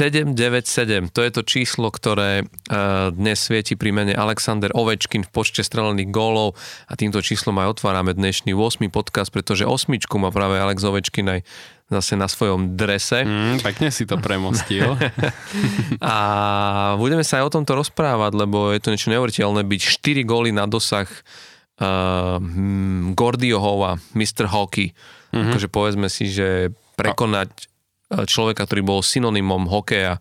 797, to je to číslo, ktoré uh, dnes svieti pri mene Alexander Ovečkin v počte strelených gólov a týmto číslom aj otvárame dnešný 8. podcast, pretože osmičku má práve Alex Ovečkin aj zase na svojom drese. Mm, pekne si to premostil. a budeme sa aj o tomto rozprávať, lebo je to niečo neuveriteľné byť 4 góly na dosah uh, Gordiohova, Mr. Hockey. Mm-hmm. Akože povedzme si, že prekonať E, človeka, ktorý bol synonymom hokeja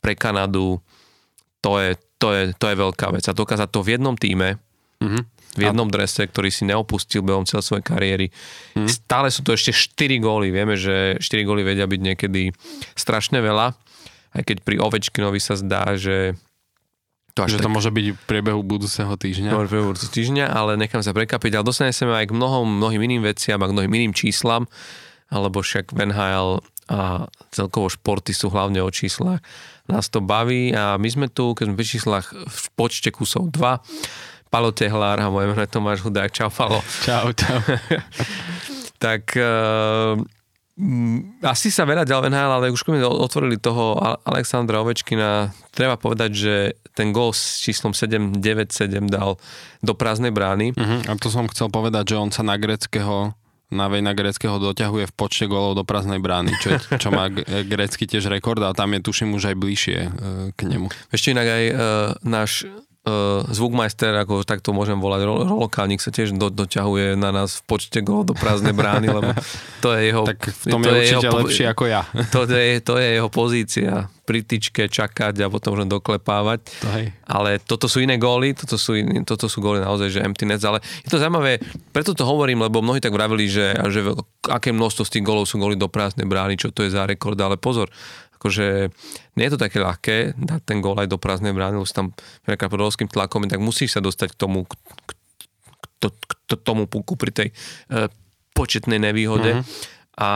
pre Kanadu, to je, to je, to je veľká vec. A dokázať to v jednom týme, mm-hmm. v jednom a... drese, ktorý si neopustil behom celej svojej kariéry. Mm-hmm. Stále sú to ešte 4 góly. Vieme, že 4 góly vedia byť niekedy strašne veľa. Aj keď pri Ovečkinovi sa zdá, že to, až že tak, to môže byť v priebehu budúceho týždňa. v priebehu budúceho týždňa, ale nechám sa prekapiť. Ale dostaneme sa aj k mnohom, mnohým iným veciam a k mnohým iným číslam, alebo však Van Hale a celkovo športy sú hlavne o číslach. Nás to baví a my sme tu, keď sme v číslach v počte kusov 2. Palo Tehlár a moje meno je Tomáš Hudák. Čau, Palo. Čau, čau. tak uh, asi sa veľa ďalej NHL, ale už keď otvorili toho Alexandra Ovečkina, treba povedať, že ten gol s číslom 797 dal do prázdnej brány. Uh-huh. A to som chcel povedať, že on sa na greckého na Vejna Greckého doťahuje v počte golov do prázdnej brány, čo, čo má grecký tiež rekord a tam je tuším už aj bližšie e, k nemu. Ešte inak aj uh, náš zvukmajster, ako takto môžem volať, Rolokálnik sa tiež do, doťahuje na nás v počte gol do prázdnej brány, lebo to je jeho... Tak v tom to je, je určite jeho, lepšie ako ja. To je, to je jeho pozícia. Pri tyčke čakať a potom môžem doklepávať. To hej. Ale toto sú iné góly, toto sú, iné, toto sú góly naozaj, že empty net, ale je to zaujímavé, preto to hovorím, lebo mnohí tak vravili, že, že aké množstvo z tých gólov sú góly do prázdnej brány, čo to je za rekord, ale pozor, akože nie je to také ľahké dať ten gól aj do prázdnej brány, lebo tam veľká pod obrovským tlakom, tak musíš sa dostať k tomu, k, k, k, k tomu puku pri tej e, početnej nevýhode. Mm-hmm. A,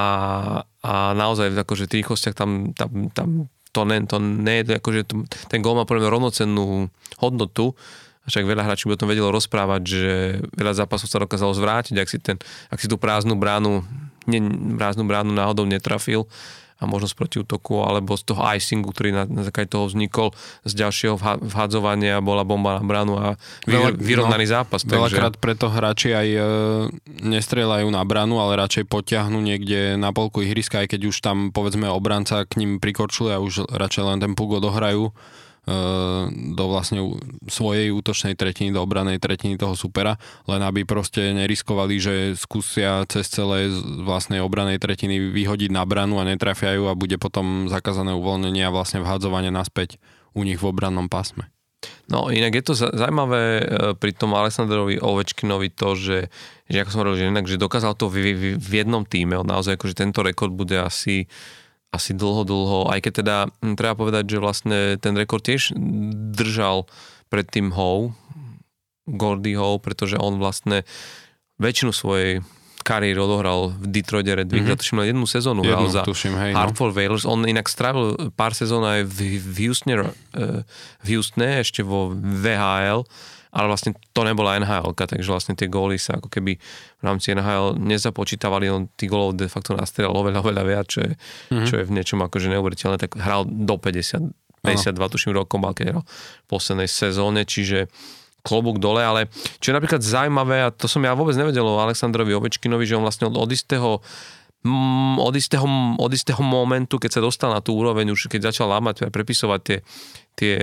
a naozaj akože v tých rýchlostiach tam, tam, tam to, ne, to ne, akože to, ten gól má podľa rovnocennú hodnotu, však veľa hráčov by o tom vedelo rozprávať, že veľa zápasov sa dokázalo zvrátiť, ak si, ten, ak si tú prázdnu bránu, ne, prázdnu bránu náhodou netrafil, a možnosť proti útoku, alebo z toho icingu, ktorý na, na základe toho vznikol z ďalšieho vhadzovania, bola bomba na branu a vy, vyrovnaný no, zápas. Veľakrát takže... preto hráči aj e, nestrelajú na branu, ale radšej potiahnu niekde na polku ihriska, aj keď už tam povedzme obranca k ním prikorčuje a už radšej len ten puk odohrajú do vlastne svojej útočnej tretiny, do obranej tretiny toho supera, len aby proste neriskovali, že skúsia cez celé vlastnej obranej tretiny vyhodiť na branu a netrafiajú a bude potom zakázané uvoľnenie a vlastne vhadzovanie naspäť u nich v obrannom pásme. No inak je to zaujímavé e, pri tom Alexandrovi Ovečkinovi to, že, že ako som hovoril, že inak, že dokázal to v, v, v jednom týme, on naozaj akože tento rekord bude asi asi dlho, dlho, aj keď teda hm, treba povedať, že vlastne ten rekord tiež držal predtým Howe, Gordy Howe, pretože on vlastne väčšinu svojej kariéry odohral v Detroite Red Wings, mm-hmm. len jednu sezónu hral za tuším, hej, no. Hartford Whalers. On inak strávil pár sezón aj v, v, Houstone, eh, v Houstone, ešte vo VHL ale vlastne to nebola NHL, takže vlastne tie góly sa ako keby v rámci NHL nezapočítavali, on tých gólov de facto nastrelal oveľa, oveľa viac, čo je, mm-hmm. čo je v niečom akože neuveriteľné, tak hral do 50, 52 ano. tuším rokov mal, keď hral v poslednej sezóne, čiže klobúk dole, ale čo je napríklad zaujímavé, a to som ja vôbec nevedel o Aleksandrovi Ovečkinovi, že on vlastne od, od istého mm, od istého, od istého momentu, keď sa dostal na tú úroveň, už keď začal lámať a prepisovať tie, tie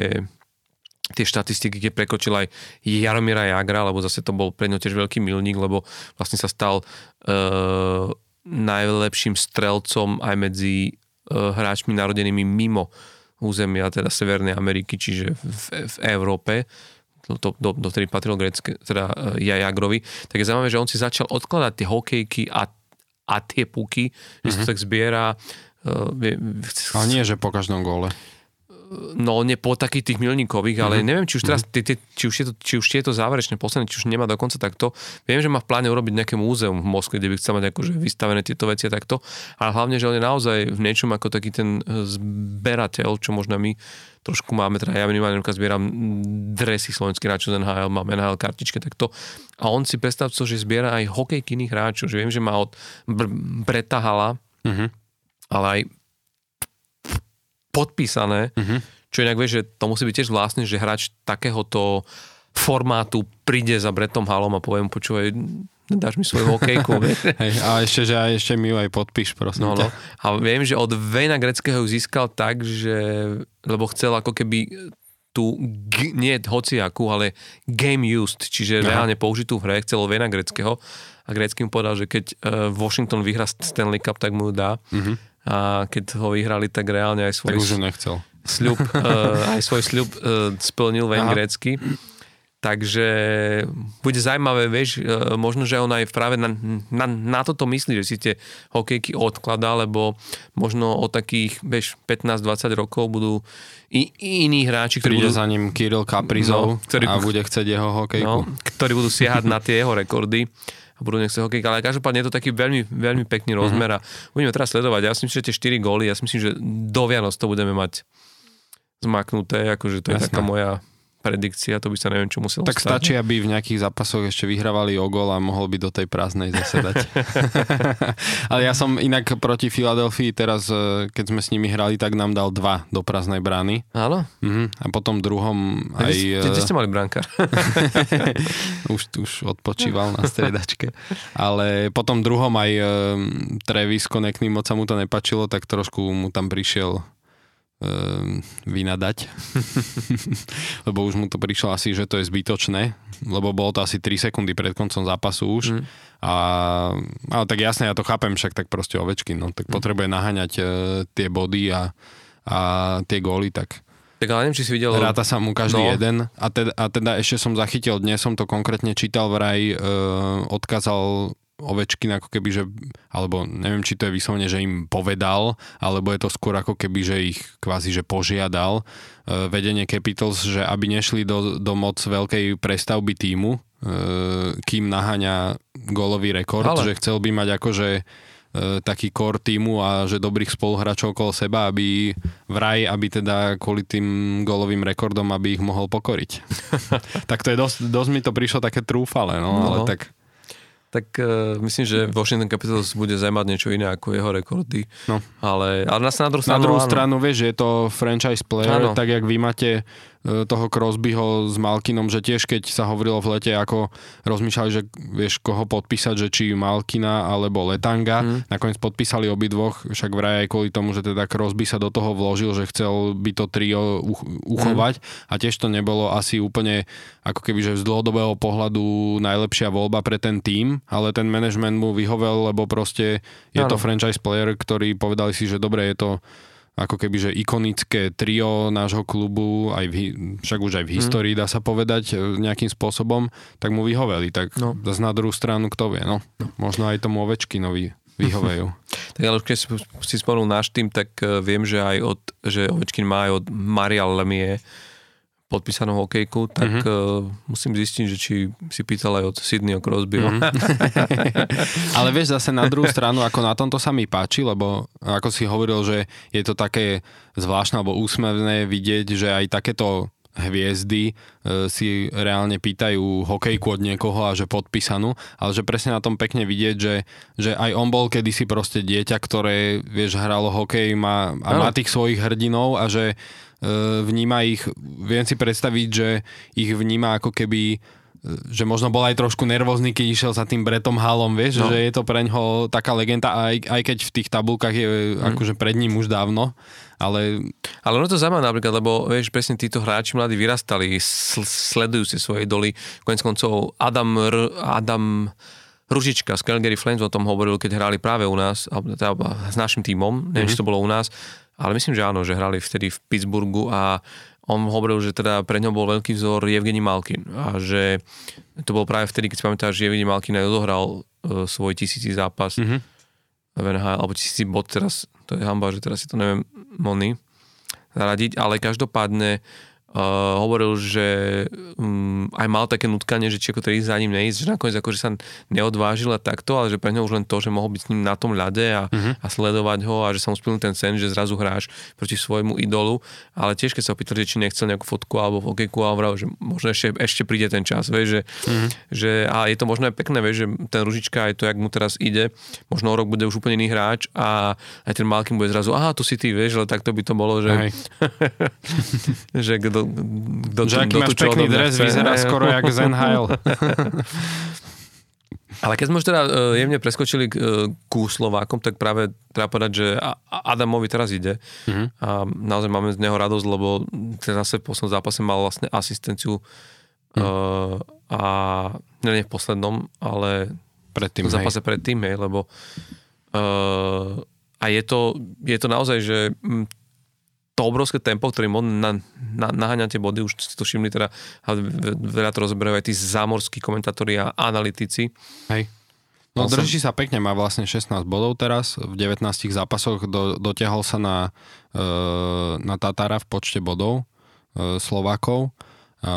tie štatistiky, keď prekočil aj Jaromíra Jagra, lebo zase to bol pre ňo tiež veľký milník, lebo vlastne sa stal uh, najlepším strelcom aj medzi uh, hráčmi narodenými mimo územia, teda Severnej Ameriky, čiže v, v Európe to, do, do ktorých patril grecké, teda uh, Jagrovi, tak je zaujímavé, že on si začal odkladať tie hokejky a, a tie puky, mm-hmm. že sa mhm. tak zbiera. Uh, Ale nie, že po každom gole no nie po takých tých milníkových, ale mm-hmm. neviem, či už teraz, či, či, už je to, či už je to záverečné posledné, či už nemá dokonca takto. Viem, že má v pláne urobiť nejaké múzeum v Moskve, kde by chcel mať akože vystavené tieto veci a takto, ale hlavne, že on je naozaj v niečom ako taký ten zberateľ, čo možno my trošku máme, teda ja minimálne zbieram dresy slovenský hráčov z NHL, mám NHL kartičke, takto. A on si predstav to, že zbiera aj hokejky iných hráčov, že viem, že má od Br- Breta Hala, mm-hmm. ale aj podpísané, Mhm. čo inak vieš, že to musí byť tiež vlastne, že hráč takéhoto formátu príde za Bretom Halom a povie mu, počúvaj, dáš mi svoju. Hej, a ešte, že aj ešte mi ju aj podpíš, prosím No, no. A viem, že od Vejna Greckého ju získal tak, že lebo chcel ako keby tú, g- nie hociakú, ale game used, čiže Aha. reálne použitú v hre, chcel Vejna Greckého a Grecký mu povedal, že keď uh, Washington vyhrá Stanley Cup, tak mu ju dá. Mhm. A keď ho vyhrali, tak reálne aj svoj Tak už nechcel. sľub, uh, aj svoj sľub uh, splnil Wayne Aha. Gretzky. Takže bude zaujímavé, vieš, e, možno, že on aj práve na, na, na toto myslí, že si tie hokejky odkladá, lebo možno o takých, vieš, 15-20 rokov budú i, iní hráči, ktorí Príde budú, za ním Kirill Kaprizov No, ktorý- a bude chcieť jeho hokejku. no, ktorí budú siahať na tie jeho rekordy budú nechcieť hokejky. Ale každopádne je to taký veľmi, veľmi pekný rozmer a budeme teraz sledovať. Ja si myslím, že tie 4 góly, ja si myslím, že do Vianoc to budeme mať zmaknuté, akože to je Jasné. taká moja predikcia, to by sa neviem, čo muselo Tak stať. stačí, aby v nejakých zápasoch ešte vyhrávali o gol a mohol by do tej prázdnej zasedať. Ale ja som inak proti Filadelfii teraz, e, keď sme s nimi hrali, tak nám dal dva do prázdnej brány. Áno? Mhm. A potom druhom Aj, kde, kde ste mali brankár? už, už odpočíval na striedačke. Ale potom druhom aj e, Travis Konekný moc sa mu to nepačilo, tak trošku mu tam prišiel e, vynadať. lebo už mu to prišlo asi, že to je zbytočné, lebo bolo to asi 3 sekundy pred koncom zápasu už. Mm. Mm. A, ale tak jasne, ja to chápem, však tak proste ovečky, no tak potrebuje naháňať e, tie body a, a tie góly, tak tak ale neviem, či si videl... Ráta sa mu každý no. jeden a teda, a teda ešte som zachytil, dnes som to konkrétne čítal vraj, e, odkázal Ovečkin ako keby, že, alebo neviem, či to je vyslovene, že im povedal, alebo je to skôr ako keby, že ich kvázi, že požiadal e, vedenie Capitals, že aby nešli do, do moc veľkej prestavby týmu, e, kým naháňa gólový rekord, Ale. že chcel by mať akože e, taký core týmu a že dobrých spoluhráčov okolo seba, aby vraj, aby teda kvôli tým golovým rekordom, aby ich mohol pokoriť. tak to je dosť, dosť mi to prišlo také trúfale, no, No. ale tak Tak uh, myslím, že Washington Capitals bude zaujímať niečo iné ako jeho rekordy. No. Ale, ale na, na druhú na stranu, druhú áno. stranu, vieš, že je to franchise player, Áno. tak jak vy máte toho Crosbyho s Malkinom, že tiež keď sa hovorilo v lete, ako rozmýšľali, že vieš koho podpísať, že či Malkina alebo Letanga, Mm. nakoniec podpísali obidvoch, však vraj aj kvôli tomu, že teda Crosby sa do toho vložil, že chcel by to trio uch- uchovať a tiež to nebolo asi úplne ako keby, že z dlhodobého pohľadu najlepšia voľba pre ten tým, ale ten management mu vyhovel, lebo proste je to Áno. franchise player, ktorý povedali si, že dobre, je to ako keby, že ikonické trio nášho klubu, aj v, však už aj v histórii dá sa povedať e, nejakým spôsobom, tak mu vyhoveli. Tak No. no. na druhú stranu, kto vie, no. Možno aj tomu Ovečkinovi vyhovejú. Tak ale už keď si, spomenul náš tým, tak uh, viem, že aj od, že Ovečkin má aj od Maria Lemie podpísanú hokejku, tak Mhm. uh, musím zistiť, že či si pýtal aj od Sydneyho Crosbyho. Mhm. Ale vieš, zase na druhú stranu, ako na tomto sa mi páči, lebo ako si hovoril, že je to také zvláštne alebo úsmevné vidieť, že aj takéto hviezdy e, si reálne pýtajú hokejku od niekoho a že podpísanú, ale že presne na tom pekne vidieť, že, že aj on bol kedysi proste dieťa, ktoré, vieš, hralo hokej má, a má tých svojich hrdinov a že vníma ich, viem si predstaviť, že ich vníma ako keby e, že možno bol aj trošku nervózny, keď išiel za tým Bretom Halom, vieš, No. že je to pre ňoho taká legenda, aj, aj keď v tých tabulkách je mm. akože pred ním už dávno, ale Ale ono to zaujímavé napríklad, lebo vieš, presne títo hráči mladí vyrastali, sl- sledujú si svoje idoly. Konec koncov Adam, R- Adam Ružička z Calgary Flames o tom hovoril, keď hrali práve u nás, teda s našim tímom, neviem, Mhm. či to bolo u nás, ale myslím, že áno, že hrali vtedy v Pittsburghu a on hovoril, že teda pre ňo bol veľký vzor Evgeni Malkin a že to bol práve vtedy, keď si pamätáš, že Evgeni Malkin aj odohral uh, svoj tisíci zápas Mhm. v NHL, alebo tisíci bod teraz, to je hamba, že teraz si to neviem Mony zaradiť, ale každopádne Uh, hovoril, že um, aj mal také nutkanie, že či ako to ísť za ním neísť, že nakoniec akože sa neodvážil a takto, ale že pre neho už len to, že mohol byť s ním na tom ľade a, uh-huh. a sledovať ho a že sa mu splnil ten sen, že zrazu hráš proti svojmu idolu, ale tiež keď sa opýtali, že či nechcel nejakú fotku alebo okejku a vral, že možno ešte, ešte príde ten čas, vieš, že, uh-huh. že a je to možno aj pekné, vieš, že ten Ružička aj to, jak mu teraz ide, možno o rok bude už úplne iný hráč a aj ten Malkin bude zrazu, aha, tu si ty, vieš, ale takto by to bolo, že, že kto kto, že aký máš pekný dres, vyzerá skoro jak Zenheil. Ale keď sme už teda uh, jemne preskočili k, uh, ku Slovákom, tak práve treba povedať, že Adamovi teraz ide uh-huh. a naozaj máme z neho radosť, lebo ten zase v poslednom zápase mal vlastne asistenciu uh, a nie v poslednom, ale predtým, v zápase hej. predtým, hej, lebo uh, a je to, je to naozaj, že to obrovské tempo, ktorým on na, na, naháňa tie body, už si to všimli teda, a veľa to rozoberajú aj tí zámorskí komentátori a analytici. Hej. No drží sa pekne, má vlastne 16 bodov teraz, v 19 zápasoch do, dotiahol sa na, e, na Tatára v počte bodov e, Slovákov, e,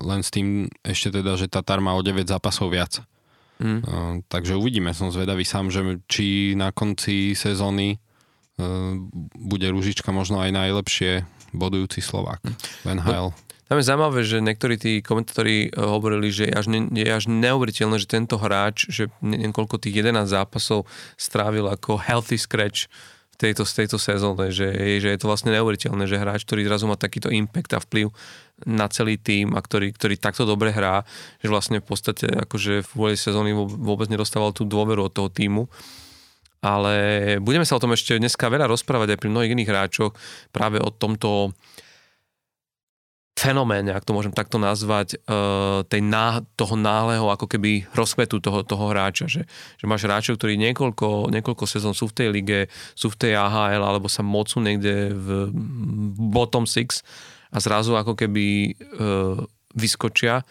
len s tým ešte teda, že Tatár má o 9 zápasov viac. Mm. Takže uvidíme, som zvedavý sám, že či na konci sezóny bude Ružička možno aj najlepšie bodujúci Slovák v NHL. No, tam je zaujímavé, že niektorí tí komentátori eh, hovorili, že je až, ne, je až neuveriteľné, že tento hráč, že niekoľko tých 11 zápasov strávil ako healthy scratch v tejto, tejto sezóne, že, že je to vlastne neuveriteľné, že hráč, ktorý zrazu má takýto impact a vplyv na celý tým a ktorý, ktorý takto dobre hrá, že vlastne v podstate akože v sezóny vôbec nedostával tú dôveru od toho týmu ale budeme sa o tom ešte dneska veľa rozprávať aj pri mnohých iných hráčoch práve o tomto fenoméne, ak to môžem takto nazvať, uh, tej ná, toho náhleho ako keby rozkvetu toho, toho hráča, že, že máš hráčov, ktorí niekoľko, niekoľko sezón sú v tej lige, sú v tej AHL alebo sa mocú niekde v bottom six a zrazu ako keby uh, vyskočia.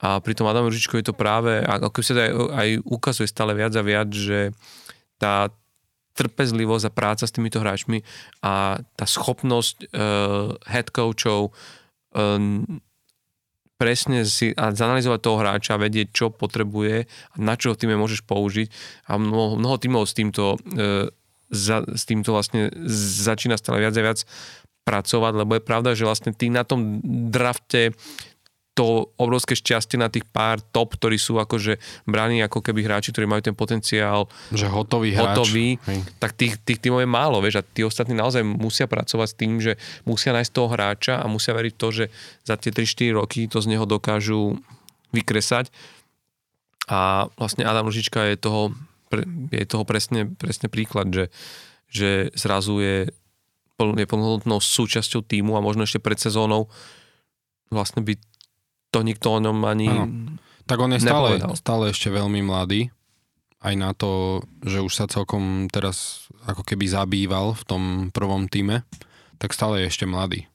A pri tom Adam Ružičko je to práve, ako sa aj, aj ukazuje stále viac a viac, že tá trpezlivosť a práca s týmito hráčmi a tá schopnosť uh, head coachov um, presne si a zanalizovať toho hráča, vedieť, čo potrebuje a na čo týme môžeš použiť. A mnoho, mnoho týmov s týmto, uh, za, s týmto vlastne začína stále viac a viac pracovať, lebo je pravda, že vlastne ty na tom drafte to obrovské šťastie na tých pár top, ktorí sú akože braní ako keby hráči, ktorí majú ten potenciál že hotový, hráč. hotový tak tých, tých tímov je málo, vieš, a tí ostatní naozaj musia pracovať s tým, že musia nájsť toho hráča a musia veriť to, že za tie 3-4 roky to z neho dokážu vykresať. A vlastne Adam Lužička je toho, je toho presne, presne príklad, že, že zrazu je, je plnohodnotnou súčasťou týmu a možno ešte pred sezónou vlastne byť to nikto o ňom ani ano. Tak on je stále, stále ešte veľmi mladý, aj na to, že už sa celkom teraz ako keby zabýval v tom prvom týme, tak stále je ešte mladý.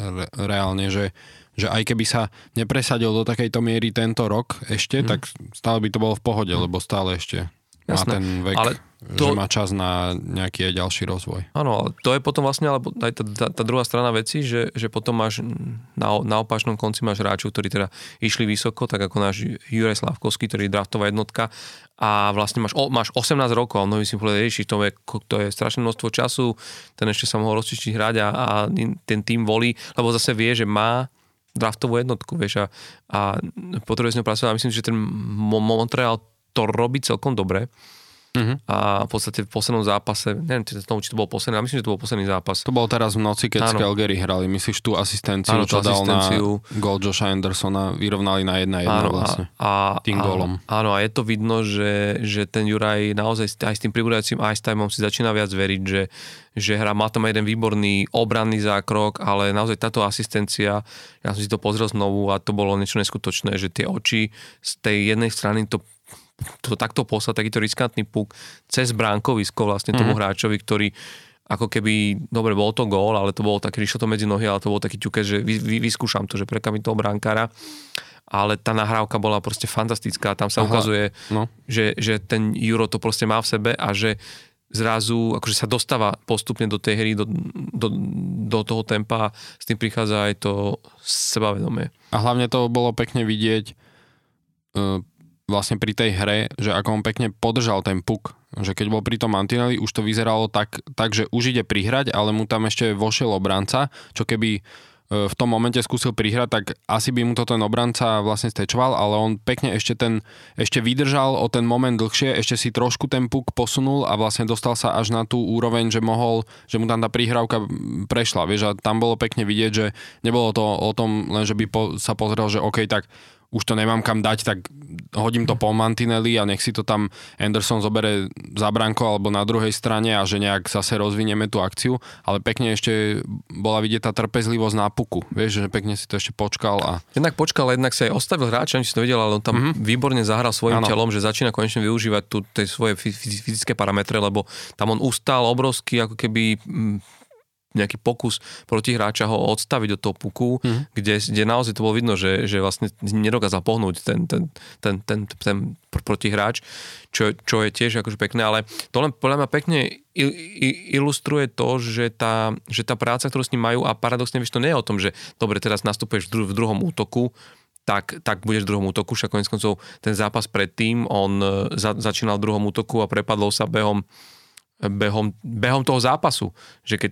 Re, reálne, že, že aj keby sa nepresadil do takejto miery tento rok ešte, hmm. tak stále by to bolo v pohode, lebo stále ešte Jasné. má ten vek. Ale to... že má čas na nejaký ďalší rozvoj. Áno, ale to je potom vlastne ale aj tá, tá, tá druhá strana veci, že, že potom máš na, na opačnom konci máš hráčov, ktorí teda išli vysoko, tak ako náš Juraj Slavkovský, ktorý je draftová jednotka a vlastne máš, o, máš 18 rokov a mnohí si povedali, že to je, to je strašné množstvo času, ten ešte sa mohol rozčičiť hrať a, a ten tým volí, lebo zase vie, že má draftovú jednotku, vieš, a, a potrebuje s ňou pracovať a myslím, že ten Montreal to robí celkom dobre Uh-huh. A v podstate v poslednom zápase, neviem, či to, bol posledný, ale myslím, že to bol posledný zápas. To bol teraz v noci, keď ano. Calgary hrali. Myslíš tú asistenciu, ano, čo dal asistenciu. na gol Josha Andersona, vyrovnali na 1-1 vlastne. A, tým a, gólom. Áno, a je to vidno, že, že ten Juraj naozaj aj s tým pribúdajúcim ice timeom si začína viac veriť, že, že hra má tam jeden výborný obranný zákrok, ale naozaj táto asistencia, ja som si to pozrel znovu a to bolo niečo neskutočné, že tie oči z tej jednej strany to to takto poslať, takýto riskantný puk cez bránkovisko vlastne tomu mm. hráčovi, ktorý ako keby, dobre, bol to gól, ale to bolo také, išlo to medzi nohy, ale to bol taký ťuke, že vy, vy, vyskúšam to, že prekamím toho bránkára ale tá nahrávka bola proste fantastická. Tam sa Aha, ukazuje, no. že, že ten Juro to proste má v sebe a že zrazu akože sa dostáva postupne do tej hry, do, do, do toho tempa a s tým prichádza aj to sebavedomie. A hlavne to bolo pekne vidieť uh, vlastne pri tej hre, že ako on pekne podržal ten puk, že keď bol pri tom Mantinelli, už to vyzeralo tak, tak, že už ide prihrať, ale mu tam ešte vošiel obranca, čo keby E, v tom momente skúsil prihrať, tak asi by mu to ten obranca vlastne stečoval, ale on pekne ešte ten, ešte vydržal o ten moment dlhšie, ešte si trošku ten puk posunul a vlastne dostal sa až na tú úroveň, že mohol, že mu tam tá prihrávka prešla, vieš, a tam bolo pekne vidieť, že nebolo to o tom len, že by po, sa pozrel, že OK, tak už to nemám kam dať, tak hodím to po Mantinelli a nech si to tam Anderson zobere za branko alebo na druhej strane a že nejak zase rozvinieme tú akciu, ale pekne ešte bola vidieť tá trpezlivosť na puku, vieš, že pekne si to ešte počkal a... Jednak počkal, jednak si aj ostavil hráča, ani si to vedel, ale on tam mm-hmm. výborne zahral svojim ano. telom, že začína konečne využívať tu tie svoje fyzické parametre, lebo tam on ustál obrovský ako keby mm, nejaký pokus protihráča ho odstaviť od toho puku, mm. kde, kde naozaj to bolo vidno, že, že vlastne nedokázal pohnúť ten, ten, ten, ten, ten protihráč, čo, čo je tiež akože pekné, ale to len podľa mňa pekne ilustruje to, že tá, že tá práca, ktorú s ním majú a paradoxne, vieš, to nie je o tom, že dobre, teraz nastupuješ v, v druhom útoku, tak, tak budeš v druhom útoku, však konec koncov ten zápas predtým, on e, za, začínal v druhom útoku a prepadol sa behom behom, behom toho zápasu, že keď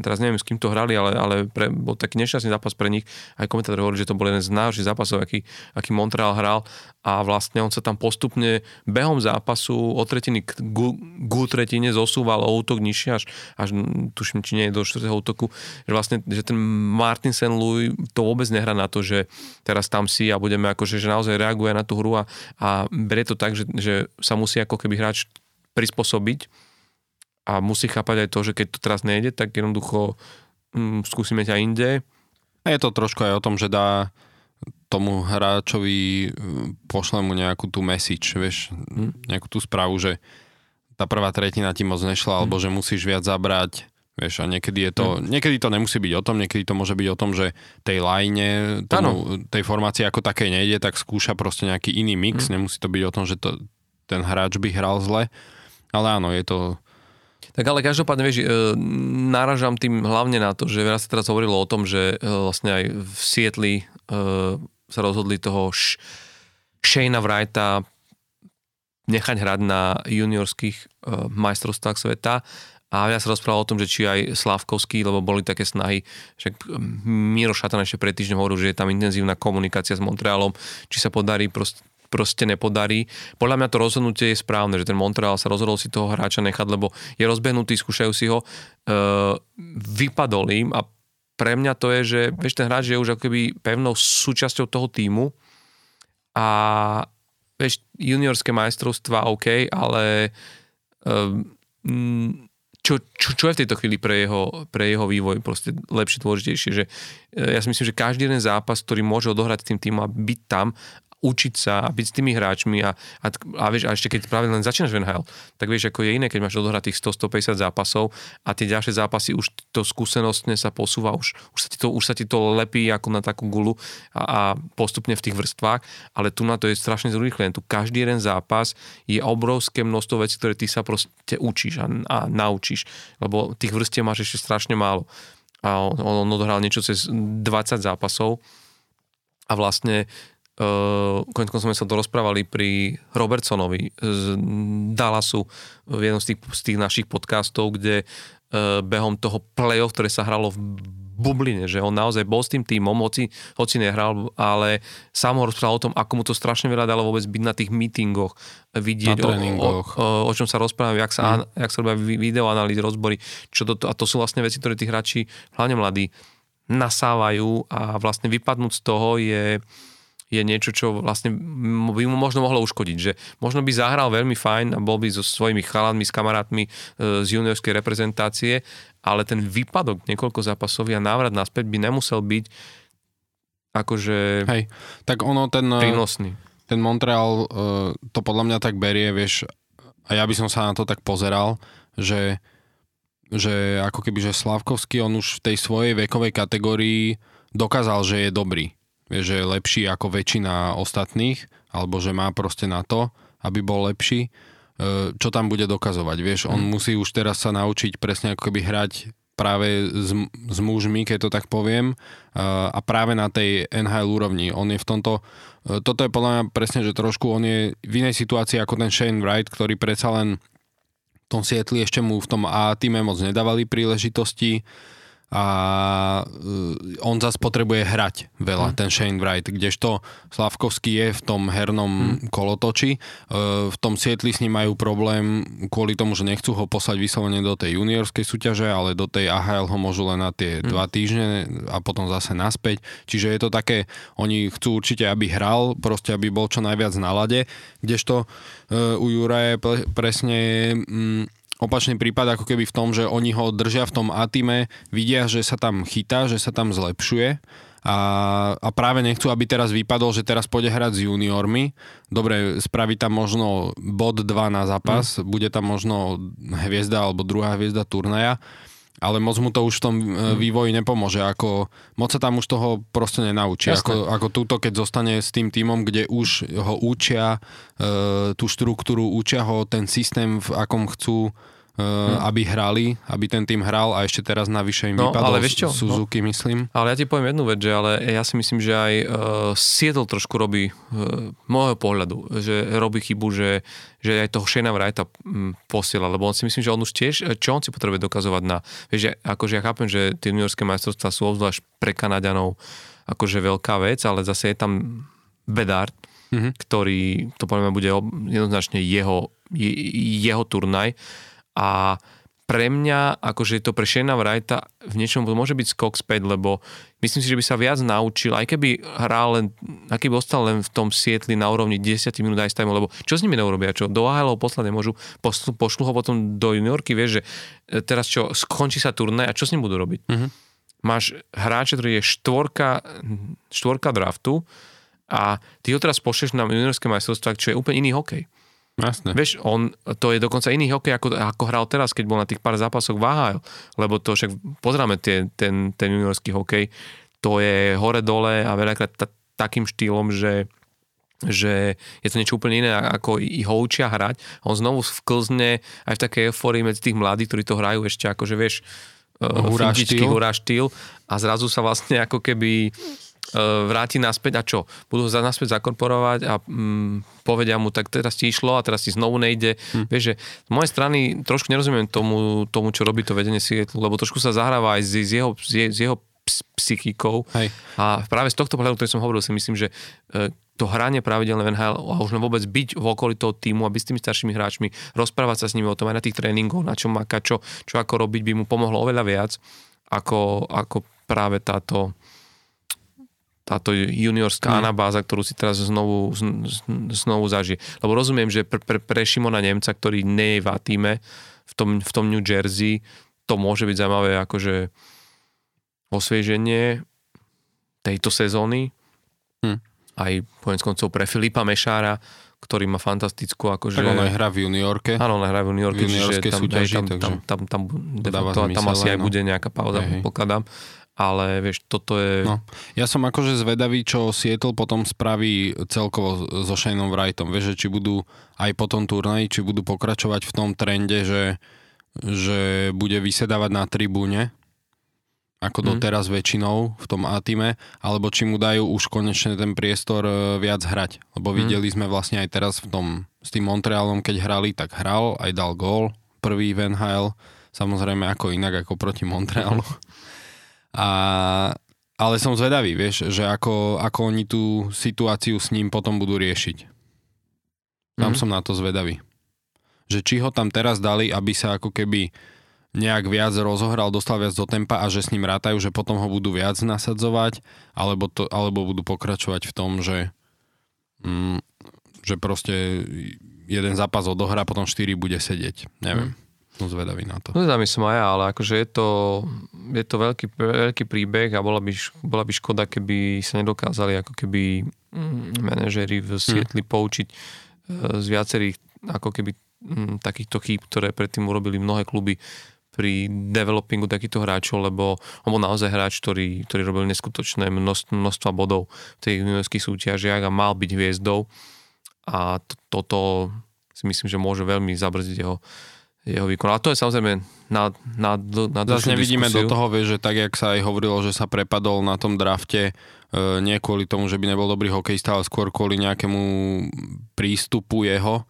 teraz neviem, s kým to hrali, ale, ale pre, bol taký nešťastný zápas pre nich. Aj komentátor hovorí, že to bol jeden z najhorších zápasov, aký, aký Montreal hral a vlastne on sa tam postupne behom zápasu od tretiny k, k tretine zosúval o útok nižšie až, až tuším, či nie do 4. útoku, že vlastne, že ten Martin St. Louis to vôbec nehrá na to, že teraz tam si a budeme akože, že naozaj reaguje na tú hru a, a berie to tak, že, že sa musí ako keby hráč prispôsobiť a musí chápať aj to, že keď to teraz nejde, tak jednoducho mm, skúsime ťa inde. A je to trošku aj o tom, že dá tomu hráčovi mm, pošle mu nejakú tú message, vieš, hmm. nejakú tú správu, že tá prvá tretina ti moc nešla, hmm. alebo že musíš viac zabrať, vieš, a niekedy je to, hmm. niekedy to nemusí byť o tom, niekedy to môže byť o tom, že tej line, tomu, tej formácie ako také nejde, tak skúša proste nejaký iný mix, hmm. nemusí to byť o tom, že to, ten hráč by hral zle, ale áno, je to tak ale každopádne, vieš, e, náražam tým hlavne na to, že veľa sa teraz hovorilo o tom, že e, vlastne aj v Sietli e, sa rozhodli toho Shayna Wrighta nechať hrať na juniorských majstrovstvách sveta. A ja sa rozprával o tom, že či aj Slavkovský, lebo boli také snahy, že Miro Šatan ešte pred týždňom hovoril, že je tam intenzívna komunikácia s Montrealom, či sa podarí proste proste nepodarí. Podľa mňa to rozhodnutie je správne, že ten Montreal sa rozhodol si toho hráča nechať, lebo je rozbehnutý, skúšajú si ho, uh, vypadol im a pre mňa to je, že vieš, ten hráč je už ako keby pevnou súčasťou toho týmu a vieš, juniorské majstrovstvá OK, ale uh, čo, čo, čo je v tejto chvíli pre jeho, pre jeho vývoj proste lepšie, dôležitejšie, že ja si myslím, že každý jeden zápas, ktorý môže odohrať tým týmom a byť tam učiť sa a byť s tými hráčmi a, a, a, vieš, a ešte keď práve len začínaš v NHL, tak vieš, ako je iné, keď máš odohrať tých 100-150 zápasov a tie ďalšie zápasy už to skúsenostne sa posúva, už, už, sa ti to, už sa ti to lepí ako na takú gulu a, a postupne v tých vrstvách, ale tu na to je strašne zrýchlené. Tu každý jeden zápas je obrovské množstvo vecí, ktoré ty sa proste učíš a, a naučíš, lebo tých vrstiev máš ešte strašne málo. A on, on odohral niečo cez 20 zápasov a vlastne Uh, konec sme sa dorozprávali pri Robertsonovi z Dallasu v jednom z tých, z tých našich podcastov, kde uh, behom toho play-off, ktoré sa hralo v bubline, že on naozaj bol s tým týmom, hoci, hoci nehral, ale sám ho rozprával o tom, ako mu to strašne veľa dalo vôbec byť na tých meetingoch, vidieť, o, o, o, o čom sa rozprávame, jak sa, mm. jak sa robia videoanalýzy, rozbory, čo to, a to sú vlastne veci, ktoré tí hráči, hlavne mladí, nasávajú a vlastne vypadnúť z toho je je niečo, čo vlastne by mu možno mohlo uškodiť. Že možno by zahral veľmi fajn a bol by so svojimi chalanmi, s kamarátmi e, z juniorskej reprezentácie, ale ten výpadok niekoľko zápasový a návrat naspäť by nemusel byť akože Hej, tak ono ten... E, prínosný. Ten Montreal e, to podľa mňa tak berie, vieš, a ja by som sa na to tak pozeral, že že ako keby, že Slavkovský, on už v tej svojej vekovej kategórii dokázal, že je dobrý že je lepší ako väčšina ostatných, alebo že má proste na to, aby bol lepší. čo tam bude dokazovať. Vieš, on Mm. musí už teraz sa naučiť presne ako keby hrať práve s, s mužmi, keď to tak poviem, a a práve na tej NHL úrovni. On je v tomto, e, toto je podľa mňa presne, že trošku on je v inej situácii ako ten Shane Wright, ktorý predsa len v tom Sietli ešte mu v tom A týme moc nedávali príležitosti a e, on zase potrebuje hrať veľa, ten Shane Wright, kdežto Slavkovský je v tom hernom kolotoči. E, V tom Sietli s ním majú problém kvôli tomu, že nechcú ho poslať vyslovene do tej juniorskej súťaže, ale do tej AHL ho môžu len na tie dva týždne a potom zase naspäť. Čiže je to také, oni chcú určite, aby hral, proste aby bol čo najviac na lade, kdežto e, u Jura je presne mm, opačný prípad ako keby v tom, že oni ho držia v tom atime, vidia, že sa tam chytá, že sa tam zlepšuje a, a práve nechcú, aby teraz vypadol, že teraz pôjde hrať s juniormi. Dobre, spraví tam možno bod 2 na zápas, mm. bude tam možno hviezda alebo druhá hviezda turnaja, ale moc mu to už v tom mm. vývoji nepomôže. Ako, moc sa tam už toho proste nenaučí. Ako, ako túto, keď zostane s tým týmom, kde už ho učia e, tú štruktúru, učia ho ten systém, v akom chcú uh, aby hrali, aby ten tým hral a ešte teraz navyše im No, vypadol ale vieš čo? Suzuki, myslím. Ale ja ti poviem jednu vec, že ale ja si myslím, že aj uh, Seattle trošku robí, uh, môjho pohľadu, že robí chybu, že, že aj toho Shana Wrighta um, posiela, lebo on si myslím, že on už tiež, čo on si potrebuje dokazovať na, vieš, že, akože ja chápem, že tie juniorské majstrovstvá sú obzvlášť pre Kanaďanov akože veľká vec, ale zase je tam Bedard, Mhm. ktorý, to poviem, bude jednoznačne jeho, je, jeho turnaj a pre mňa, akože to pre Shana Wrighta v niečom môže byť skok späť, lebo myslím si, že by sa viac naučil, aj keby hral len, aj keby ostal len v tom sietli na úrovni 10 minút ice time, lebo čo s nimi neurobia, čo do AHL poslať nemôžu, pošlu ho potom do juniorky, vieš, že e, teraz čo, skončí sa turnaj a čo s ním budú robiť? Mhm. Máš hráča, ktorý je štvorka, štvorka draftu a ty ho teraz pošleš na juniorské majstrovstvá, čo je úplne iný hokej. Jasné. Vieš, on, to je dokonca iný hokej, ako, ako hral teraz, keď bol na tých pár zápasoch v AHL, lebo to však pozráme tie, ten, ten juniorský hokej, to je hore-dole a veľakrát ta, takým štýlom, že že je to niečo úplne iné, ako i ho učia hrať. On znovu vklzne aj v takej euforii medzi tých mladých, ktorí to hrajú ešte akože vieš, Hurá fintičky, štýl. hurá štýl a zrazu sa vlastne ako keby e, vráti naspäť a čo? Budú ho za naspäť zakorporovať a mm, povedia mu, tak teraz ti išlo a teraz ti znovu nejde. Hm. Vieš, že z mojej strany trošku nerozumiem tomu, tomu čo robí to vedenie Seattle, lebo trošku sa zahráva aj s, s jeho, s, s jeho ps- psychikou. Hej. A práve z tohto pohľadu, ktorý som hovoril, si myslím, že e, to hranie pravidelné v NHL a už vôbec byť v okolí toho týmu a byť s tými staršími hráčmi, rozprávať sa s nimi o tom aj na tých tréningoch, na čo maká, čo, čo ako robiť, by mu pomohlo oveľa viac, ako, ako práve táto táto juniorská Mm. anabáza, ktorú si teraz znovu, znovu zažije. Lebo rozumiem, že pre, pre, pre Šimona Nemca, ktorý nie je v týme v tom, v tom New Jersey, to môže byť zaujímavé akože osvieženie tejto sezóny. Hm. Aj konec koncov pre Filipa Mešára, ktorý má fantastickú akože... Tak on aj hrá v juniorke. Áno, on hrá v Yorku, V juniorskej čiže tam, súťaži, tam, takže tam, tam, tam, to tam, tam zmysel asi aj, no. bude nejaká pauza, hej. pokladám. Ale vieš, toto je... No. Ja som akože zvedavý, čo Seattle potom spraví celkovo so Shaneom Wrightom. Vieš, že či budú aj po tom turnaji, či budú pokračovať v tom trende, že, že bude vysedávať na tribúne, ako Mhm. doteraz väčšinou v tom A-týme, alebo či mu dajú už konečne ten priestor e, viac hrať. Lebo Mhm. videli sme vlastne aj teraz v tom, s tým Montrealom, keď hrali, tak hral, aj dal gól, prvý v NHL, samozrejme ako inak ako proti Montrealu. A, ale som zvedavý, vieš, že ako, ako oni tú situáciu s ním potom budú riešiť. Tam Mhm. som na to zvedavý. Že či ho tam teraz dali, aby sa ako keby nejak viac rozohral, dostal viac do tempa a že s ním rátajú, že potom ho budú viac nasadzovať, alebo, to, alebo budú pokračovať v tom, že, mm, že proste jeden zápas odohrá, potom 4 bude sedieť. Neviem. Som zvedavý na to. No tam som aj ja, ale akože je to, je to veľký, veľký príbeh a bola by, bola by škoda, keby sa nedokázali ako keby mm, manažéri v Sietli poučiť e, z viacerých ako keby mm, takýchto chýb, ktoré predtým urobili mnohé kluby pri developingu takýchto hráčov, lebo on bol naozaj hráč, ktorý, ktorý robil neskutočné množstvo, množstva bodov v tých juniorských súťažiach a mal byť hviezdou. A to, toto si myslím, že môže veľmi zabrzdiť jeho, jeho výkon. A to je samozrejme na, na, na Zase nevidíme diskusiu. do toho, vieš, že tak, jak sa aj hovorilo, že sa prepadol na tom drafte, e, nie kvôli tomu, že by nebol dobrý hokejista, ale skôr kvôli nejakému prístupu jeho,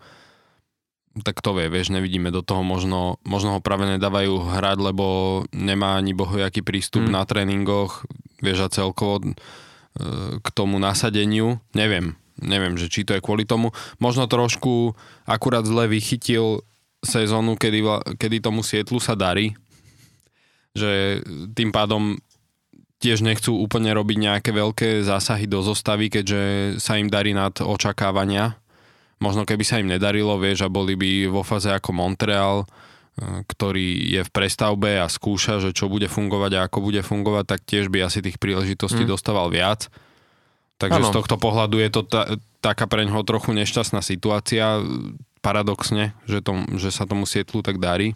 tak to vie, vieš, nevidíme do toho, možno, možno ho práve nedávajú hrať, lebo nemá ani bohojaký prístup Hmm. na tréningoch, vieš, a celkovo e, k tomu nasadeniu, neviem, neviem, že či to je kvôli tomu. Možno trošku akurát zle vychytil sezónu, kedy, kedy tomu Sietlu sa darí, že tým pádom tiež nechcú úplne robiť nejaké veľké zásahy do zostavy, keďže sa im darí nad očakávania. Možno keby sa im nedarilo, vieš, a boli by vo fáze ako Montreal, eh, ktorý je v prestavbe a skúša, že čo bude fungovať a ako bude fungovať, tak tiež by asi tých príležitostí Mm. dostával viac. Takže Áno. z tohto pohľadu je to ta, taká pre ňoho trochu nešťastná situácia, paradoxne, že, to, že sa tomu Sietlu tak darí.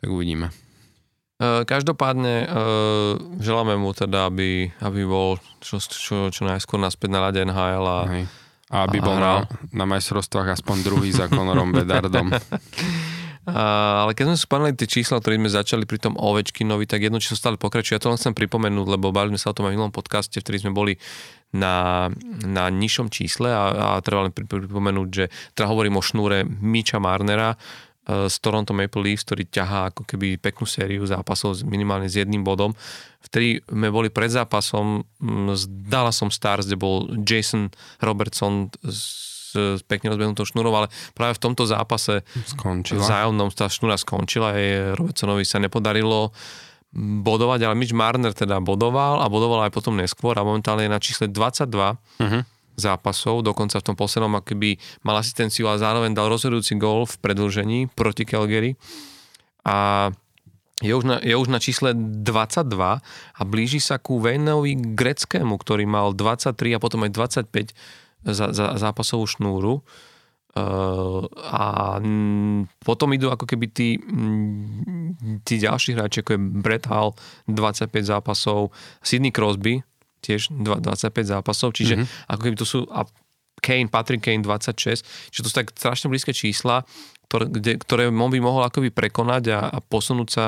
Tak uvidíme. E, Každopádne e, želáme mu teda, aby, aby bol čo, čo, čo najskôr naspäť na ľade NHL a Hej. A aby a bol hral. na, na majstrovstvách aspoň druhý za Conorom Bedardom. Ale keď sme spomenuli tie čísla, ktoré sme začali pri tom Ovečkinovi, tak jedno číslo stále pokračuje. Ja to len chcem pripomenúť, lebo bavili sme sa o tom aj v minulom podcaste, v ktorý sme boli na, na nižšom čísle a, a treba len pri- pripomenúť, že teda hovorím o šnúre Miča Marnera e, z Toronto Maple Leafs, ktorý ťahá ako keby peknú sériu zápasov minimálne s jedným bodom. Vtedy sme boli pred zápasom s Dallasom Stars, kde bol Jason Robertson s, s pekne rozbehnutou šnúrou, ale práve v tomto zápase Skončila. vzájomnom tá šnúra skončila, aj Robertsonovi sa nepodarilo bodovať, ale Mitch Marner teda bodoval a bodoval aj potom neskôr a momentálne je na čísle 22 Mhm. zápasov, dokonca v tom poslednom akoby mal asistenciu a zároveň dal rozhodujúci gól v predlžení proti Calgary a je už, na, je už na čísle 22 a blíži sa ku Vejnovi Greckému, ktorý mal 23 a potom aj 25 za, za zápasovú šnúru. Uh, a potom idú ako keby tí, mm, tí ďalší hráči, ako je Brett Hall, 25 zápasov, Sidney Crosby, tiež dva- 25 zápasov, čiže mm-hmm. ako keby to sú a Kane, Patrick Kane 26, čiže to sú tak strašne blízke čísla, ktoré, kde, ktoré on by mohol akoby prekonať a, a posunúť sa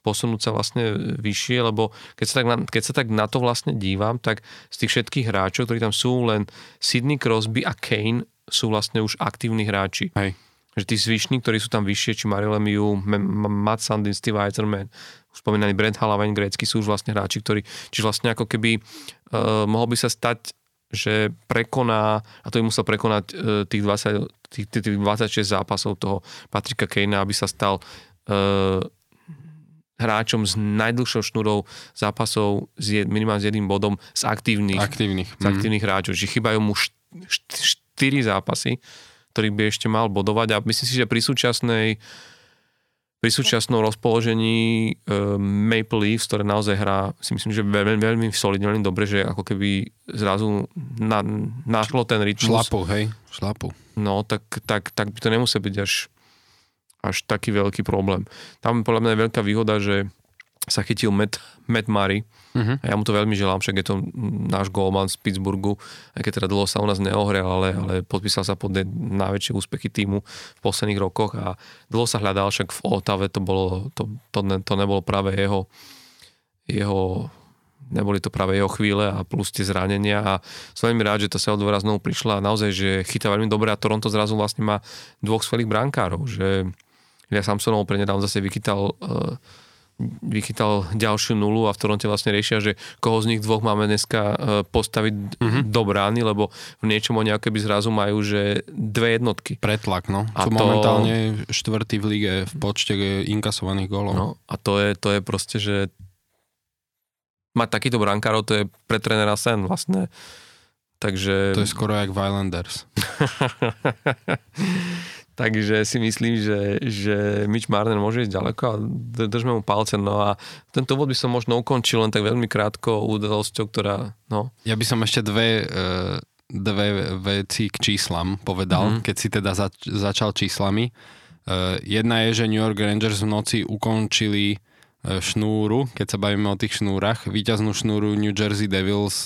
posunúť sa vlastne vyššie, lebo keď sa, tak na, keď sa tak na to vlastne dívam, tak z tých všetkých hráčov, ktorí tam sú, len Sidney Crosby a Kane sú vlastne už aktívni hráči. Hej. Že tí zvyšní, ktorí sú tam vyššie, či Mario Lemieux, Matt Sandin, Steve Eiserman, už spomínaný Brent Wayne Gretzky sú už vlastne hráči, ktorí, čiže vlastne ako keby uh, mohol by sa stať, že prekoná, a to by musel prekonať uh, tých, 20, tých, tých, tých 26 zápasov toho Patrika Kanea, aby sa stal uh, hráčom s najdlhšou šnúrou zápasov s jed, minimálne s jedným bodom z aktívnych, Aktívnych. z aktívnych hráčov. Čiže chýbajú mu 4 zápasy, ktorých by ešte mal bodovať a myslím si, že pri súčasnej pri súčasnom rozpoložení uh, Maple Leafs, ktoré naozaj hrá, si myslím, že veľmi, veľmi solidne, veľmi dobre, že ako keby zrazu na, našlo ten rytmus. Šlapu, hej. Šlapu. No, tak, tak, tak by to nemusel byť až, až taký veľký problém. Tam podľa mňa je veľká výhoda, že sa chytil Matt, Matt Murray. Mhm. A ja mu to veľmi želám, však je to náš golman z Pittsburghu, aj keď teda dlho sa u nás neohrel, ale, ale podpísal sa pod najväčšie úspechy týmu v posledných rokoch a dlho sa hľadal, však v Otave to bolo, to, to, ne, to nebolo práve jeho, jeho neboli to práve jeho chvíle a plus tie zranenia a som veľmi rád, že tá Seldovera znovu prišla a naozaj, že chytá veľmi dobre a Toronto zrazu vlastne má dvoch skvelých brankárov, že Ilya Samsonov prednedávno zase vychytal uh, vychytal ďalšiu nulu a v Toronte vlastne riešia, že koho z nich dvoch máme dneska uh, postaviť mm-hmm. do brány, lebo v niečom oni ako keby zrazu majú, že dve jednotky. Pretlak, no. A Sú to- momentálne štvrtý v lige v počte inkasovaných gólov. No, a to je, to je proste, že mať takýchto brankárov, to je pre trénera sen vlastne. Takže... To je skoro jak v Islanders. Takže si myslím, že, že Mitch Marner môže ísť ďaleko a držme mu palce. No a tento úvod by som možno ukončil len tak veľmi krátko udalosťou, ktorá, no, Ja by som ešte dve, e, dve veci k číslam povedal, Mhm. keď si teda zač- začal číslami. E, Jedna je, že New York Rangers v noci ukončili e, šnúru, keď sa bavíme o tých šnúrach, víťaznú šnúru New Jersey Devils,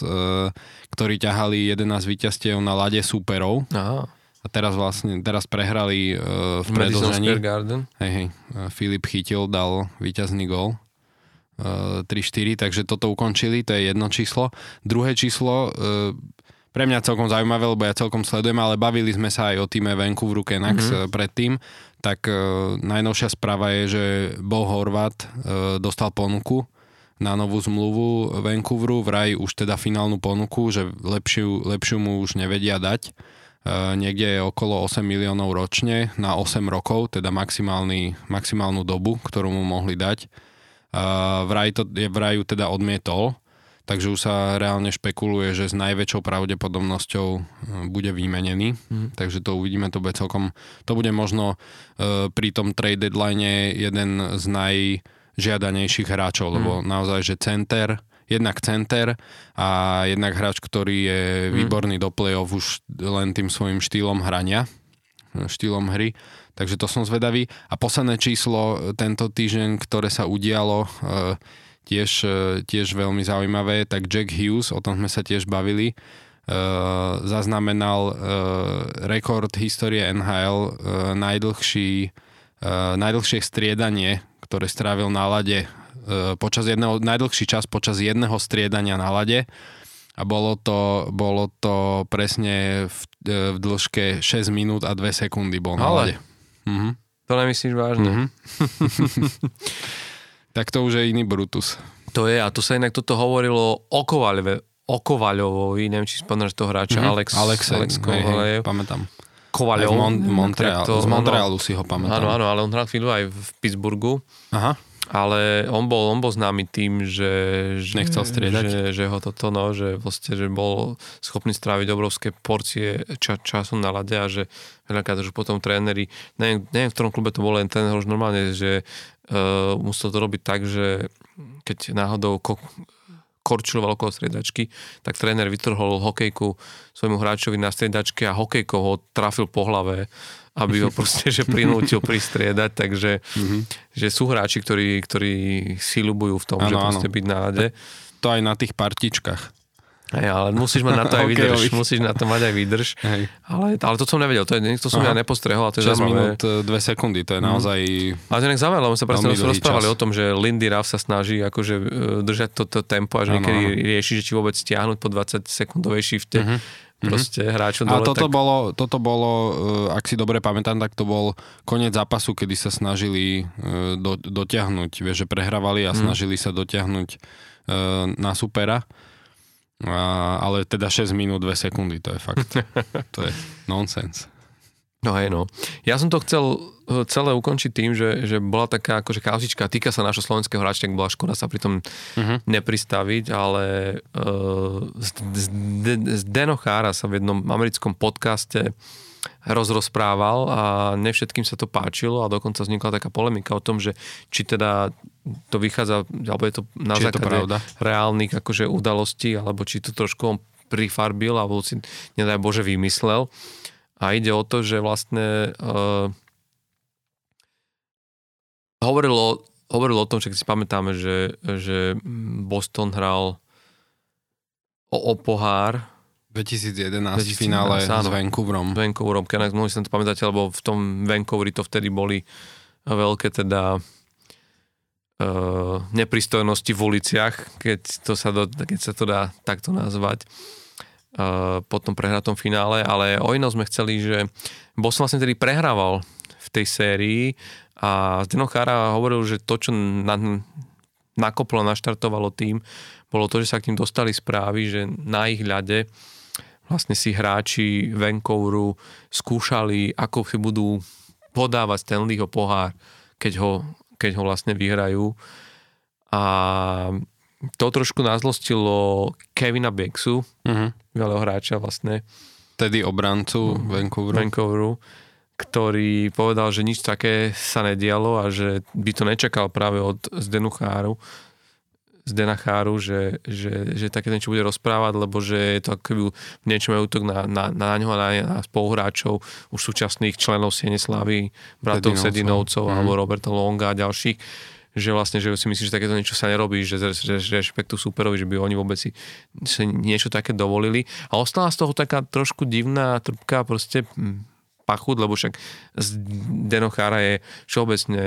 ktorí ťahali 11 víťazstiev na lade súperov aha, A teraz vlastne, teraz prehrali uh, v predlžení. Hej, hej. Uh, Filip chytil, dal víťazný gol. Uh, 3-4, takže toto ukončili, to je jedno číslo. Druhé číslo, uh, pre mňa celkom zaujímavé, lebo ja celkom sledujem, ale bavili sme sa aj o týme Vancouveru Canucks mm-hmm. predtým, tak uh, najnovšia správa je, že Bo Horvat uh, dostal ponuku na novú zmluvu Vancouveru, vraj už teda finálnu ponuku, že lepšiu, lepšiu mu už nevedia dať niekde je okolo 8 miliónov ročne na 8 rokov, teda maximálnu dobu, ktorú mu mohli dať. Eh, vraj, to, je, vraj ju teda odmietol, takže už sa reálne špekuluje, že s najväčšou pravdepodobnosťou eh, bude vymenený, mm. takže to uvidíme, to bude celkom, to bude možno pri tom trade deadline jeden z najžiadanejších hráčov, mm. lebo naozaj, že center, jednak center a jednak hráč, ktorý je mm. výborný do play-off už len tým svojim štýlom hrania, štýlom hry. Takže to som zvedavý. A posledné číslo tento týždeň, ktoré sa udialo, e, tiež, e, tiež veľmi zaujímavé, tak Jack Hughes, o tom sme sa tiež bavili, e, zaznamenal rekord histórie NHL, najdlhší, najdlhšie striedanie, ktoré strávil na lade počas jedného, najdlhší čas počas jedného striedania na lade a bolo to, bolo to presne v, e, v dĺžke 6 minút a 2 sekundy bol na Ale. lade. Mhm. To nemyslíš vážne? Mhm. tak to už je iný Brutus. To je, a tu sa inak toto hovorilo o Kovaľove, o Kovaľovovi, neviem, či spomínaš toho hráča, mm-hmm. Alex, Alex, hej, pamätám. Kovaľov. Mon- Montreal, to, z Montrealu si ho pamätám. Áno, áno, ale on hral chvíľu aj v Pittsburghu. Aha ale on bol, on bol známy tým, že, že, Nechcel striedať. že, že ho toto, no, že vlastne, že bol schopný stráviť obrovské porcie ča, času na lade a že veľakrát už potom tréneri, neviem, neviem, v ktorom klube to bol len ten už normálne, že uh, musel to robiť tak, že keď náhodou ko, korčiloval okolo striedačky, tak tréner vytrhol hokejku svojmu hráčovi na striedačke a hokejkou ho trafil po hlave aby ho proste že prinútil pristriedať, takže mm-hmm. že sú hráči, ktorí, ktorí si ľubujú v tom, ano, že proste ano. byť na lade. To aj na tých partičkách. Hej, ale musíš mať na to aj výdrž. musíš na to mať aj výdrž. Hej. Ale, ale to som nevedel, to, je, to som Aha. ja nepostrehol. A to je 6 minút, 2 e, sekundy, to je mhm. naozaj... Mm. Ale to je zaujímavé, lebo sa presne rozprávali čas. o tom, že Lindy Ruff sa snaží akože e, držať toto to tempo a že niekedy rieši, že či vôbec stiahnuť po 20 sekundovej shifte. Mm-hmm Mhm. Proste mm-hmm. hráčom dole. A toto tak... bolo, toto bolo, eh, ak si dobre pamätám, tak to bol koniec zápasu, kedy sa snažili eh, do, dotiahnuť, vieš, že prehrávali a mm. snažili sa dotiahnuť eh, na supera. A, ale teda 6 minút 2 sekundy, to je fakt, to je nonsens. No hej, no. Ja som to chcel eh, celé ukončiť tým, že, že bola taká akože kauzička, týka sa našho slovenského hráča, tak bola škoda sa pri tom uh-huh. nepristaviť, ale uh, Zdeno Chára sa v jednom americkom podcaste rozrozprával a nevšetkým sa to páčilo a dokonca vznikla taká polemika o tom, že či teda to vychádza, alebo je to na či základe reálnych akože udalostí, alebo či to trošku on prifarbil alebo si nedaj Bože vymyslel. A ide o to, že vlastne uh, hovorilo, hovorilo o tom, že si pamätáme, že, že Boston hral o, o pohár 2011, 2011 finále áno, s Vancouverom. Vancouverom, keď mohli si to pamätať, lebo v tom Vancouveri to vtedy boli veľké teda uh, nepristojnosti v uliciach, keď, to sa, do, keď sa to dá takto nazvať. Eh, po tom prehratom finále, ale o inom sme chceli, že Boston vlastne tedy prehrával v tej sérii a Zdeno Chára hovoril, že to, čo na, nakoplo, naštartovalo tým, bolo to, že sa k tým dostali správy, že na ich ľade vlastne si hráči Vancouveru skúšali, ako si budú podávať Stanleyho pohár, keď ho, keď ho vlastne vyhrajú. A to trošku nazlostilo Kevina Bexu, uh-huh. Veľého hráča vlastne. Tedy obrancu uh-huh. Vancouveru. Vancouveru ktorý povedal, že nič také sa nedialo a že by to nečakal práve od Zdenu Cháru, Zdena Cháru, že, že, že také niečo bude rozprávať, lebo že je to ako keby v niečom útok na, na, na ňo a na, na spoluhráčov, už súčasných členov Siene Slavy, bratov Sedinovcov, Sedinovcov mm. alebo Roberta Longa a ďalších že vlastne, že si myslíš, že takéto niečo sa nerobí, že, že rešpektu superovi, že by oni vôbec si, si niečo také dovolili. A ostala z toho taká trošku divná, trpká proste pachut, lebo však Denochára je všeobecne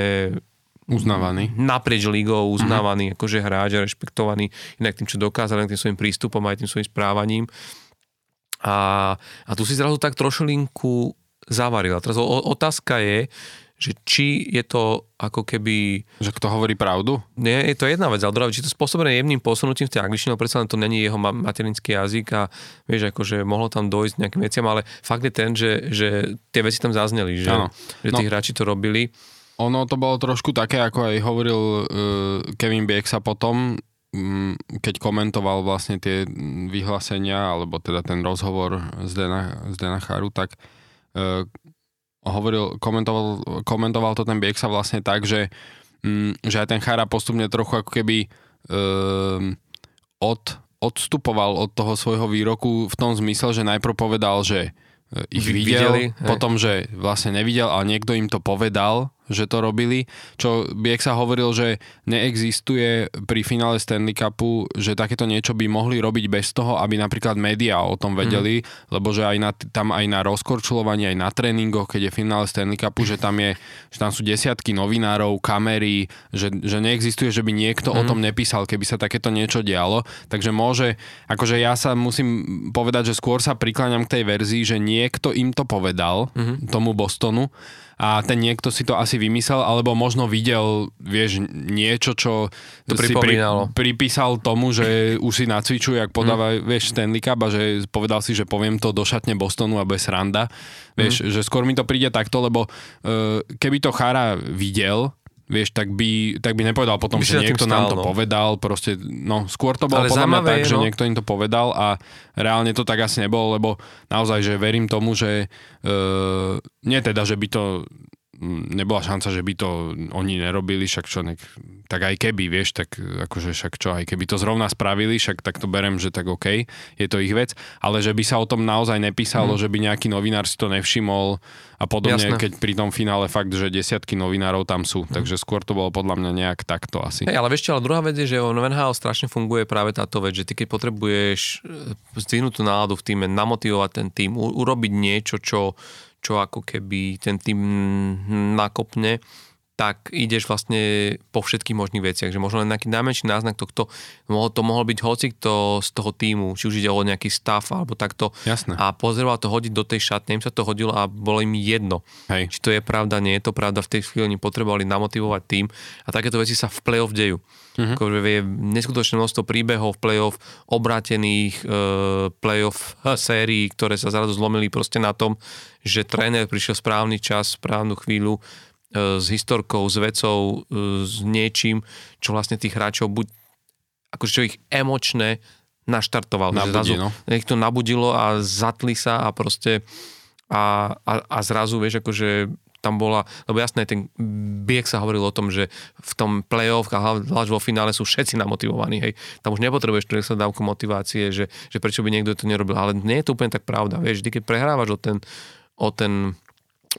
uznávaný. Naprieč ligou uznávaný, uh-huh. akože hráč a rešpektovaný inak tým, čo dokázal, inak tým svojim prístupom aj tým svojim správaním. A, a tu si zrazu tak trošilinku zavarila. Teraz o, otázka je, že či je to ako keby... Že kto hovorí pravdu? Nie, je to jedna vec, ale druhá či to spôsobené jemným posunutím v tej angličtine, ale predsa to není jeho materinský jazyk a vieš, akože mohlo tam dojsť nejakým veciam, ale fakt je ten, že, že tie veci tam zazneli, že, že tí no. hráči to robili. Ono to bolo trošku také, ako aj hovoril uh, Kevin Bieksa potom, um, keď komentoval vlastne tie vyhlásenia, alebo teda ten rozhovor z Dena, z Dena Charu, tak uh, hovoril, komentoval, komentoval to ten biek sa vlastne tak, že, mm, že aj ten Chara postupne trochu ako keby um, od, odstupoval od toho svojho výroku v tom zmysle, že najprv povedal, že e, ich videl, Videli, potom, že vlastne nevidel, ale niekto im to povedal že to robili, čo Biek sa hovoril, že neexistuje pri finále Stanley Cupu, že takéto niečo by mohli robiť bez toho, aby napríklad médiá o tom vedeli, mm. lebo že aj na, tam aj na rozkorčulovaní, aj na tréningoch, keď je finále Stanley Cupu, že tam, je, že tam sú desiatky novinárov, kamery, že, že neexistuje, že by niekto mm. o mhm. tom nepísal, keby sa takéto niečo dialo. Takže môže, akože ja sa musím povedať, že skôr sa prikláňam k tej verzii, že niekto im to povedal, mm. tomu Bostonu, a ten niekto si to asi vymyslel, alebo možno videl, vieš, niečo, čo to si pri, pripísal tomu, že už si nacvičuje, ak podáva, mm. vieš, Stanley Cup a že povedal si, že poviem to do šatne Bostonu a bez randa. Vieš, mm. že skôr mi to príde takto, lebo uh, keby to Chara videl, vieš, tak by, tak by nepovedal potom, by že niekto stál, nám to no. povedal, proste, no, skôr to bolo Ale podľa mňa tak, je, že no. niekto im to povedal a reálne to tak asi nebolo, lebo naozaj, že verím tomu, že uh, nie teda, že by to nebola šanca, že by to oni nerobili, však čo, nek, tak aj keby, vieš, tak akože však čo, aj keby to zrovna spravili, však tak to berem, že tak OK, je to ich vec, ale že by sa o tom naozaj nepísalo, mm. že by nejaký novinár si to nevšimol a podobne, Jasné. keď pri tom finále fakt, že desiatky novinárov tam sú, mm. takže skôr to bolo podľa mňa nejak takto asi. Hey, ale vieš čo, ale druhá vec je, že o NHL strašne funguje práve táto vec, že ty keď potrebuješ e, zdvihnúť tú náladu v týme, namotivovať ten tým, urobiť niečo, čo čo ako keby ten tým nakopne, tak ideš vlastne po všetkých možných veciach, že možno len nejaký najmenší náznak tohto, mohol, to mohol byť hoci kto z toho týmu, či už ide o nejaký stav alebo takto Jasné. a pozeroval to hodiť do tej šatne, im sa to hodilo a bolo im jedno. Hej. Či to je pravda, nie je to pravda, v tej chvíli oni potrebovali namotivovať tým a takéto veci sa v play-off dejú. Uh-huh. Akože je neskutočné množstvo príbehov play-off, obrátených e, play-off sérií, ktoré sa zrazu zlomili proste na tom, že tréner prišiel správny čas, správnu chvíľu s historkou, s vecou, e, s niečím, čo vlastne tých hráčov buď akože čo ich emočne naštartoval. Nabudí, zrazu, no. Ich to nabudilo a zatli sa a proste a, a, a zrazu, vieš, akože tam bola, lebo jasné, ten biek sa hovoril o tom, že v tom play-off a hlavne vo finále sú všetci namotivovaní, hej. Tam už nepotrebuješ tú dávku motivácie, že, že prečo by niekto to nerobil, ale nie je to úplne tak pravda, vieš, vždy keď prehrávaš o ten, o ten,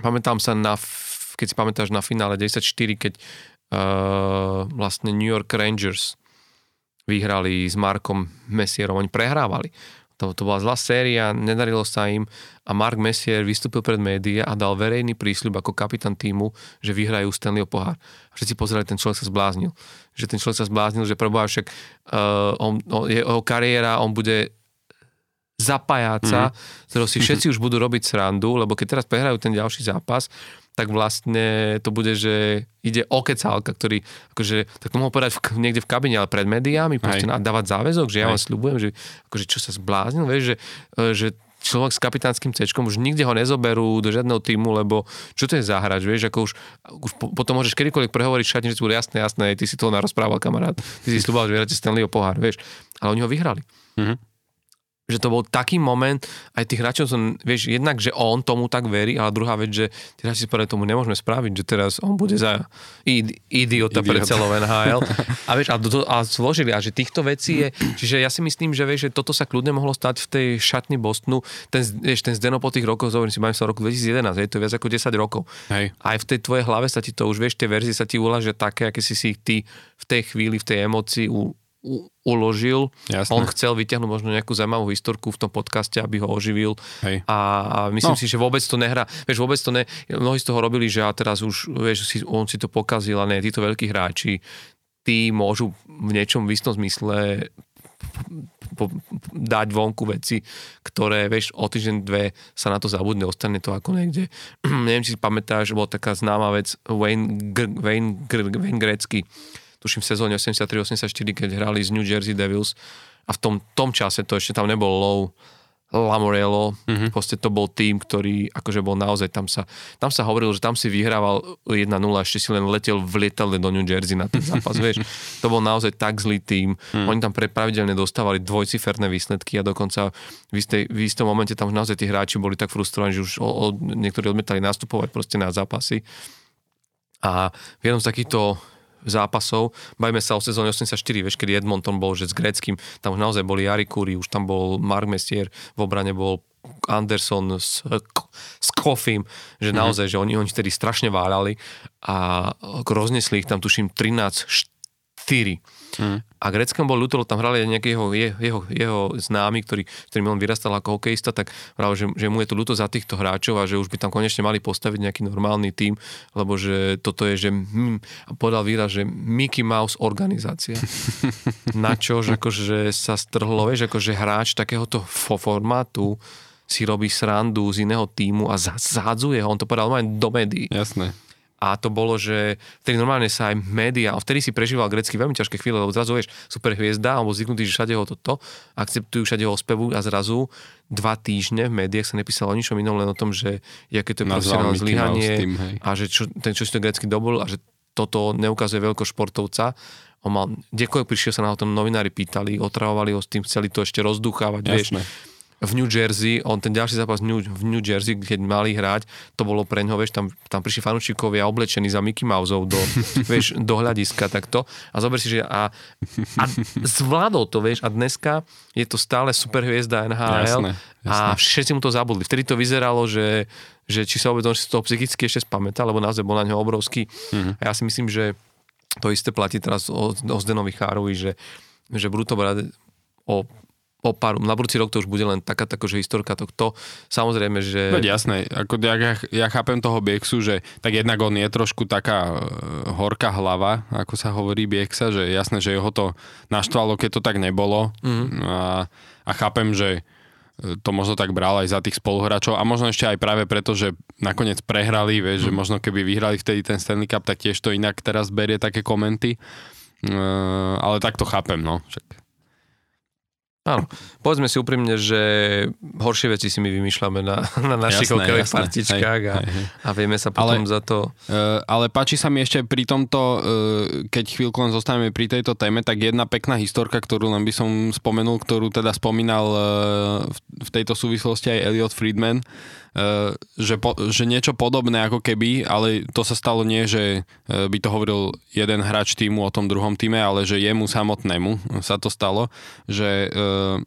pamätám sa na, keď si pamätáš na finále 10-4, keď uh, vlastne New York Rangers vyhrali s Markom Messierom, oni prehrávali to, to bola zlá séria, nedarilo sa im a Mark Messier vystúpil pred médiá a dal verejný prísľub ako kapitán týmu, že vyhrajú Stanleyho pohár. A všetci pozerali, ten človek sa zbláznil. Že ten človek sa zbláznil, že preboha však uh, on, on, jeho kariéra, on bude zapájaca, mm-hmm. ktorého si všetci už budú robiť srandu, lebo keď teraz prehrajú ten ďalší zápas, tak vlastne to bude, že ide o kecálka, ktorý, akože, tak to mohol povedať v, niekde v kabine, ale pred médiami, proste dávať záväzok, že ja Aj. vám sľubujem, že akože čo sa zbláznil, vieš, že, e, že človek s kapitánskym cečkom, už nikde ho nezoberú do žiadneho týmu, lebo čo to je za hráč, vieš, ako už, už potom môžeš kedykoľvek prehovoriť šatne, že to bude jasné, jasné, ty si to narozprával kamarát, ty si slúbal, že vyhráte Stanleyho pohár, vieš, ale oni ho vyhrali. Mm-hmm že to bol taký moment, aj tých hráčov som, vieš, jednak, že on tomu tak verí, ale druhá vec, že tí hráči si povedali, tomu nemôžeme spraviť, že teraz on bude za idiota pre celou NHL. A vieš, a, to, a zložili, a že týchto vecí je, čiže ja si myslím, že vieš, že toto sa kľudne mohlo stať v tej šatni Bostonu, ten, vieš, ten Zdeno po tých rokoch, zoberiem si, sa roku 2011, je to viac ako 10 rokov. Hej. Aj v tej tvojej hlave sa ti to už, vieš, tie verzie sa ti uláže také, aké si si ty v tej chvíli, v tej emocii u, u- uložil. Jasné. On chcel vyťahnuť možno nejakú zaujímavú historku v tom podcaste, aby ho oživil. Hej. A, a myslím No. si, že vôbec to nehrá. Vieš, vôbec to ne... Mnohí z toho robili, že a teraz už, vieš, si, on si to pokazil a ne, títo veľkí hráči, tí môžu v niečom v istom zmysle po, dať vonku veci, ktoré, vieš, o týždeň, dve sa na to zabudne, ostane to ako niekde. Neviem, či si pamätáš, bola taká známa vec Wayne, Gr- Wayne, Gr- Wayne Gretzky, tuším v sezóne 83-84, keď hrali z New Jersey Devils a v tom, tom čase to ešte tam nebol low, Lamorello, mm-hmm. proste to bol tým, ktorý akože bol naozaj, tam sa, tam sa hovorilo, že tam si vyhrával 1-0, ešte si len letel v lietadle do New Jersey na ten zápas, vieš. To bol naozaj tak zlý tým. Mm. Oni tam pre pravidelne dostávali dvojciferné výsledky a dokonca v, istej, v istom momente tam naozaj tí hráči boli tak frustrovaní, že už o, o, niektorí odmietali nastupovať proste na zápasy. A v jednom z takýchto zápasov. Bajme sa o sezóne 84, vieš, kedy Edmonton bol, že s Greckým, tam už naozaj boli Jari Kuri, už tam bol Mark Messier, v obrane bol Anderson s, s Kofim, že naozaj, že oni, oni vtedy strašne váľali a roznesli ich tam, tuším, 13 4. Mm. A Greckom bol ľúto, tam hrali nejaký jeho, jeho, jeho známy, ktorý, ktorým on vyrastal ako hokejista, tak vral, že, že mu je to ľúto za týchto hráčov a že už by tam konečne mali postaviť nejaký normálny tím, lebo že toto je, že hm, podal výraz, že Mickey Mouse organizácia. Na čo, že akože sa strhlo, vieš, akože hráč takéhoto fo- formátu si robí srandu z iného týmu a zahadzuje ho, on to povedal aj do médií. Jasné. A to bolo, že vtedy normálne sa aj média, a vtedy si prežíval grecky veľmi ťažké chvíle, lebo zrazu vieš, super hviezda, alebo zvyknutý, že všade ho toto, akceptujú všade ho spevu a zrazu dva týždne v médiách sa nepísalo o ničom inom, len o tom, že aké to je profesionálne zlyhanie a že čo, ten, čo si to grecky dobol a že toto neukazuje veľko športovca. On mal, ďakujem, prišiel sa na to novinári pýtali, otravovali ho s tým, chceli to ešte rozdúchávať, vieš Jasné. V New Jersey, on ten ďalší zápas v New, v New Jersey, keď mali hrať, to bolo pre ňoho, vieš, tam, tam prišli fanúšikovia oblečení za Mickey Mouseov do, vieš, do hľadiska takto. A zober si, že a, a zvládol to, vieš, a dneska je to stále super hviezda NHL Jasné, a jasné. všetci mu to zabudli. Vtedy to vyzeralo, že, že či sa vôbec on si to psychicky ešte spamätá, lebo naozaj bol na ňo obrovský. Mhm. A ja si myslím, že to isté platí teraz o, o Zdenovi Chárovi, že, že Bruto brať o o pár, na budúci rok to už bude len taká že historka tohto. Samozrejme, že... Veď jasné, ako ja, ja, ja chápem toho Bieksu, že tak jednak on je trošku taká e, horká hlava, ako sa hovorí Bieksa, že jasné, že jeho to naštvalo, keď to tak nebolo mm. a, a chápem, že e, to možno tak bral aj za tých spoluhráčov a možno ešte aj práve preto, že nakoniec prehrali, vieš, mm. že možno keby vyhrali vtedy ten Stanley Cup, tak tiež to inak teraz berie také komenty. Uh, ale tak to chápem, no. Však Áno, povedzme si úprimne, že horšie veci si my vymýšľame na, na našich jasné. partičkách a, Hej, hej, hej. a vieme sa potom Ale- za to... Uh, ale páči sa mi ešte pri tomto, uh, keď chvíľku len zostaneme pri tejto téme, tak jedna pekná historka, ktorú len by som spomenul, ktorú teda spomínal uh, v, v tejto súvislosti aj Elliot Friedman, že, po, že niečo podobné ako keby, ale to sa stalo nie, že uh, by to hovoril jeden hráč týmu o tom druhom týme, ale že jemu samotnému sa to stalo, že uh,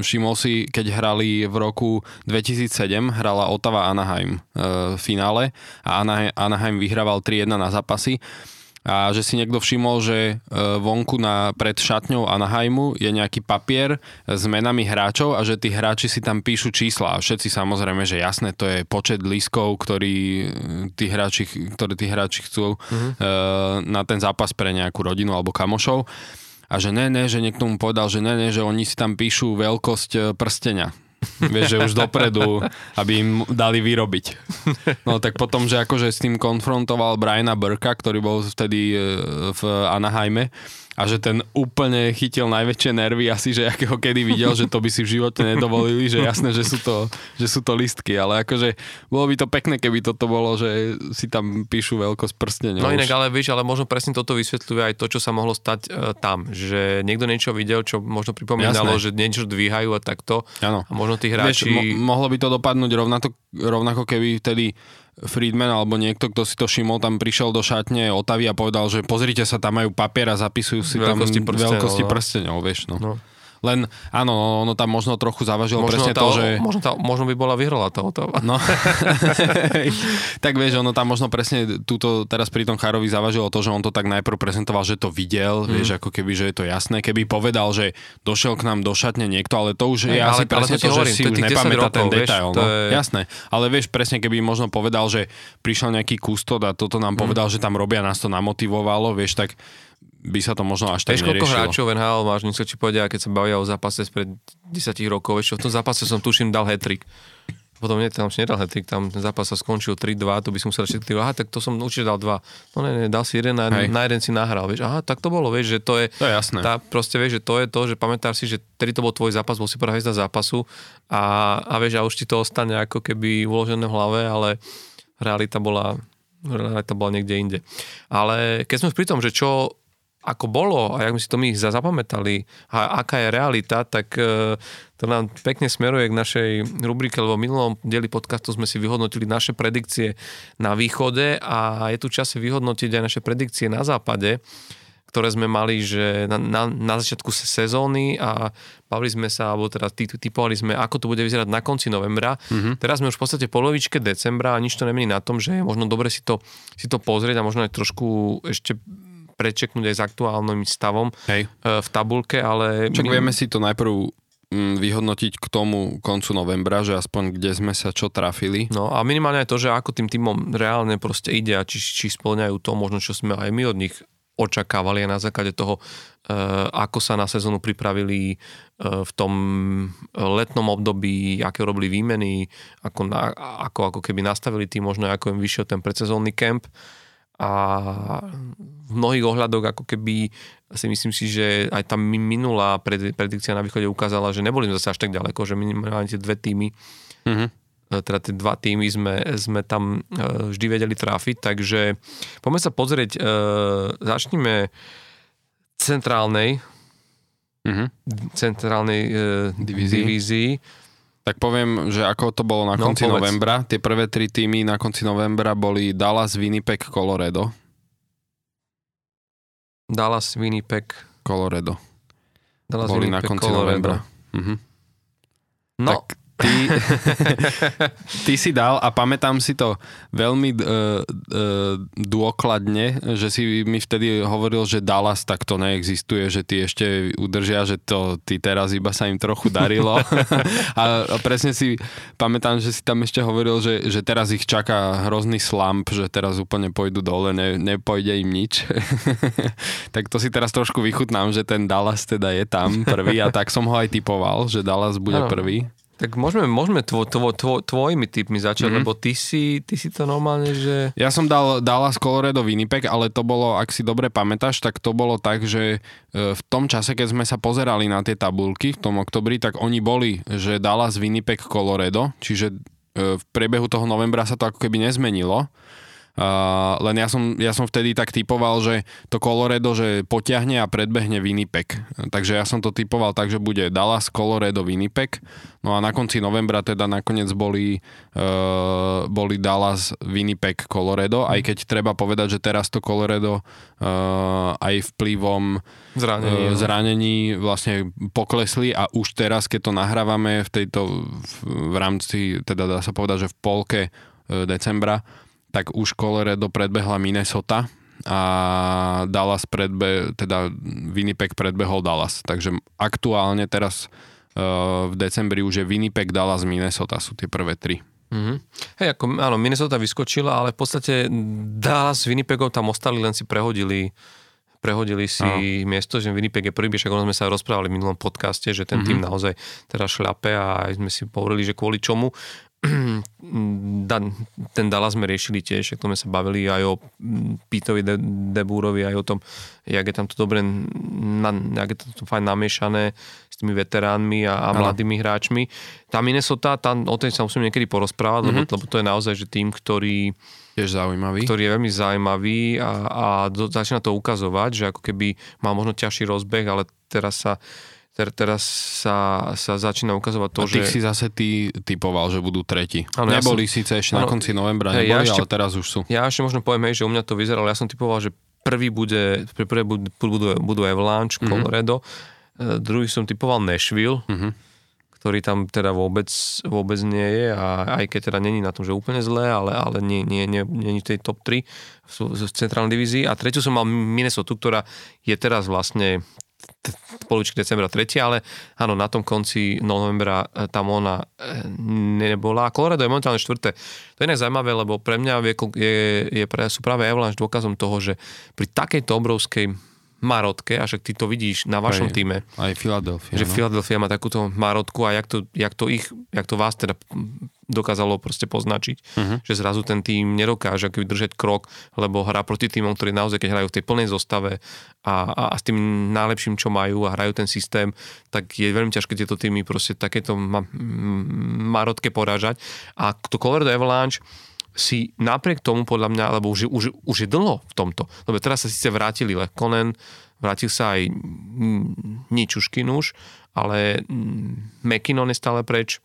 všimol si, keď hrali v roku 2007, hrala Ottawa Anaheim v finále a Anaheim vyhrával 3-1 na zápasy a že si niekto všimol, že e, vonku na, pred šatňou Anaheimu je nejaký papier s menami hráčov a že tí hráči si tam píšu čísla. A všetci samozrejme, že jasné, to je počet lískov, ktorý e, tí hráči, ktoré tí hráči chcú e, na ten zápas pre nejakú rodinu alebo kamošov. A že ne, ne, že niekto mu povedal, že ne, ne, že oni si tam píšu veľkosť prstenia. Vieš, že už dopredu, aby im dali vyrobiť. No tak potom, že akože s tým konfrontoval Briana Burka, ktorý bol vtedy e, v Anaheime a že ten úplne chytil najväčšie nervy asi, že akého kedy videl, že to by si v živote nedovolili, že jasné, že sú to, že sú to listky, ale akože bolo by to pekné, keby toto bolo, že si tam píšu veľkosť prstenia. No už. inak, ale vieš, ale možno presne toto vysvetľuje aj to, čo sa mohlo stať e, tam. Že niekto niečo videl, čo možno pripomínalo, Jasné. že niečo dvíhajú a takto. Áno. A možno tí Vieš, hráči... mo- mohlo by to dopadnúť rovnako, rovnako keby vtedy Friedman alebo niekto, kto si to všimol, tam prišiel do šatne Otavy a povedal, že pozrite sa, tam majú papier a zapisujú si Veľkosti tam prstenov, veľkosti no. prstenov, vieš, no. No. Len áno, ono tam možno trochu zavažilo možno presne tá, to, že... Možno, tá, možno by bola vyhrala tá Otava. No, tak vieš, ono tam možno presne túto teraz pri tom Charovi zavažilo to, že on to tak najprv prezentoval, že to videl, mm. vieš, ako keby, že je to jasné. Keby povedal, že došiel k nám do šatne niekto, ale to už je asi ale presne to, hovorím, že si to už nepamätá ten detail. Vieš, no, je... Jasné, ale vieš, presne keby možno povedal, že prišiel nejaký kustod a toto nám mm. povedal, že tam robia, nás to namotivovalo, vieš, tak by sa to možno až tak Vieš, koľko hráčov NHL máš, nech sa ti povedia, keď sa bavia o zápase spred 10 rokov, vieš, v tom zápase som tuším dal hetrik. Potom nie, tam si nedal hetrik, tam ten zápas sa skončil 3-2, to by som musel všetky, aha, tak to som určite dal 2. No ne, ne, dal si jeden, na, na jeden si nahral, vieš, aha, tak to bolo, vieš, že to je, to je jasné. Tá, proste vieš, že to je to, že pamätáš si, že tedy to bol tvoj zápas, bol si prvá hviezda zápasu a, a vieš, a už ti to ostane ako keby uložené v hlave, ale realita bola, realita bola niekde inde. Ale keď sme pri tom, že čo ako bolo a jak si to my zapamätali a aká je realita, tak e, to nám pekne smeruje k našej rubrike, lebo v minulom dieli podcastu sme si vyhodnotili naše predikcie na východe a je tu čas vyhodnotiť aj naše predikcie na západe ktoré sme mali, že na, na, na začiatku sezóny a bavili sme sa, alebo teda typovali sme, ako to bude vyzerať na konci novembra. Mm-hmm. Teraz sme už v podstate polovičke decembra a nič to nemení na tom, že je možno dobre si to, si to pozrieť a možno aj trošku ešte prečeknúť aj s aktuálnym stavom Hej. E, v tabulke, ale... Čak vieme si to najprv mm, vyhodnotiť k tomu koncu novembra, že aspoň kde sme sa čo trafili. No a minimálne aj to, že ako tým týmom reálne proste ide a či, či splňajú to možno, čo sme aj my od nich očakávali a na základe toho, e, ako sa na sezónu pripravili e, v tom letnom období, aké robili výmeny, ako, na, ako, ako keby nastavili tým, možno ako im vyšiel ten predsezónny kemp a v mnohých ohľadoch ako keby si myslím si, že aj tá minulá predikcia na východe ukázala, že neboli sme zase až tak ďaleko, že minimálne tie dve týmy mm-hmm teda tie dva týmy sme, sme tam e, vždy vedeli trafiť, takže poďme sa pozrieť, e, začneme centrálnej mm-hmm. centrálnej divízii. divízii tak poviem, že ako to bolo na no, konci povedz. novembra. Tie prvé tri týmy na konci novembra boli Dallas, Winnipeg, Colorado. Dallas, Winnipeg. Colorado. Dallas, boli Winnipeg, na konci Colorado. novembra. Mhm. No, tak ty, ty si dal a pamätám si to veľmi uh, uh, dôkladne, že si mi vtedy hovoril, že Dallas tak to neexistuje, že ty ešte udržia, že to ty teraz iba sa im trochu darilo. a, a presne si pamätám, že si tam ešte hovoril, že, že teraz ich čaká hrozný slump, že teraz úplne pôjdu dole, ne, nepojde im nič. tak to si teraz trošku vychutnám, že ten Dallas teda je tam prvý a tak som ho aj typoval, že Dallas bude ano. prvý. Tak môžeme, môžeme tvo, tvo, tvo, tvojimi typmi začať, mm-hmm. lebo ty si, ty si to normálne, že... Ja som dal Dallas Colorado Winnipeg, ale to bolo, ak si dobre pamätáš, tak to bolo tak, že e, v tom čase, keď sme sa pozerali na tie tabulky v tom oktobri, tak oni boli, že Dallas Winnipeg Colorado, čiže e, v priebehu toho novembra sa to ako keby nezmenilo. Uh, len ja som, ja som vtedy tak typoval, že to Colorado, že potiahne a predbehne Winnipeg. Takže ja som to typoval tak, že bude Dallas, Colorado, Winnipeg. No a na konci novembra teda nakoniec boli, uh, boli Dallas, Winnipeg, Colorado, aj keď treba povedať, že teraz to Colorado uh, aj vplyvom zranení, uh, zranení vlastne poklesli a už teraz, keď to nahrávame v tejto v, v rámci, teda dá sa povedať, že v polke decembra, tak už Colorado predbehla Minnesota a Dallas predbe, teda Winnipeg predbehol Dallas. Takže aktuálne teraz uh, v decembri už je Winnipeg, Dallas, Minnesota sú tie prvé tri. Mm-hmm. Hej, ako, áno, Minnesota vyskočila, ale v podstate Dallas s Winnipegom tam ostali, len si prehodili prehodili si Aho. miesto, že Winnipeg je prvý, však sme sa rozprávali v minulom podcaste, že ten mm-hmm. tým naozaj teraz šľape a aj sme si hovorili, že kvôli čomu. ten Dallas sme riešili tiež, ako sme sa bavili aj o Pítovi De, Debúrovi, aj o tom, jak je tam to dobre, na, jak je to fajn namiešané s tými veteránmi a, a mladými hráčmi. Tá Minnesota, tam, o tej sa musím niekedy porozprávať, mm-hmm. lebo, lebo to je naozaj že tým, ktorý Tiež zaujímavý. Ktorý je veľmi zaujímavý a, a do, začína to ukazovať, že ako keby mal možno ťažší rozbeh, ale teraz sa ter, teraz sa, sa začína ukazovať to, a že... si zase ty typoval, že budú tretí. Ano, neboli ja som, síce ešte ano, na konci novembra, hej, neboli, ja ešte, ale teraz už sú. Ja ešte možno poviem, hej, že u mňa to vyzeralo, ja som typoval, že prvý bude, prvé budú, budú, budú Avalanche, mm-hmm. Colorado, E, druhý som typoval Nashville, Mhm. ktorý tam teda vôbec, vôbec nie je a aj keď teda není na tom, že úplne zlé, ale, ale nie, nie, nie, nie v tej top 3 v, v centrálnej divízii. A tretiu som mal Minnesota, ktorá je teraz vlastne polovičky decembra tretia, ale áno, na tom konci novembra e, tam ona e, nebola. Colorado je momentálne štvrté. To je inak zaujímavé, lebo pre mňa je, je, je sú práve Avalanche dôkazom toho, že pri takejto obrovskej marotke, a však ty to vidíš na vašom Aj- týme, Aj Philadelphia. že no. Philadelphia má takúto marotku a jak to, jak to ich, jak to vás teda dokázalo proste poznačiť, Mhm. že zrazu ten tým nedokáže akoby držať krok, lebo hrá proti týmom, ktorí naozaj, keď hrajú v tej plnej zostave a, a, a s tým najlepším, čo majú a hrajú ten systém, tak je veľmi ťažké tieto týmy proste takéto ma, marotke porážať. A to Colorado Avalanche si napriek tomu podľa mňa, lebo už, už, už je dlho v tomto, lebo teraz sa síce vrátili Lekonen, vrátil sa aj Ničuškin už, ale McKinnon je stále preč.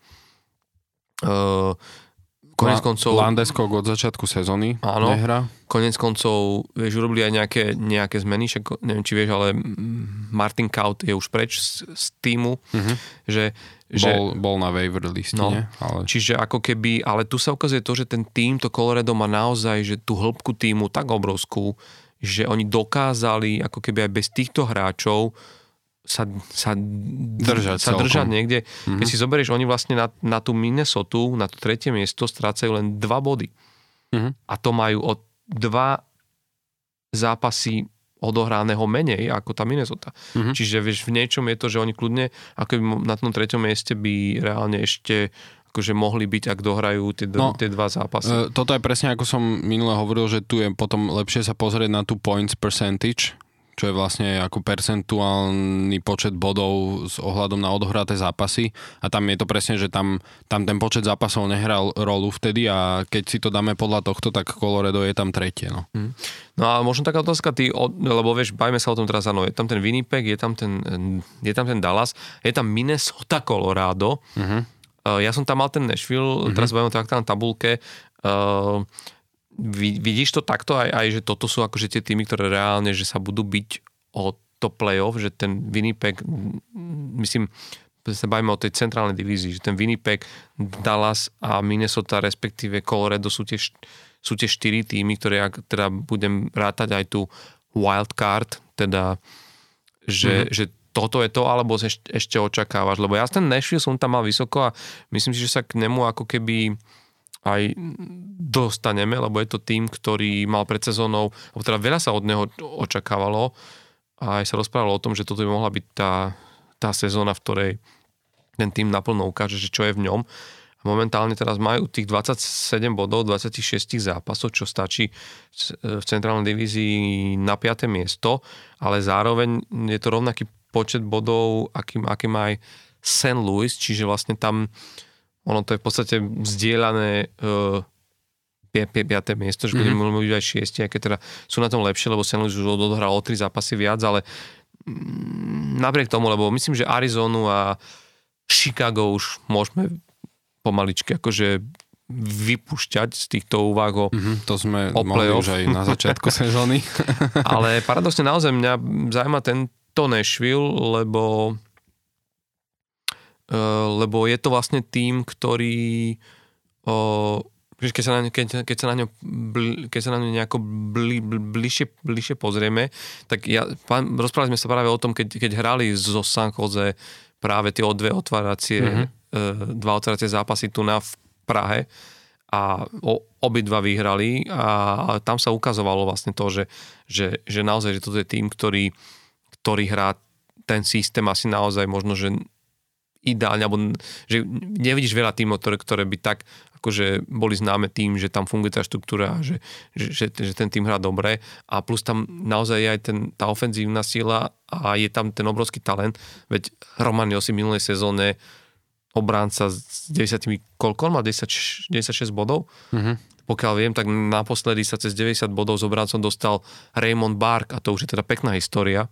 Uh, konec koncov, Landeskog od začiatku sezóny Áno. nehrá. konec koncov, vieš, urobili aj nejaké, nejaké zmeny, však neviem, či vieš, ale Martin Kaut je už preč z, z týmu, Mhm. že, že Bol, bol na waiver liste, No. Ale... Čiže ako keby, ale tu sa ukazuje to, že ten tým, to Colorado má naozaj, že tú hĺbku týmu tak obrovskú, že oni dokázali ako keby aj bez týchto hráčov sa, sa Držať sa celkom. držať niekde. Mm-hmm. Keď si zoberieš, oni vlastne na, na tú Minnesota, na to tretie miesto strácajú len dva body. Mhm. A to majú o dva zápasy odohraného menej ako tá Minnesota. Mhm. Čiže vieš, v niečom je to, že oni kľudne ako by na tom treťom mieste by reálne ešte akože mohli byť, ak dohrajú tie, No, no, tie dva zápasy. E, Toto je presne ako som minule hovoril, že tu je potom lepšie sa pozrieť na tú points percentage, čo je vlastne ako percentuálny počet bodov s ohľadom na odohraté zápasy a tam je to presne, že tam, tam ten počet zápasov nehral rolu vtedy a keď si to dáme podľa tohto, tak Colorado je tam tretie. No. No a možno taká otázka, ty, lebo vieš, bajme sa o tom teraz, áno, je tam ten Winnipeg, je tam ten, je tam ten Dallas, je tam Minnesota, Colorado. Mhm. Uh, ja som tam mal ten Nashville, teraz bavíme o tak na tabulke. Uh, vidíš to takto aj, aj, že toto sú akože tie týmy, ktoré reálne, že sa budú byť o to playoff, že ten Winnipeg, myslím, sa bavíme o tej centrálnej divízii, že ten Winnipeg, Dallas a Minnesota, respektíve Colorado sú tie, sú tie štyri týmy, ktoré ak teda budem rátať aj tú wildcard, teda že, mm-hmm. že toto je to, alebo ešte, ešte očakávaš, lebo ja ten Nashville som tam mal vysoko a myslím si, že sa k nemu ako keby aj dostaneme, lebo je to tým, ktorý mal pred sezónou, alebo teda veľa sa od neho očakávalo a aj sa rozprávalo o tom, že toto by mohla byť tá, tá sezóna, v ktorej ten tým naplno ukáže, že čo je v ňom. Momentálne teraz majú tých 27 bodov, 26 zápasov, čo stačí v centrálnej divízii na 5. miesto, ale zároveň je to rovnaký počet bodov, aký, aký má aj St. Louis, čiže vlastne tam ono to je v podstate vzdielané uh, 5. miesto, že mm-hmm. budeme byť aj 6, aj keď teda sú na tom lepšie, lebo St. Louis už odohral o 3 zápasy viac, ale mm, napriek tomu, lebo myslím, že Arizonu a Chicago už môžeme pomaličky akože vypušťať z týchto úvah o Mhm, to sme O playoff. už aj na začiatku sezóny. Ale paradoxne naozaj mňa zaujíma tento Nashville, lebo lebo je to vlastne tým, ktorý keď sa na, ňo- keď, keď sa na ňo, keď sa na ňo nejako bli, bl, bližšie, bližšie pozrieme, tak ja, pán, rozprávali sme sa práve o tom, keď, keď hrali zo San Jose práve tie dve otváracie, Mhm. mm-hmm. dva otváracie zápasy tu na v Prahe a o, obidva vyhrali a, a tam sa ukazovalo vlastne to, že, že, že naozaj, že toto je tým, ktorý, ktorý hrá ten systém asi naozaj možno, že ideálne, alebo že nevidíš veľa tímov, ktoré, ktoré by tak akože boli známe tým, že tam funguje tá štruktúra, že, že, že, že ten tým hrá dobre a plus tam naozaj je aj ten, tá ofenzívna sila a je tam ten obrovský talent, veď Roman Josi minulej sezóne obránca s 90, koľko on má? 10, 96 bodov? Mhm. Pokiaľ viem, tak naposledy sa cez 90 bodov s obráncom dostal Raymond Bark a to už je teda pekná história.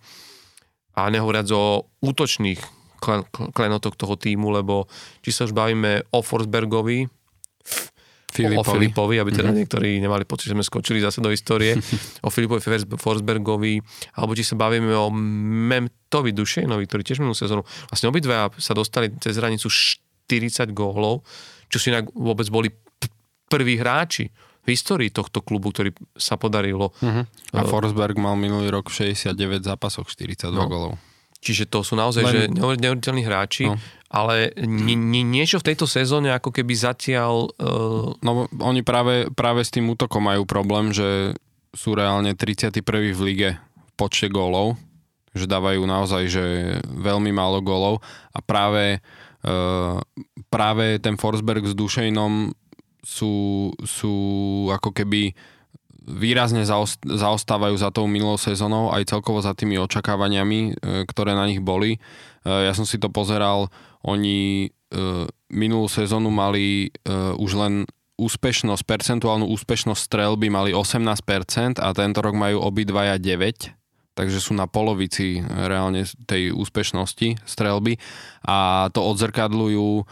A nehovoriac o útočných klen- klenotok toho týmu, lebo či sa už bavíme o Forsbergovi, o Filipovi. Filipovi, aby teda mm-hmm. niektorí nemali pocit, že sme skočili zase do histórie, o Filipovi Forsbergovi, alebo či sa bavíme o Mem Tovi Dušejnovi, ktorý tiež minulú sezónu, vlastne obidva sa dostali cez hranicu 40 gólov, čo si inak vôbec boli prví hráči v histórii tohto klubu, ktorý sa podarilo. Uh-huh. A Forsberg mal minulý rok v 69 zápasoch 42 no. golov. Čiže to sú naozaj Len... že neuveriteľní hráči, no. ale nie, nie, niečo v tejto sezóne ako keby zatiaľ... Uh... No oni práve, práve s tým útokom majú problém, že sú reálne 31. v lige v počte gólov, že dávajú naozaj že veľmi málo gólov a práve, uh, práve ten Forsberg s Dušejnom sú, sú ako keby výrazne zaostávajú za tou minulou sezónou aj celkovo za tými očakávaniami, e, ktoré na nich boli. E, ja som si to pozeral, oni e, minulú sezónu mali už len úspešnosť, percentuálnu úspešnosť strelby mali 18% a tento rok majú obidvaja 9 takže sú na polovici reálne tej úspešnosti strelby a to odzrkadľujú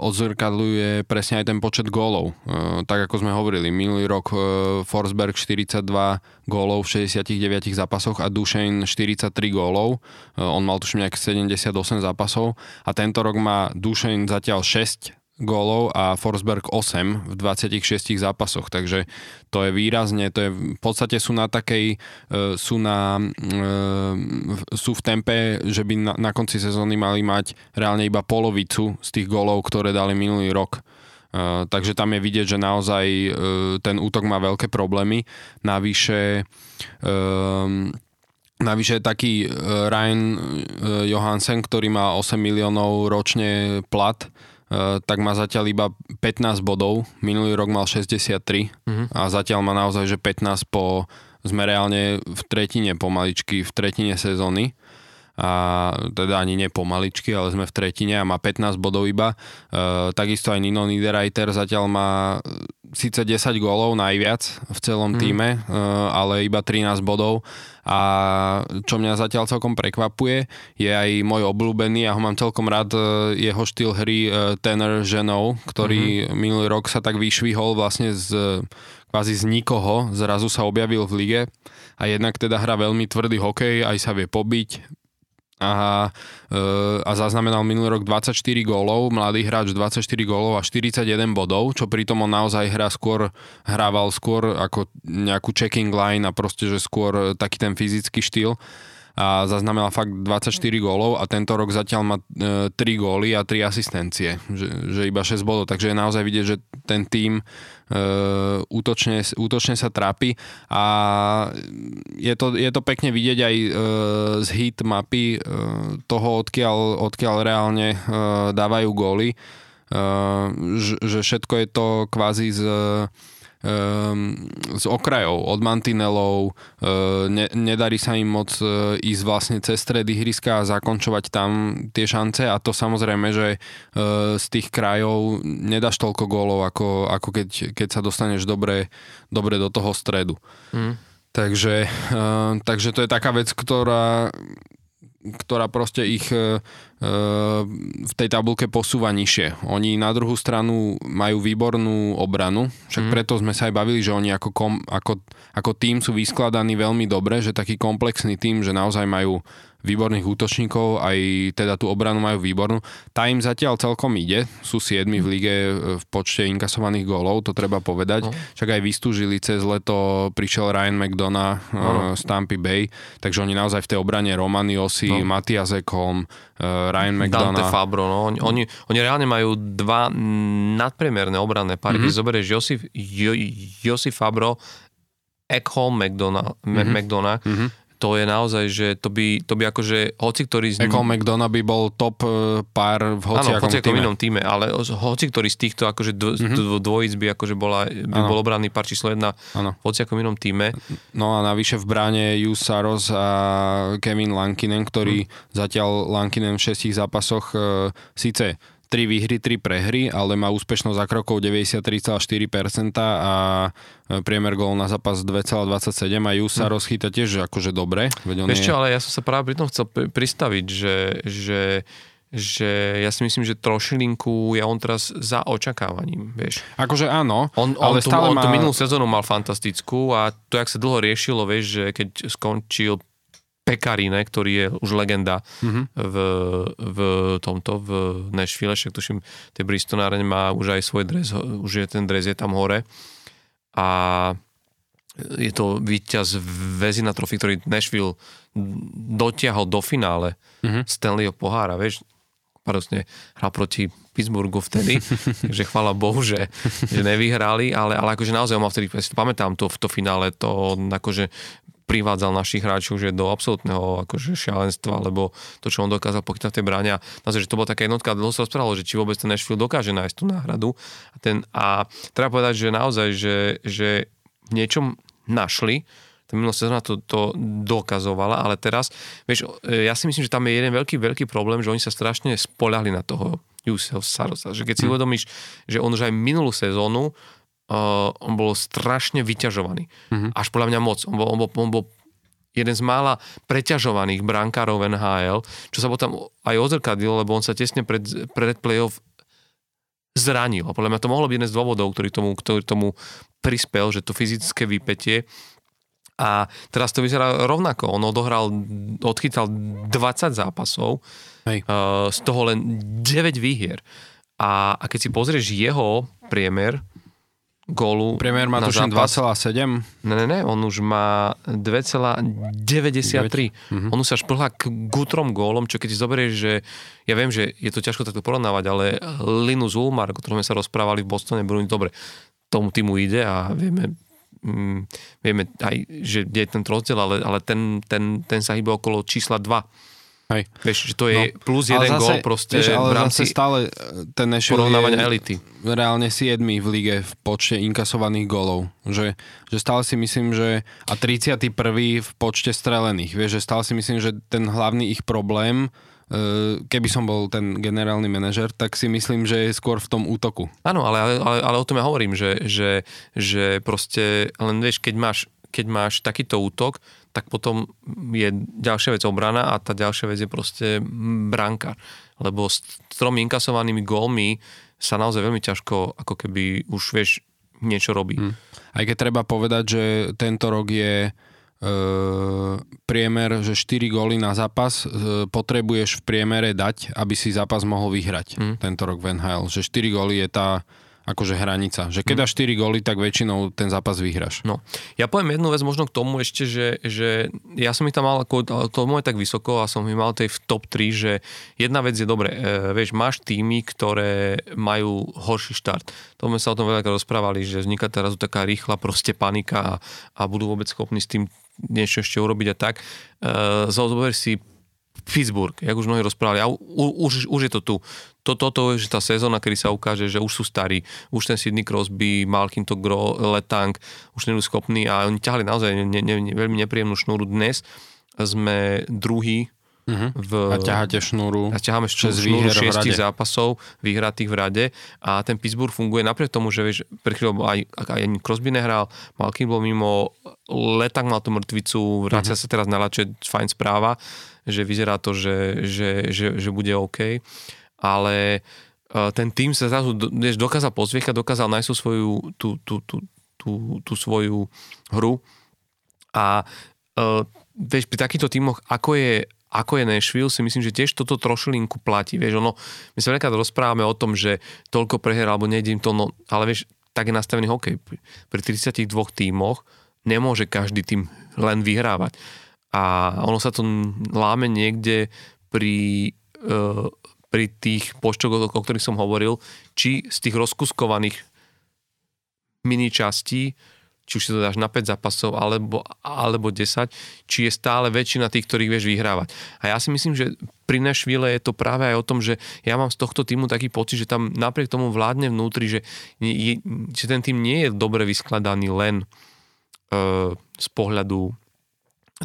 odzrkadľuje presne aj ten počet gólov. Eh, tak ako sme hovorili, minulý rok eh, Forsberg 42 gólov v 69 zápasoch a Dušein 43 gólov. On mal tuším nejak 78 zápasov a tento rok má Dušein zatiaľ 6 gólov a Forsberg 8 v 26 zápasoch, takže to je výrazne, to je v podstate sú na takej, e, sú na e, sú v tempe, že by na, na konci sezóny mali mať reálne iba polovicu z tých gólov, ktoré dali minulý rok. Uh, takže tam je vidieť, že naozaj ten útok má veľké problémy. Navyše Navyše taký Ryan Johansen, ktorý má 8 miliónov ročne plat, tak má zatiaľ iba 15 bodov. Minulý rok mal 63 uh-huh. Mhm. a zatiaľ má naozaj, že 15 po, sme reálne v tretine pomaličky, v tretine sezóny a teda ani nie pomaličky, ale sme v tretine a má 15 bodov iba. E, takisto aj Nino Niederreiter zatiaľ má síce 10 gólov najviac v celom mm. týme, e, ale iba 13 bodov a čo mňa zatiaľ celkom prekvapuje, je aj môj obľúbený, ja ho mám celkom rád, e, jeho štýl hry e, Tanner Ženou, ktorý mm-hmm. minulý rok sa tak vyšvihol vlastne z kvázi z nikoho, zrazu sa objavil v lige a jednak teda hrá veľmi tvrdý hokej, aj sa vie pobiť, a, e, a zaznamenal minulý rok 24 gólov, mladý hráč 24 gólov a 41 bodov, čo pritom on naozaj hrá skôr, hrával skôr ako nejakú checking line a proste, že skôr taký ten fyzický štýl a zaznamenal fakt 24 gólov a tento rok zatiaľ má e, 3 góly a 3 asistencie, že, že iba 6 bodov, takže je naozaj vidieť, že ten tým e, útočne, útočne sa trápi a je to, je to pekne vidieť aj e, z hit mapy e, toho, odkiaľ, odkiaľ reálne e, dávajú góly, e, že, že všetko je to kvázi z z okrajov, od mantinelov, ehm, ne, nedarí sa im moc e, ísť vlastne cez stredy ihriska a zakončovať tam tie šance a to samozrejme, že e, z tých krajov nedáš toľko gólov, ako, ako keď, keď sa dostaneš dobre, dobre do toho stredu. Mm. Takže, ehm, takže to je taká vec, ktorá ktorá proste ich v tej tabulke posúva nižšie. Oni na druhú stranu majú výbornú obranu, však mm. preto sme sa aj bavili, že oni ako, kom, ako, ako tým sú vyskladaní veľmi dobre, že taký komplexný tým, že naozaj majú výborných útočníkov, aj teda tú obranu majú výbornú. Tá im zatiaľ celkom ide, sú 7 v lige e, v počte inkasovaných gólov, to treba povedať. No. Však aj vystúžili cez leto, prišiel Ryan McDonough no. z Tampa Bay, takže oni naozaj v tej obrane Romani Osi, no. Matias Ekholm, Ryan McDonough. Dante Fabro, no. Oni, oni, oni reálne majú dva nadpriemerné obranné páry. Mm-hmm. Keď zoberieš Josif, jo, Josif Fabro, Ekholm McDonough, mm-hmm. McDonough mm-hmm to je naozaj, že to by, to by akože hoci ktorý z. Eko McDonough by bol top e, pár v hoci týme. inom týme, ale hoci ktorý z týchto akože dv, mm-hmm. dvojic by akože bola, by ano. bol obranný pár číslo jedna ano. v hociakom inom týme. No a navyše v bráne Jus Saros a Kevin Lankinen, ktorý mm. zatiaľ Lankinen v šestich zápasoch e, síce 3 výhry, 3 prehry, ale má úspešnosť za krokov 93,4% a e, priemer gól na zápas 2,27 a Jusa hm. rozchyta tiež akože dobre. Čo, je... ale ja som sa práve pri tom chcel pristaviť, že, že že ja si myslím, že trošilinku je on teraz za očakávaním, vieš. Akože áno, on, ale on stále tú, má... On tú minulú sezónu mal fantastickú a to, jak sa dlho riešilo, vieš, že keď skončil Pekarine, ktorý je už legenda mm-hmm. v, v tomto, v Nashville, však tuším, tej Bristol Arene má už aj svoj dres, už je ten dres je tam hore a je to víťaz Vezina trofy, ktorý Nashville dotiahol do finále mm-hmm. Stanleyho pohára, vieš, paradoxne hral proti Pittsburghu vtedy, takže chvála Bohu, že, že nevyhrali, ale, ale akože naozaj on mal vtedy, si to pamätám, to, to finále, to akože privádzal našich hráčov že do absolútneho akože šialenstva, lebo to, čo on dokázal pochytať v tej bráne, naozaj, že to bola taká jednotka, dlho sa rozprávalo, že či vôbec ten Nashville dokáže nájsť tú náhradu. A, ten, a treba povedať, že naozaj, že, že v niečom našli, tá minulá sezóna to, to dokazovala, ale teraz, vieš, ja si myslím, že tam je jeden veľký, veľký problém, že oni sa strašne spolahli na toho Jusseho Sarosa, že keď si hm. uvedomíš, že on už aj minulú sezónu uh, on bol strašne vyťažovaný. Mm-hmm. Až podľa mňa moc. On bol, on bol, on bol jeden z mála preťažovaných brankárov NHL, čo sa potom aj ozrkadilo, lebo on sa tesne pred, pred playoff zranil. A podľa mňa to mohlo byť jeden z dôvodov, ktorý tomu, ktorý tomu prispel, že to fyzické vypetie a teraz to vyzerá rovnako. On odohral, odchytal 20 zápasov, Hej. Uh, z toho len 9 výhier. A, a keď si pozrieš jeho priemer, gólu Priemer má tuším 2,7? Ne, ne, ne, on už má 2,93. Mm-hmm. On už sa šplhá k gutrom gólom, čo keď si zoberieš, že ja viem, že je to ťažko takto porovnávať, ale Linus Ulmar, o ktorom sme sa rozprávali v Bostone, Bruni, dobre, tomu týmu ide a vieme, mm, vieme aj, že je ten rozdiel, ale, ale ten, ten, ten sa hýba okolo čísla 2 Hej. Vieš, že to je no, plus jeden gól proste vieš, ale v rámci stále e, ten porovnávania elity. reálne 7 v lige v počte inkasovaných gólov. Že, že stále si myslím, že a 31. v počte strelených. Vieš, že stále si myslím, že ten hlavný ich problém e, keby som bol ten generálny manažer, tak si myslím, že je skôr v tom útoku. Áno, ale, ale, ale o tom ja hovorím, že, že, že proste, len vieš, keď máš, keď máš takýto útok, tak potom je ďalšia vec obrana a tá ďalšia vec je proste branka. Lebo s tromi inkasovanými gólmi sa naozaj veľmi ťažko ako keby už vieš niečo robí. Hmm. Aj keď treba povedať, že tento rok je e, priemer, že 4 góly na zápas e, potrebuješ v priemere dať, aby si zápas mohol vyhrať hmm. tento rok v NHL. Že 4 góly je tá akože hranica. Že keď hm. dáš 4 góly, tak väčšinou ten zápas vyhraš. No. Ja poviem jednu vec možno k tomu ešte, že, že ja som ich tam mal, ako, to moje tak vysoko a som ich mal tej v top 3, že jedna vec je dobre, e, vieš, máš týmy, ktoré majú horší štart. To sme sa o tom veľa rozprávali, že vzniká teraz taká rýchla proste panika a, a budú vôbec schopní s tým niečo ešte urobiť a tak. E, zober si Pittsburgh, jak už mnohí rozprávali, a u, už, už je to tu. Toto to, to je tá sezóna, kedy sa ukáže, že už sú starí. Už ten Sidney Crosby, Malkin to Gro, Letang, už nie sú schopní a oni ťahali naozaj ne, ne, ne, veľmi nepríjemnú šnúru. Dnes sme druhý Uh-huh. V, a ťaháte šnúru a ťaháme šnúru, šnúru šiestich zápasov vyhratých v rade a ten Pittsburgh funguje napriek tomu, že vieš, pre chvíľu aj, aj Crosby nehral, Malkin bol mimo, Letang mal tú mŕtvicu, vracia uh-huh. sa teraz na lače, fajn správa že vyzerá to, že, že, že, že bude OK. Ale e, ten tým sa zrazu dokázal pozviechať, dokázal nájsť svoju, tú, tú, tú, tú, tú svoju hru. A uh, vieš, pri takýchto týmoch, ako je, ako je Nashville, si myslím, že tiež toto trošilinku platí. Vieš, ono, my sa veľká rozprávame o tom, že toľko preher alebo nejde im to, no, ale vieš, tak je nastavený hokej. Pri 32 tímoch nemôže každý tým len vyhrávať a ono sa to láme niekde pri, e, pri tých počtoch, o ktorých som hovoril, či z tých rozkuskovaných mini častí, či už si to dáš na 5 zápasov alebo, alebo 10, či je stále väčšina tých, ktorých vieš vyhrávať. A ja si myslím, že pri Nashville je to práve aj o tom, že ja mám z tohto týmu taký pocit, že tam napriek tomu vládne vnútri, že, je, že ten tým nie je dobre vyskladaný len uh, z pohľadu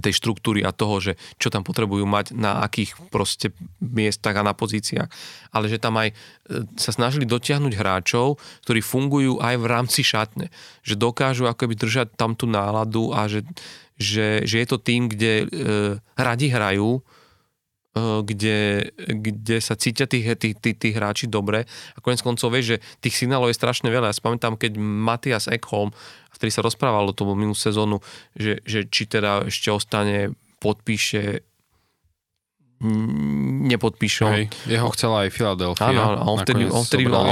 tej štruktúry a toho, že čo tam potrebujú mať na akých proste miestach a na pozíciách, ale že tam aj e, sa snažili dotiahnuť hráčov, ktorí fungujú aj v rámci šatne, že dokážu akoby držať tam tú náladu a že, že, že je to tým, kde e, radi hrajú, kde, kde sa cítia tí, tí, tí, tí hráči dobre. A konec koncov vieš, že tých signálov je strašne veľa. Ja spamätám, keď Matias Ekholm, vtedy sa rozprávalo tomu minulú sezónu, že, že či teda ešte ostane podpíše nepodpíše. Hej, jeho chcela aj Philadelphia. Áno, on vtedy, on vtedy on,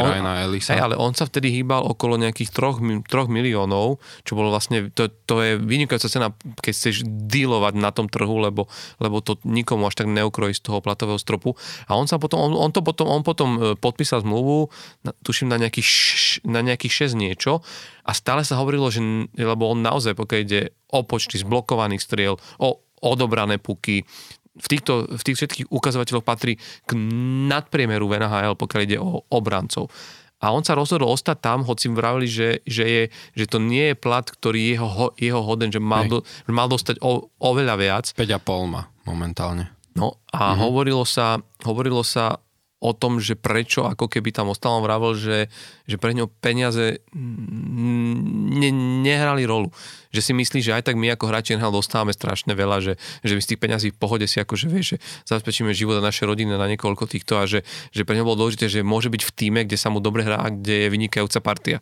hej, ale on sa vtedy hýbal okolo nejakých troch, troch miliónov, čo bolo vlastne, to, to je vynikajúca cena, keď chceš dealovať na tom trhu, lebo, lebo to nikomu až tak neukrojí z toho platového stropu. A on sa potom, on, on to potom, on potom e, podpísal zmluvu, tuším na nejakých, na nejakých 6 niečo a stále sa hovorilo, že, lebo on naozaj, pokiaľ ide o počty zblokovaných striel, o odobrané puky, v týchto, v tých všetkých ukazovateľoch patrí k nadpriemeru v NHL, pokiaľ ide o obrancov. A on sa rozhodol ostať tam, hoci vravili, že, že, je, že to nie je plat, ktorý je jeho, jeho hoden, že mal, do, že mal dostať o, oveľa viac. 5,5 má momentálne. No a mm-hmm. hovorilo, sa, hovorilo sa o tom, že prečo ako keby tam ostal, on vravel, že, že pre ňo peniaze ne, nehrali rolu. Že si myslí, že aj tak my ako hráči NHL dostávame strašne veľa, že, že my z tých peňazí v pohode si akože vieš, že zabezpečíme život a naše rodiny na niekoľko týchto a že, že pre ňo bolo dôležité, že môže byť v týme, kde sa mu dobre hrá kde je vynikajúca partia.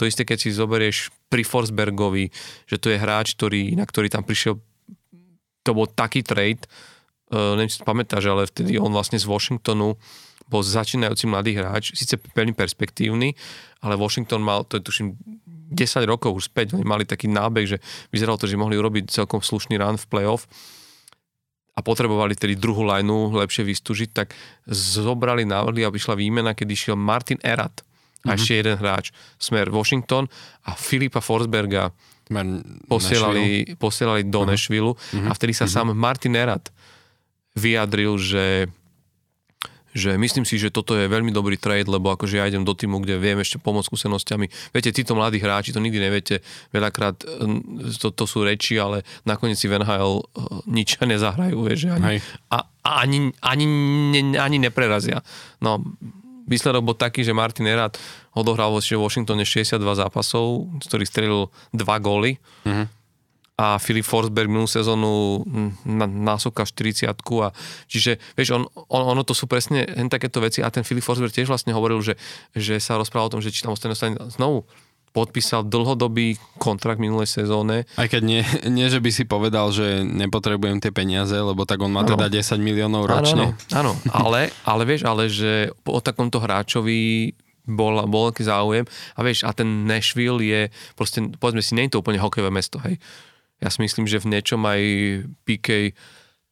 To isté, keď si zoberieš pri Forsbergovi, že to je hráč, ktorý, na ktorý tam prišiel to bol taký trade, uh, neviem si to pamätáš, ale vtedy on vlastne z Washingtonu bol začínajúci mladý hráč, síce veľmi perspektívny, ale Washington mal, to je tuším 10 rokov už späť, oni mali taký nábeh, že vyzeralo to, že mohli urobiť celkom slušný run v playoff a potrebovali tedy druhú lineu lepšie vystúžiť, tak zobrali návrhy a vyšla výmena, kedy šiel Martin Erat a mm-hmm. ešte jeden hráč, smer Washington a Filipa Forsberga Man, posielali, posielali do uh-huh. Nashville uh-huh. a vtedy sa uh-huh. sám Martin Erat vyjadril, že že myslím si, že toto je veľmi dobrý trade, lebo akože ja idem do týmu, kde viem ešte pomôcť skúsenostiami. Viete, títo mladí hráči to nikdy neviete, veľakrát to, to sú reči, ale nakoniec si v NHL eh, nič nezahrajú, vieš, ani, a, a ani, ani, ani, ani neprerazia. No, výsledok bol taký, že Martin Erat odohral vo Washingtone 62 zápasov, z ktorých strelil 2 góly. Mm-hmm a Filip Forsberg minulú sezónu násoka 40 a čiže vieš, on, on, ono to sú presne takéto veci a ten Filip Forsberg tiež vlastne hovoril, že, že sa rozprával o tom, že či tam ostane znovu podpísal dlhodobý kontrakt minulej sezóne. Aj keď nie, nie, že by si povedal, že nepotrebujem tie peniaze, lebo tak on má ano. teda 10 miliónov ročne. Áno, ale, ale vieš, ale že o takomto hráčovi bol, bol aký záujem a vieš, a ten Nashville je proste, povedzme si, nie je to úplne hokejové mesto, hej ja si myslím, že v niečom aj PK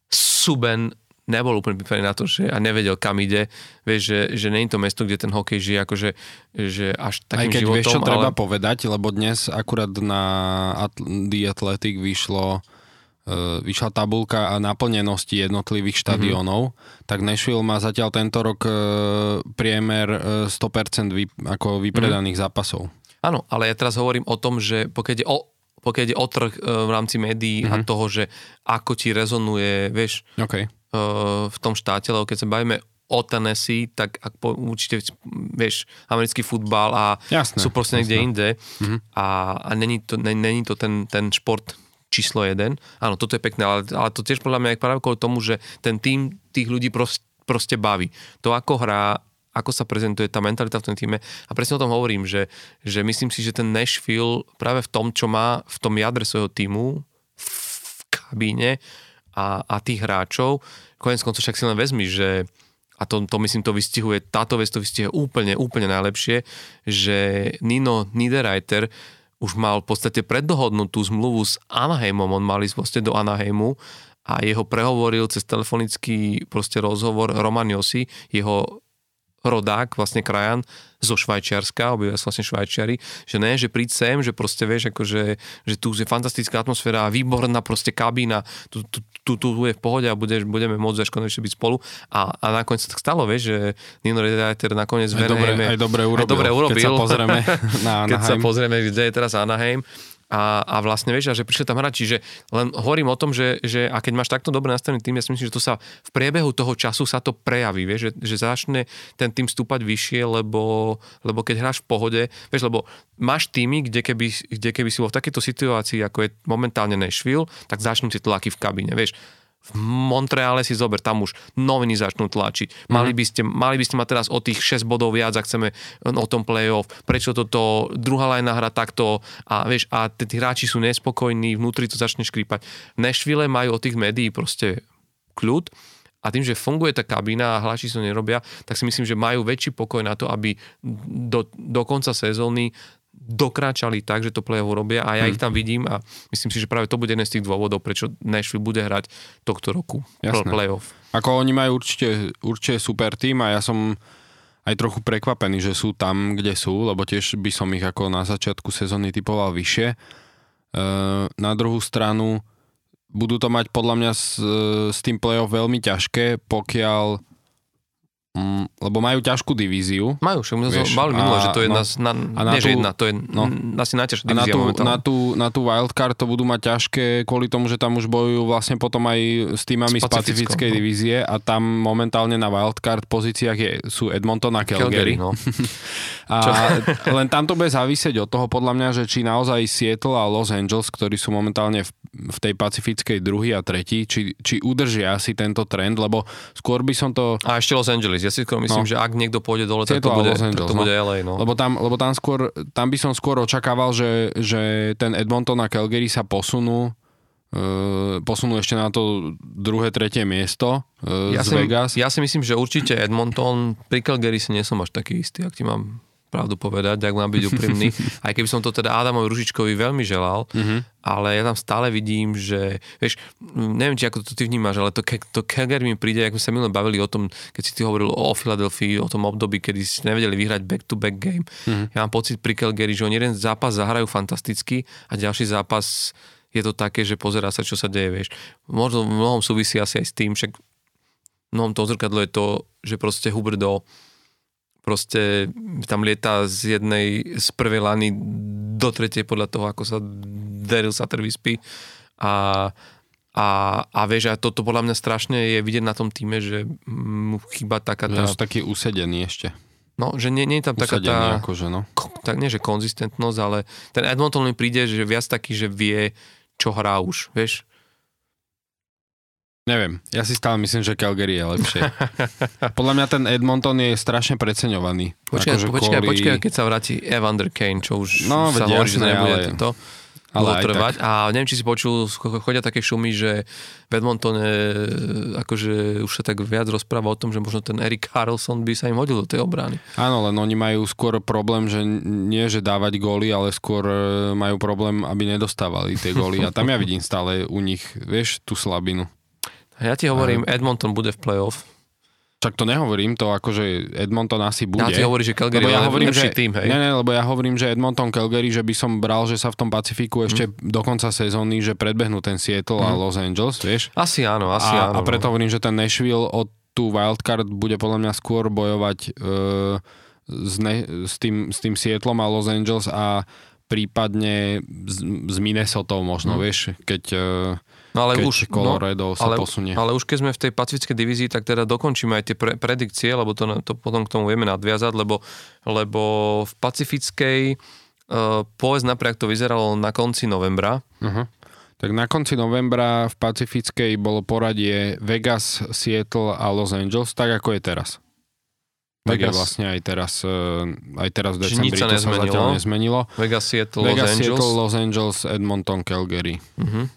Suben nebol úplne pripravený na to, že a nevedel, kam ide. Vieš, že, že nie je to mesto, kde ten hokej žije akože že až takým Aj keď životom. vieš, čo ale... treba povedať, lebo dnes akurát na The Athletic vyšlo uh, vyšla tabulka a naplnenosti jednotlivých štadiónov, mm-hmm. tak Nashville má zatiaľ tento rok uh, priemer uh, 100% vy, ako vypredaných mm-hmm. zápasov. Áno, ale ja teraz hovorím o tom, že pokiaľ ide o pokiaľ ide o trh e, v rámci médií mm-hmm. a mhm. toho, že ako ti rezonuje, vieš, okay. E, v tom štáte, lebo keď sa bavíme o Tennessee, tak ak po, určite, vieš, americký futbal a jasné, sú proste niekde inde mm-hmm. a, a není to, není to ten, ten šport číslo jeden. Áno, toto je pekné, ale, ale to tiež podľa mňa je práve kvôli tomu, že ten tým tých ľudí proste, proste baví. To, ako hrá ako sa prezentuje tá mentalita v tom týme. A presne o tom hovorím, že, že myslím si, že ten Nashville práve v tom, čo má v tom jadre svojho týmu, v kabíne a, a tých hráčov, konec koncov však si len vezmi, že a to, to myslím to vystihuje, táto vec to vystihuje úplne, úplne najlepšie, že Nino Niederreiter už mal v podstate preddohodnutú zmluvu s Anaheimom, on mal ísť vlastne do Anaheimu a jeho prehovoril cez telefonický proste rozhovor Roman Josi, jeho rodák, vlastne krajan zo Švajčiarska, obývajú vlastne Švajčiari, že ne, že príď sem, že proste vieš, akože, že tu je fantastická atmosféra, výborná proste kabína, tu, tu, tu, tu je v pohode a budeš, budeme môcť až konečne byť spolu. A, a nakoniec sa tak stalo, vieš, že Nino Redajter nakoniec aj dobre, aj dobre urobil, aj dobre urobil. Keď sa pozrieme na Anaheim. Keď sa pozrieme, kde je teraz Anaheim a, a vlastne vieš, a že prišli tam hráči, že len hovorím o tom, že, že a keď máš takto dobre nastavený tým, ja si myslím, že to sa v priebehu toho času sa to prejaví, vieš, že, že začne ten tým stúpať vyššie, lebo, lebo keď hráš v pohode, vieš, lebo máš týmy, kde keby, kde keby si bol v takejto situácii, ako je momentálne Nashville, tak začnú si tlaky v kabíne, vieš v Montreale si zober, tam už noviny začnú tlačiť. Mali by ste, mali by ste mať teraz o tých 6 bodov viac, ak chceme o tom playoff. Prečo toto druhá lajna hra takto a vieš, a tí hráči sú nespokojní, vnútri to začne škrípať. V Nashville majú od tých médií proste kľud a tým, že funguje tá kabína a hráči to nerobia, tak si myslím, že majú väčší pokoj na to, aby do, do konca sezóny dokráčali tak, že to play robia a ja hmm. ich tam vidím a myslím si, že práve to bude jeden z tých dôvodov, prečo Nashville bude hrať tohto roku Jasné. playoff. Ako oni majú určite, určite super tým a ja som aj trochu prekvapený, že sú tam, kde sú, lebo tiež by som ich ako na začiatku sezóny typoval vyššie. E, na druhú stranu budú to mať podľa mňa s, s tým playoff veľmi ťažké, pokiaľ Mm, lebo majú ťažkú divíziu. Majú, však my sme mali minulé, že to je no, jedna, na, nie tú, jedna, to je no, asi najťažšia divízia na tú, momentálne. Na tú, na tú wildcard to budú mať ťažké kvôli tomu, že tam už bojujú vlastne potom aj s týmami z Pacifickej no. divízie a tam momentálne na wildcard pozíciách je, sú Edmonton a Calgary. Calgary no. a len tam to bude závisieť od toho podľa mňa, že či naozaj Seattle a Los Angeles, ktorí sú momentálne v, v tej pacifickej druhý a tretí, či, či udržia si tento trend, lebo skôr by som to... A ešte Los Angeles ja si skôr myslím, no. že ak niekto pôjde dole, tak to, bude, Angeles, tak to bude no. LA. No. Lebo, tam, lebo tam, skôr, tam by som skôr očakával, že, že ten Edmonton a Calgary sa posunú Uh, posunú ešte na to druhé, tretie miesto uh, ja z si, Vegas. Ja si myslím, že určite Edmonton, pri Calgary si nie som až taký istý, ak ti mám pravdu povedať, ak mám byť úprimný. Aj keby som to teda Adamovi Ružičkovi veľmi želal, uh-huh. ale ja tam stále vidím, že, vieš, neviem, či ako to ty vnímaš, ale to, to Calgary mi príde, ako sme sa minule bavili o tom, keď si ty hovoril o Filadelfii, o tom období, kedy si nevedeli vyhrať back-to-back game. Uh-huh. Ja mám pocit pri Calgary, že oni jeden zápas zahrajú fantasticky a ďalší zápas je to také, že pozerá sa, čo sa deje, vieš. Možno v mnohom súvisí asi aj s tým, však mnohom to zrkadlo je to, že proste Huberdo proste tam lieta z jednej, z prvej lany do tretej podľa toho, ako sa Daryl Sutter vyspí. A, a, a vieš, a toto podľa mňa strašne je vidieť na tom týme, že mu chýba taká tá... Že taký usedený ešte. No, že nie, nie je tam taká tá... Akože, no. Tak nie, že konzistentnosť, ale ten Edmonton mi príde, že viac taký, že vie, čo hrá už, vieš Neviem, ja si stále myslím, že Calgary je lepšie. Podľa mňa ten Edmonton je strašne preceňovaný. Počkaj, akože počkaj, kvôli... počkaj, keď sa vráti Evander Kane, čo už no, sa hovorí, že nebude ale... to ale trvať. Tak. A neviem, či si počul, chodia také šumy, že v Edmontone akože už sa tak viac rozpráva o tom, že možno ten Eric Carlson by sa im hodil do tej obrany. Áno, len oni majú skôr problém, že nie, že dávať góly, ale skôr e, majú problém, aby nedostávali tie góly. A tam ja vidím stále u nich, vieš, tú slabinu. Ja ti hovorím, Edmonton bude v playoff. To nehovorím, to akože Edmonton asi bude. Ja ti hovorím, že Calgary ja hovorím, že, tým, hej. Ne, ne, lebo ja hovorím, že Edmonton Calgary, že by som bral, že sa v tom Pacifiku ešte mm. do konca sezóny, že predbehnú ten Seattle mm. a mhm. Los Angeles, vieš? Asi áno, asi a, áno. A preto hovorím, že ten Nashville od tú wildcard bude podľa mňa skôr bojovať uh, s, ne, s, tým, s tým Seattlom a Los Angeles a prípadne s, s Minnesota možno, mm. vieš, keď... Uh, No ale keď už, Colorado no, sa ale, posunie. Ale už keď sme v tej pacifickej divízii, tak teda dokončíme aj tie pre, predikcie, lebo to, to potom k tomu vieme nadviazať, lebo, lebo v pacifickej uh, povedz napriek to vyzeralo na konci novembra. Uh-huh. Tak na konci novembra v pacifickej bolo poradie Vegas, Seattle a Los Angeles, tak ako je teraz. Tak Vegas. je vlastne aj teraz, uh, aj teraz v decembri to sa zatiaľ nezmenilo. Vegas, Seattle, Vegas, Los Angeles. Seattle, Los Angeles, Edmonton, Calgary. Uh-huh.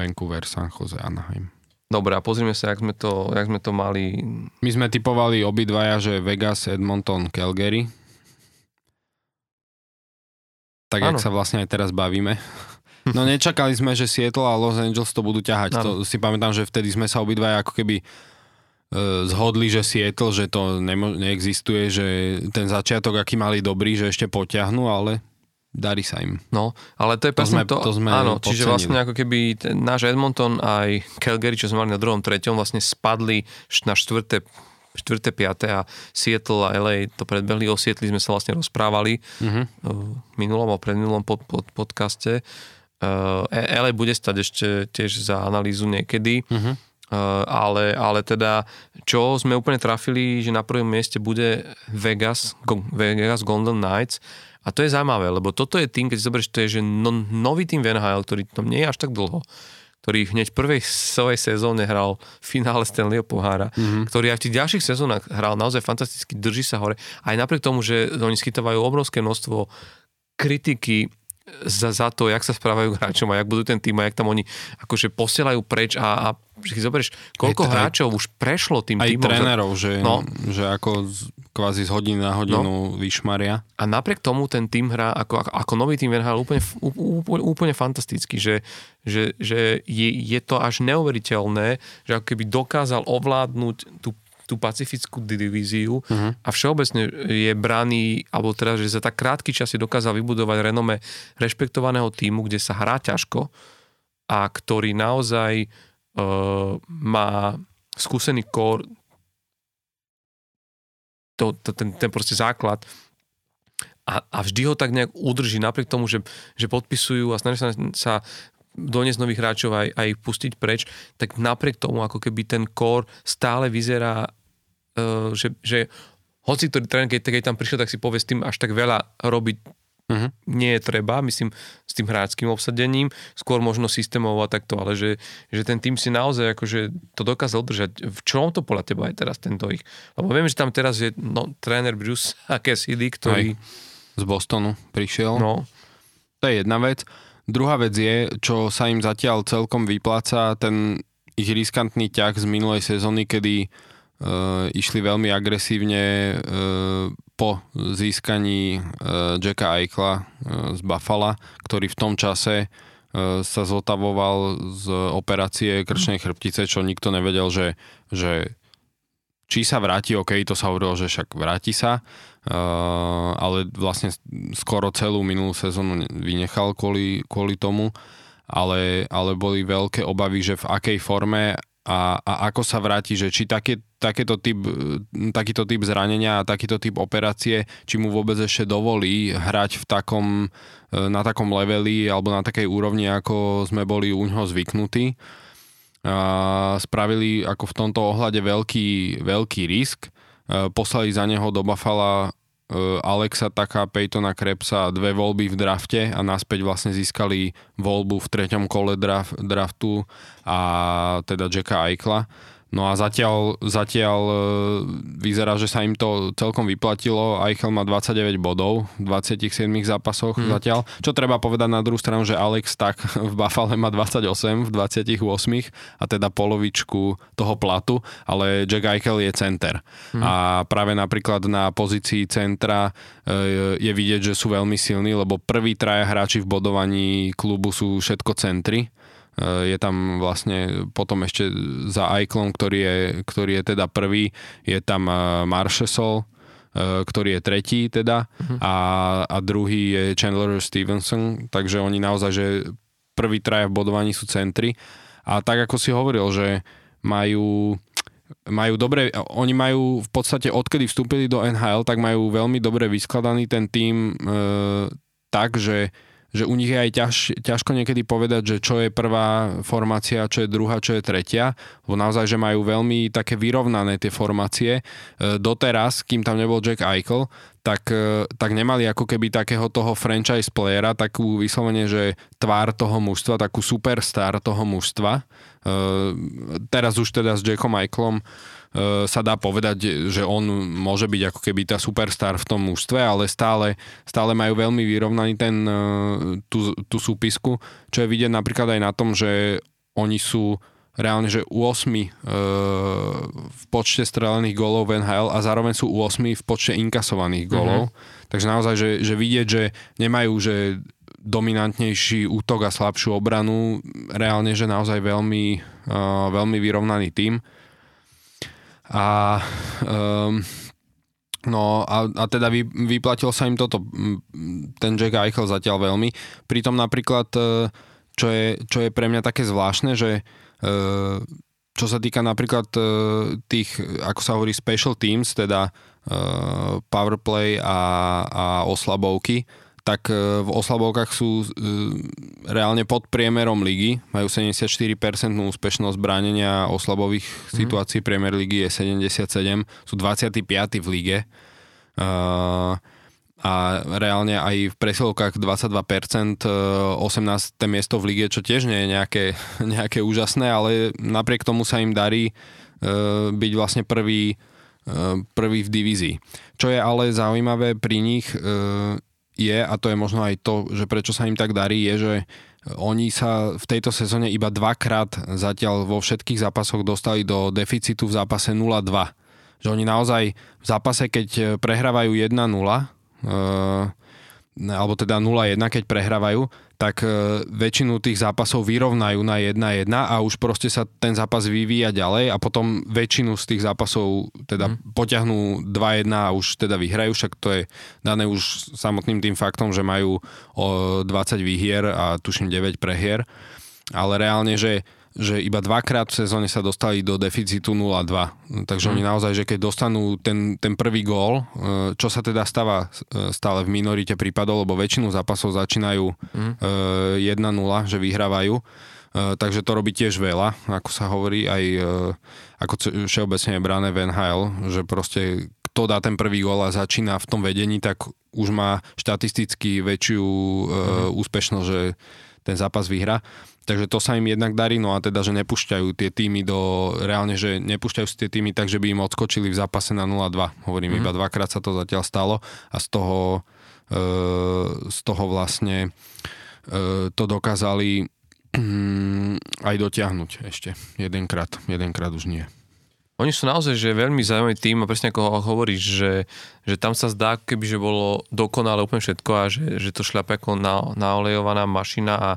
Vancouver, San Jose, Anaheim. Dobre, a pozrime sa, jak sme to, jak sme to mali. My sme typovali obidvaja, že Vegas, Edmonton, Calgary. Tak, ano. jak sa vlastne aj teraz bavíme. No nečakali sme, že Seattle a Los Angeles to budú ťahať. To si pamätám, že vtedy sme sa obidvaja ako keby e, zhodli, že Seattle, že to nemo- neexistuje, že ten začiatok, aký mali dobrý, že ešte potiahnu, ale darí sa im. No, ale to je to sme, to, to sme áno, čiže vlastne ako keby ten, náš Edmonton aj Calgary, čo sme mali na druhom, treťom, vlastne spadli na štvrté, štvrté, piaté a Seattle a LA to predbehli, o Seattle sme sa vlastne rozprávali uh-huh. v minulom a predminulom pod, pod, podcaste. Uh, LA bude stať ešte tiež za analýzu niekedy, uh-huh. uh, ale, ale teda, čo sme úplne trafili, že na prvom mieste bude Vegas, Vegas Golden Knights a to je zaujímavé, lebo toto je tým, keď si zoberieš, to je, že no, nový tým v NHL, ktorý tam nie je až tak dlho, ktorý hneď v prvej svojej sezóne hral v finále Stanleyho pohára, mm-hmm. ktorý aj v tých ďalších sezónach hral naozaj fantasticky, drží sa hore. Aj napriek tomu, že oni schytávajú obrovské množstvo kritiky za, za to, jak sa správajú hráčom a jak budú ten tým a jak tam oni akože posielajú preč a, a keď zoberieš, koľko aj, hráčov už prešlo tým aj týmom. Aj trénerov, že, no, že ako z, kvázi z hodiny na hodinu no, vyšmaria. A napriek tomu ten tým hrá ako, ako, ako nový tým hrá úplne, úplne, úplne fantasticky, že, že, že je, je to až neuveriteľné, že ako keby dokázal ovládnuť tú tú pacifickú divíziu uh-huh. a všeobecne je braný, alebo teda, že za tak krátky čas si dokázal vybudovať renome rešpektovaného týmu, kde sa hrá ťažko a ktorý naozaj uh, má skúsený kór, to, to, ten, ten proste základ. A, a vždy ho tak nejak udrží, napriek tomu, že, že podpisujú a snažia sa, sa doniesť nových hráčov aj, aj ich pustiť preč, tak napriek tomu ako keby ten kór stále vyzerá uh, že, že hoci ktorý tréner, keď, keď tam prišiel, tak si povie s tým až tak veľa robiť uh-huh. nie je treba, myslím, s tým hráčským obsadením, skôr možno systémov a takto, ale že, že ten tým si naozaj akože to dokázal držať. V čom to podľa teba aj teraz tento ich? Lebo viem, že tam teraz je no, tréner Bruce Cassidy, ktorý... Aj. Z Bostonu prišiel. No. To je jedna vec. Druhá vec je, čo sa im zatiaľ celkom vypláca, ten ich riskantný ťah z minulej sezóny, kedy išli veľmi agresívne uh, po získaní uh, Jacka Eichla z Buffalo, ktorý v tom čase sa zotavoval z operácie krčnej chrbtice, čo nikto nevedel, že, že či sa vráti, OK, to sa hovorilo, že však vráti sa, ale vlastne skoro celú minulú sezónu vynechal kvôli, kvôli tomu, ale, ale boli veľké obavy, že v akej forme a, a ako sa vráti, že či také, takéto typ, takýto typ zranenia a takýto typ operácie, či mu vôbec ešte dovolí hrať v takom, e, na takom leveli alebo na takej úrovni, ako sme boli u ňoho zvyknutí. A spravili ako v tomto ohľade veľký, veľký risk. E, poslali za neho do Buffalo Alexa Taka, Peytona Krebsa dve voľby v drafte a naspäť vlastne získali voľbu v treťom kole draft, draftu a teda Jacka Eichla. No a zatiaľ, zatiaľ e, vyzerá, že sa im to celkom vyplatilo. Eichel má 29 bodov v 27 zápasoch hmm. zatiaľ. Čo treba povedať na druhú stranu, že Alex tak v Buffalo má 28 v 28 a teda polovičku toho platu, ale Jack Eichel je center. Hmm. A práve napríklad na pozícii centra e, je vidieť, že sú veľmi silní, lebo prví traja hráči v bodovaní klubu sú všetko centry je tam vlastne potom ešte za Eiklom, ktorý je, ktorý je teda prvý, je tam eh, Marshall, eh, ktorý je tretí teda uh-huh. a, a druhý je Chandler Stevenson, takže oni naozaj, že prvý traja v bodovaní sú centri a tak ako si hovoril, že majú majú dobre, oni majú v podstate odkedy vstúpili do NHL, tak majú veľmi dobre vyskladaný ten tým e, tak, že že u nich je aj ťaž, ťažko niekedy povedať, že čo je prvá formácia, čo je druhá, čo je tretia, lebo naozaj, že majú veľmi také vyrovnané tie formácie. E, doteraz, kým tam nebol Jack Eichel, tak, e, tak nemali ako keby takého toho franchise playera, takú vyslovene, že tvár toho mužstva, takú superstar toho mužstva. E, teraz už teda s Jackom Eichelom E, sa dá povedať, že on môže byť ako keby tá superstar v tom mužstve, ale stále, stále majú veľmi vyrovnaný ten, e, tú, tú súpisku, čo je vidieť napríklad aj na tom, že oni sú reálne, že u 8 e, v počte strelených gólov v NHL a zároveň sú u 8 v počte inkasovaných gólov. Mm-hmm. Takže naozaj, že, že vidieť, že nemajú, že dominantnejší útok a slabšiu obranu, reálne, že naozaj veľmi, uh, veľmi vyrovnaný tým. A um, No a, a teda vy, vyplatil sa im toto, ten Jack Eichel zatiaľ veľmi. Pritom napríklad, e, čo je, čo je pre mňa také zvláštne, že e, čo sa týka napríklad e, tých, ako sa hovorí, special teams, teda powerplay a, a oslabovky, tak e, v oslabovkách sú e, reálne pod priemerom ligy. Majú 74% úspešnosť bránenia oslabových mm. situácií. Priemer ligy je 77. Sú 25. v lige. Uh, a reálne aj v presilovkách 22%, 18. miesto v lige, čo tiež nie je nejaké, nejaké úžasné, ale napriek tomu sa im darí byť vlastne prvý, prvý v divízii. Čo je ale zaujímavé pri nich je, a to je možno aj to, že prečo sa im tak darí, je, že oni sa v tejto sezóne iba dvakrát zatiaľ vo všetkých zápasoch dostali do deficitu v zápase 0-2. Že oni naozaj v zápase, keď prehrávajú 1-0, alebo teda 0-1, keď prehrávajú, tak e, väčšinu tých zápasov vyrovnajú na 1-1 a už proste sa ten zápas vyvíja ďalej a potom väčšinu z tých zápasov teda mm. potiahnú 2-1 a už teda vyhrajú, však to je dané už samotným tým faktom, že majú 20 výhier a tuším 9 prehier, ale reálne, že že iba dvakrát v sezóne sa dostali do deficitu 0-2. Takže mm. oni naozaj, že keď dostanú ten, ten prvý gól, e, čo sa teda stáva e, stále v minorite prípadov, lebo väčšinu zápasov začínajú mm. 1-0, že vyhrávajú. Takže to robí tiež veľa, ako sa hovorí, aj ako všeobecne je brané v NHL, že proste kto dá ten prvý gól a začína v tom vedení, tak už má štatisticky väčšiu mm. úspešnosť, že ten zápas vyhra. Takže to sa im jednak darí, no a teda, že nepúšťajú tie týmy do, reálne, že nepúšťajú si tie týmy tak, že by im odskočili v zápase na 0-2. Hovorím, mm-hmm. iba dvakrát sa to zatiaľ stalo a z toho, e, z toho vlastne e, to dokázali aj dotiahnuť ešte jedenkrát, jedenkrát už nie. Oni sú naozaj že veľmi zaujímavý tým a presne ako hovoríš, že, že tam sa zdá, keby že bolo dokonale úplne všetko a že, že to šľape ako na, naolejovaná mašina a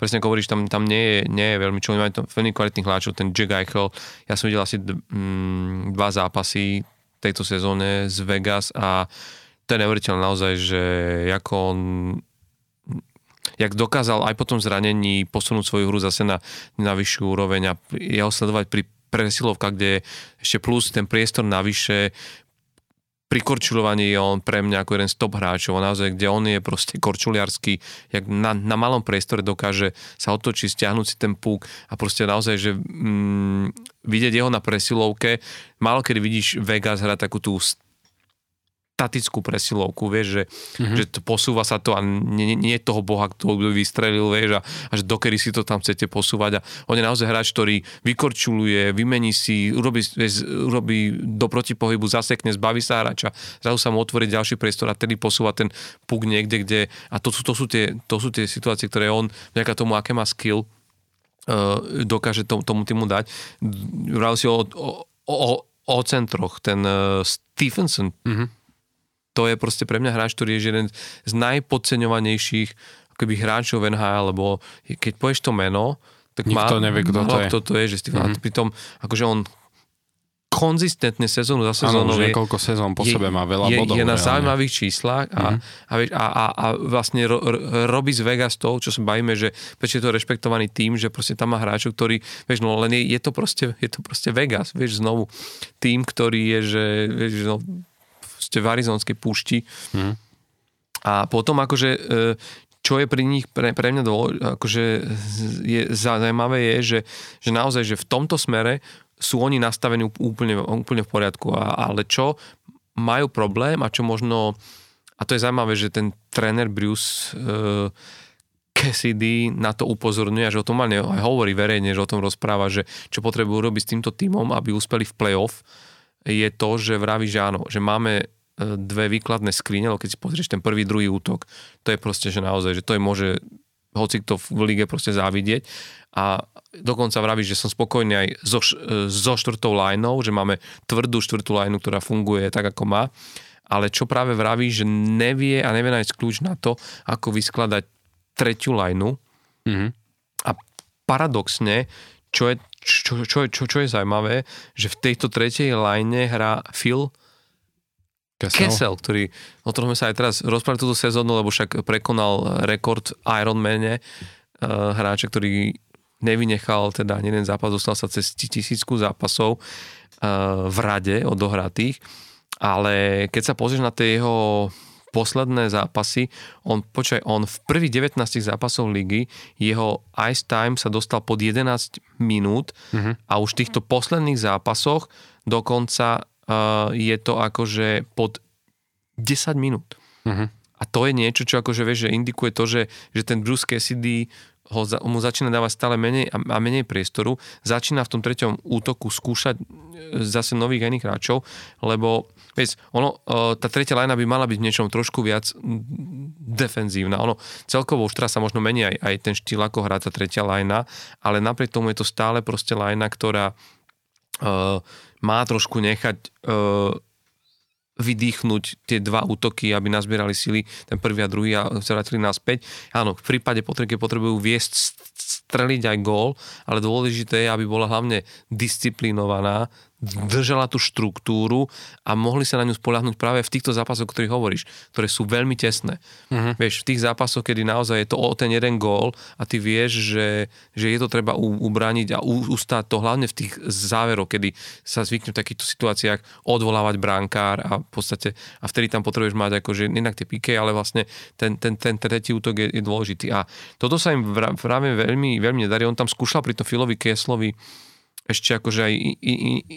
presne ako hovoríš, tam, tam nie, je, nie je veľmi čo, oni majú veľmi kvalitných hráčov, ten Jack Eichel, ja som videl asi d- m, mm, dva zápasy tejto sezóne z Vegas a to je neuveriteľné naozaj, že ako on jak dokázal aj po tom zranení posunúť svoju hru zase na, na vyššiu úroveň a jeho sledovať pri presilovka, kde ešte plus ten priestor navyše, pri korčulovaní je on pre mňa ako jeden z top hráčov, naozaj, kde on je proste korčuliarský, jak na, na malom priestore dokáže sa otočiť, stiahnuť si ten púk a proste naozaj, že mm, vidieť jeho na presilovke, málo kedy vidíš Vegas hrať takú tú statickú presilovku, vieš, že, mm-hmm. že to posúva sa to a nie, nie toho boha, kto vystrelil, vieš, a, a že dokedy si to tam chcete posúvať a on je naozaj hráč, ktorý vykorčuluje, vymení si, urobí, vieš, urobí do protipohybu, zasekne, zbaví sa hráča, zrazu sa mu otvorí ďalší priestor a tedy posúva ten puk niekde, kde a to sú, to sú, tie, to sú tie situácie, ktoré on, vďaka tomu, aké má skill, uh, dokáže tomu, tomu týmu dať. Vral si o, o, o, o centroch, ten uh, Stephenson, mm-hmm to je proste pre mňa hráč, ktorý je jeden z najpodceňovanejších akoby hráčov NHL, lebo keď povieš to meno, tak Nikto má, nevie, kto to je. kto to je, že Stephen mm-hmm. pritom akože on konzistentne sezónu za sezónou. Áno, niekoľko sezón po je, sebe má veľa je, bodov. Je na reálne. zaujímavých číslach a, mm-hmm. a, a, a vlastne ro, ro, robí z Vegas to, čo sa bavíme, že prečo je to rešpektovaný tým, že proste tam má hráčov, ktorí, vieš, no len je, je, to proste, je to proste Vegas, vieš, znovu tým, ktorý je, že, vieš, no, proste v arizonskej púšti. Mm. A potom akože, e, čo je pri nich pre, pre mňa dôležité, akože je zaujímavé je, že, že naozaj, že v tomto smere sú oni nastavení úplne, úplne v poriadku, a, ale čo majú problém a čo možno, a to je zaujímavé, že ten tréner Bruce uh, Cassidy na to upozorňuje, že o tom aj hovorí verejne, že o tom rozpráva, že čo potrebujú robiť s týmto týmom, aby uspeli v playoff, je to, že vraví, že áno, že máme dve výkladné skrine, lebo keď si pozrieš ten prvý, druhý útok, to je proste, že naozaj, že to je môže hoci kto v lige proste závidieť. A dokonca vraví, že som spokojný aj so, so štvrtou lineou, že máme tvrdú štvrtú lineu, ktorá funguje tak, ako má, ale čo práve vraví, že nevie a nevie nájsť kľúč na to, ako vyskladať tretiu lineu mm-hmm. a paradoxne, čo je, čo, čo, čo, čo je zaujímavé, že v tejto tretej line hrá Phil Kessel. Kessel, ktorý, o ktorom sme sa aj teraz rozprávali túto sezónu, lebo však prekonal rekord Ironmane uh, hráča, ktorý nevynechal teda jeden zápas, dostal sa cez tisícku zápasov uh, v rade odohratých, ale keď sa pozrieš na tie jeho posledné zápasy, on, počkaj, on v prvých 19 zápasov ligy, jeho ice time sa dostal pod 11 minút uh-huh. a už v týchto posledných zápasoch dokonca uh, je to akože pod 10 minút. Uh-huh. A to je niečo, čo akože vieš, že indikuje to, že, že ten Bruce Cassidy ho, mu začína dávať stále menej a, a menej priestoru, začína v tom treťom útoku skúšať e, zase nových iných hráčov, lebo vieš, ono, e, tá tretia lajna by mala byť v niečom trošku viac defenzívna. Ono celkovo už teraz sa možno mení aj, aj ten štýl, ako hrá tá tretia lajna, ale napriek tomu je to stále proste lajna, ktorá uh, má trošku nechať uh, vydýchnuť tie dva útoky, aby nazbierali sily, ten prvý a druhý a sa vrátili naspäť. Áno, v prípade potreby potrebujú viesť streliť aj gól, ale dôležité je, aby bola hlavne disciplinovaná, držala tú štruktúru a mohli sa na ňu spolahnuť práve v týchto zápasoch, o ktorých hovoríš, ktoré sú veľmi tesné. Uh-huh. Vieš, v tých zápasoch, kedy naozaj je to o ten jeden gól a ty vieš, že, že je to treba u, ubrániť a u, ustáť to hlavne v tých záveroch, kedy sa zvyknú v takýchto situáciách odvolávať bránkár a v podstate a vtedy tam potrebuješ mať akože inak tie píke, ale vlastne ten, ten, ten tretí útok je, je dôležitý. A toto sa im práve veľmi, veľmi nedarí. On tam skúšal pri tom Filovi Keslovi ešte akože aj i, i, i,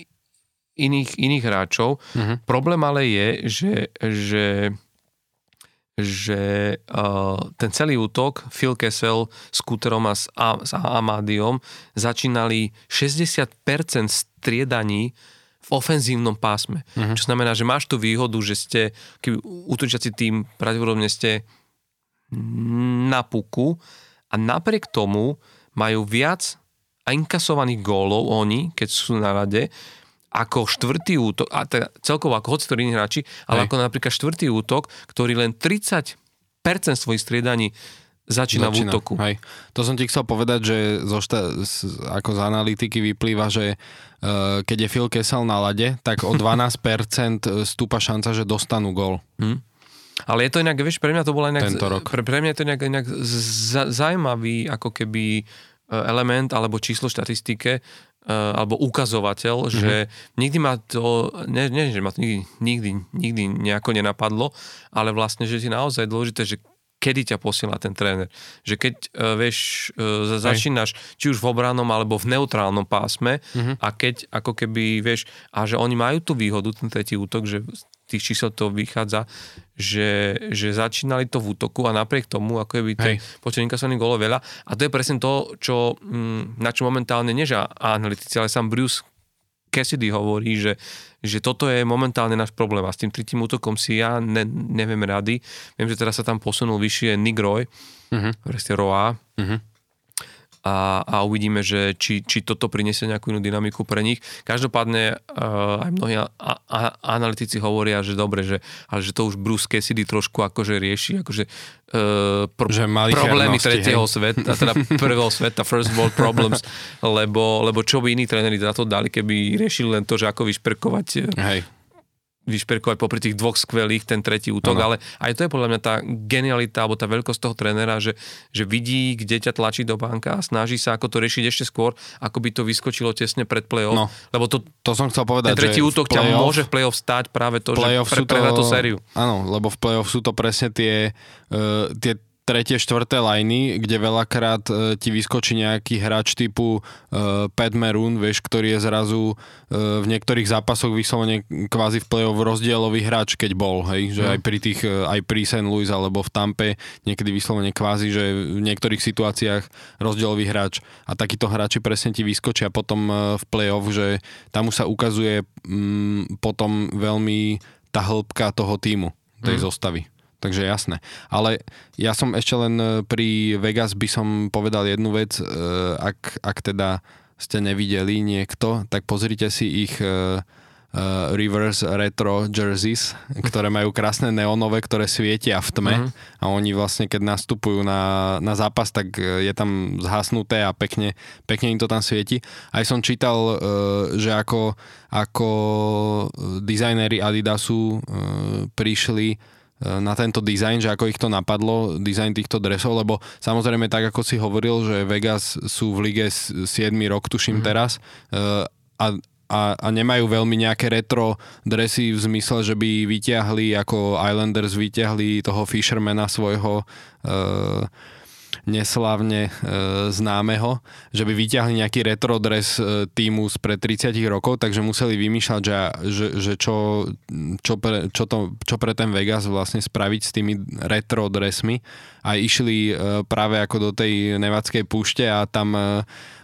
iných, iných hráčov. Uh-huh. Problém ale je, že, že že uh, ten celý útok Phil Kessel s Kuterom a s, a, s Amadiom začínali 60% striedaní v ofenzívnom pásme. Uh-huh. Čo znamená, že máš tú výhodu, že ste, keby útočiaci tým pravdepodobne ste na puku a napriek tomu majú viac inkasovaných gólov oni, keď sú na rade, ako štvrtý útok, a teda celkovo ako hoci iní hráči, ale Hej. ako napríklad štvrtý útok, ktorý len 30% svojich striedaní začína, začína v útoku. Hej. To som ti chcel povedať, že zo šta- z, ako z analytiky vyplýva, že uh, keď je Phil Kessel na lade, tak o 12% stúpa šanca, že dostanú gol. Hm. Ale je to inak, vieš, pre mňa to bolo inak... Tento rok. Pre, pre mňa je to inak, inak z, zaujímavý ako keby e, element alebo číslo štatistike, alebo ukazovateľ, mm-hmm. že nikdy ma to, nie že ma to nikdy, nikdy, nikdy nejako nenapadlo, ale vlastne, že je naozaj dôležité, že kedy ťa posiela ten tréner. Že keď, uh, vieš, uh, začínaš či už v obranom alebo v neutrálnom pásme mm-hmm. a keď ako keby, vieš, a že oni majú tú výhodu, ten tretí útok, že tých čísel to vychádza, že, že začínali to v útoku a napriek tomu, ako je by ten počet inkasovaných golov veľa. A to je presne to, čo, mm, na čo momentálne než analytici, ale sám Bruce Cassidy hovorí, že, že toto je momentálne náš problém a s tým tretím útokom si ja ne, neviem rady. Viem, že teraz sa tam posunul vyššie Nick Roy, uh-huh. Roa. Uh-huh a, a uvidíme, že či, či toto priniesie nejakú inú dynamiku pre nich. Každopádne uh, aj mnohí a, a, analytici hovoria, že dobre, že, ale že to už Bruce Cassidy trošku akože rieši, akože uh, pr- že problémy tretieho sveta, teda prvého sveta, first world problems, lebo, lebo čo by iní tréneri za to dali, keby riešili len to, že ako vyšperkovať Hej vyšperkovať popri tých dvoch skvelých ten tretí útok, ano. ale aj to je podľa mňa tá genialita alebo tá veľkosť toho trénera, že, že vidí, kde ťa tlačí do banka a snaží sa ako to riešiť ešte skôr, ako by to vyskočilo tesne pred play-off. No, lebo to, to som chcel povedať, ten tretí útok ťa môže v play-off stať práve to, že pre, tú sériu. Áno, lebo v play-off sú to presne tie, uh, tie tretie, štvrté lajny, kde veľakrát e, ti vyskočí nejaký hráč typu e, Pat Maroon, vieš, ktorý je zrazu e, v niektorých zápasoch vyslovene kvázi v play-off rozdielový hráč, keď bol, hej, že mm. aj pri tých, e, aj pri St. Louis alebo v Tampe niekedy vyslovene kvázi, že v niektorých situáciách rozdielový hráč a takíto hráči presne ti vyskočia potom e, v play-off, že tam už sa ukazuje mm, potom veľmi tá hĺbka toho týmu, tej mm. zostavy. Takže jasné. Ale ja som ešte len e, pri Vegas by som povedal jednu vec. E, ak, ak teda ste nevideli niekto, tak pozrite si ich e, reverse retro jerseys, ktoré majú krásne neonové, ktoré svietia v tme uh-huh. a oni vlastne keď nastupujú na, na zápas, tak je tam zhasnuté a pekne, pekne im to tam svieti. Aj som čítal, že ako, ako dizajnéri Adidasu prišli na tento dizajn, že ako ich to napadlo, dizajn týchto dresov, lebo samozrejme tak, ako si hovoril, že Vegas sú v lige 7 rok, tuším mm-hmm. teraz, eh, a, a, a nemajú veľmi nejaké retro dresy v zmysle, že by vyťahli, ako Islanders vyťahli toho Fishermana svojho uh, neslávne e, známeho, že by vyťahli nejaký retro dres e, týmu spred 30 rokov, takže museli vymýšľať, že, že, že čo, čo, pre, čo, to, čo pre ten Vegas vlastne spraviť s tými retro dresmi a išli e, práve ako do tej nevadskej púšte a tam e,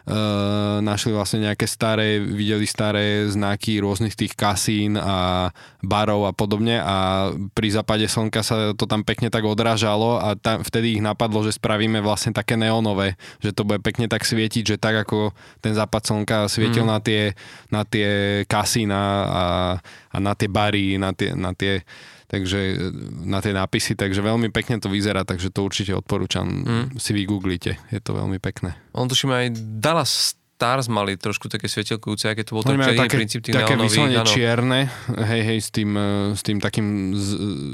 Uh, našli vlastne nejaké staré, videli staré znaky rôznych tých kasín a barov a podobne a pri západe slnka sa to tam pekne tak odrážalo a tam, vtedy ich napadlo, že spravíme vlastne také neonové, že to bude pekne tak svietiť, že tak ako ten západ slnka svietil mm. na tie, na tie kasína a, a na tie bary, na tie, na tie takže e, na tie nápisy, takže veľmi pekne to vyzerá, takže to určite odporúčam, mm. si vygooglite, je to veľmi pekné. On tuším aj Dallas Stars mali trošku také svetelkujúce, aké to bol ten také, princíp tých také vyslovene čierne, hej, hej, s tým, e, s tým takým z,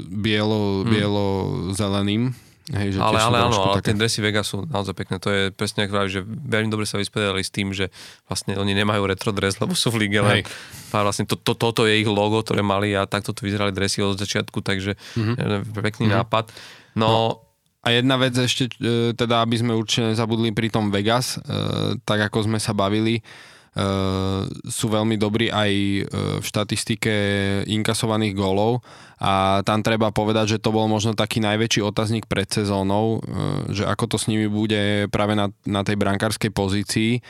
bielo, mm. bielo-zeleným Hej, že ale, ale áno, ale také... tie dresy Vega sú naozaj pekné. To je presne ako že veľmi dobre sa vyspedali s tým, že vlastne oni nemajú retro dres, lebo sú v lige, len vlastne to, to, toto je ich logo, ktoré mali a takto tu vyzerali dresy od začiatku, takže mm-hmm. pekný mm-hmm. nápad. No, no a jedna vec ešte, e, teda aby sme určite nezabudli pri tom Vegas, e, tak ako sme sa bavili, sú veľmi dobrí aj uh, v štatistike inkasovaných gólov. A tam treba povedať, že to bol možno taký najväčší otazník pred sezónou, uh, že ako to s nimi bude práve na, na tej brankárskej pozícii,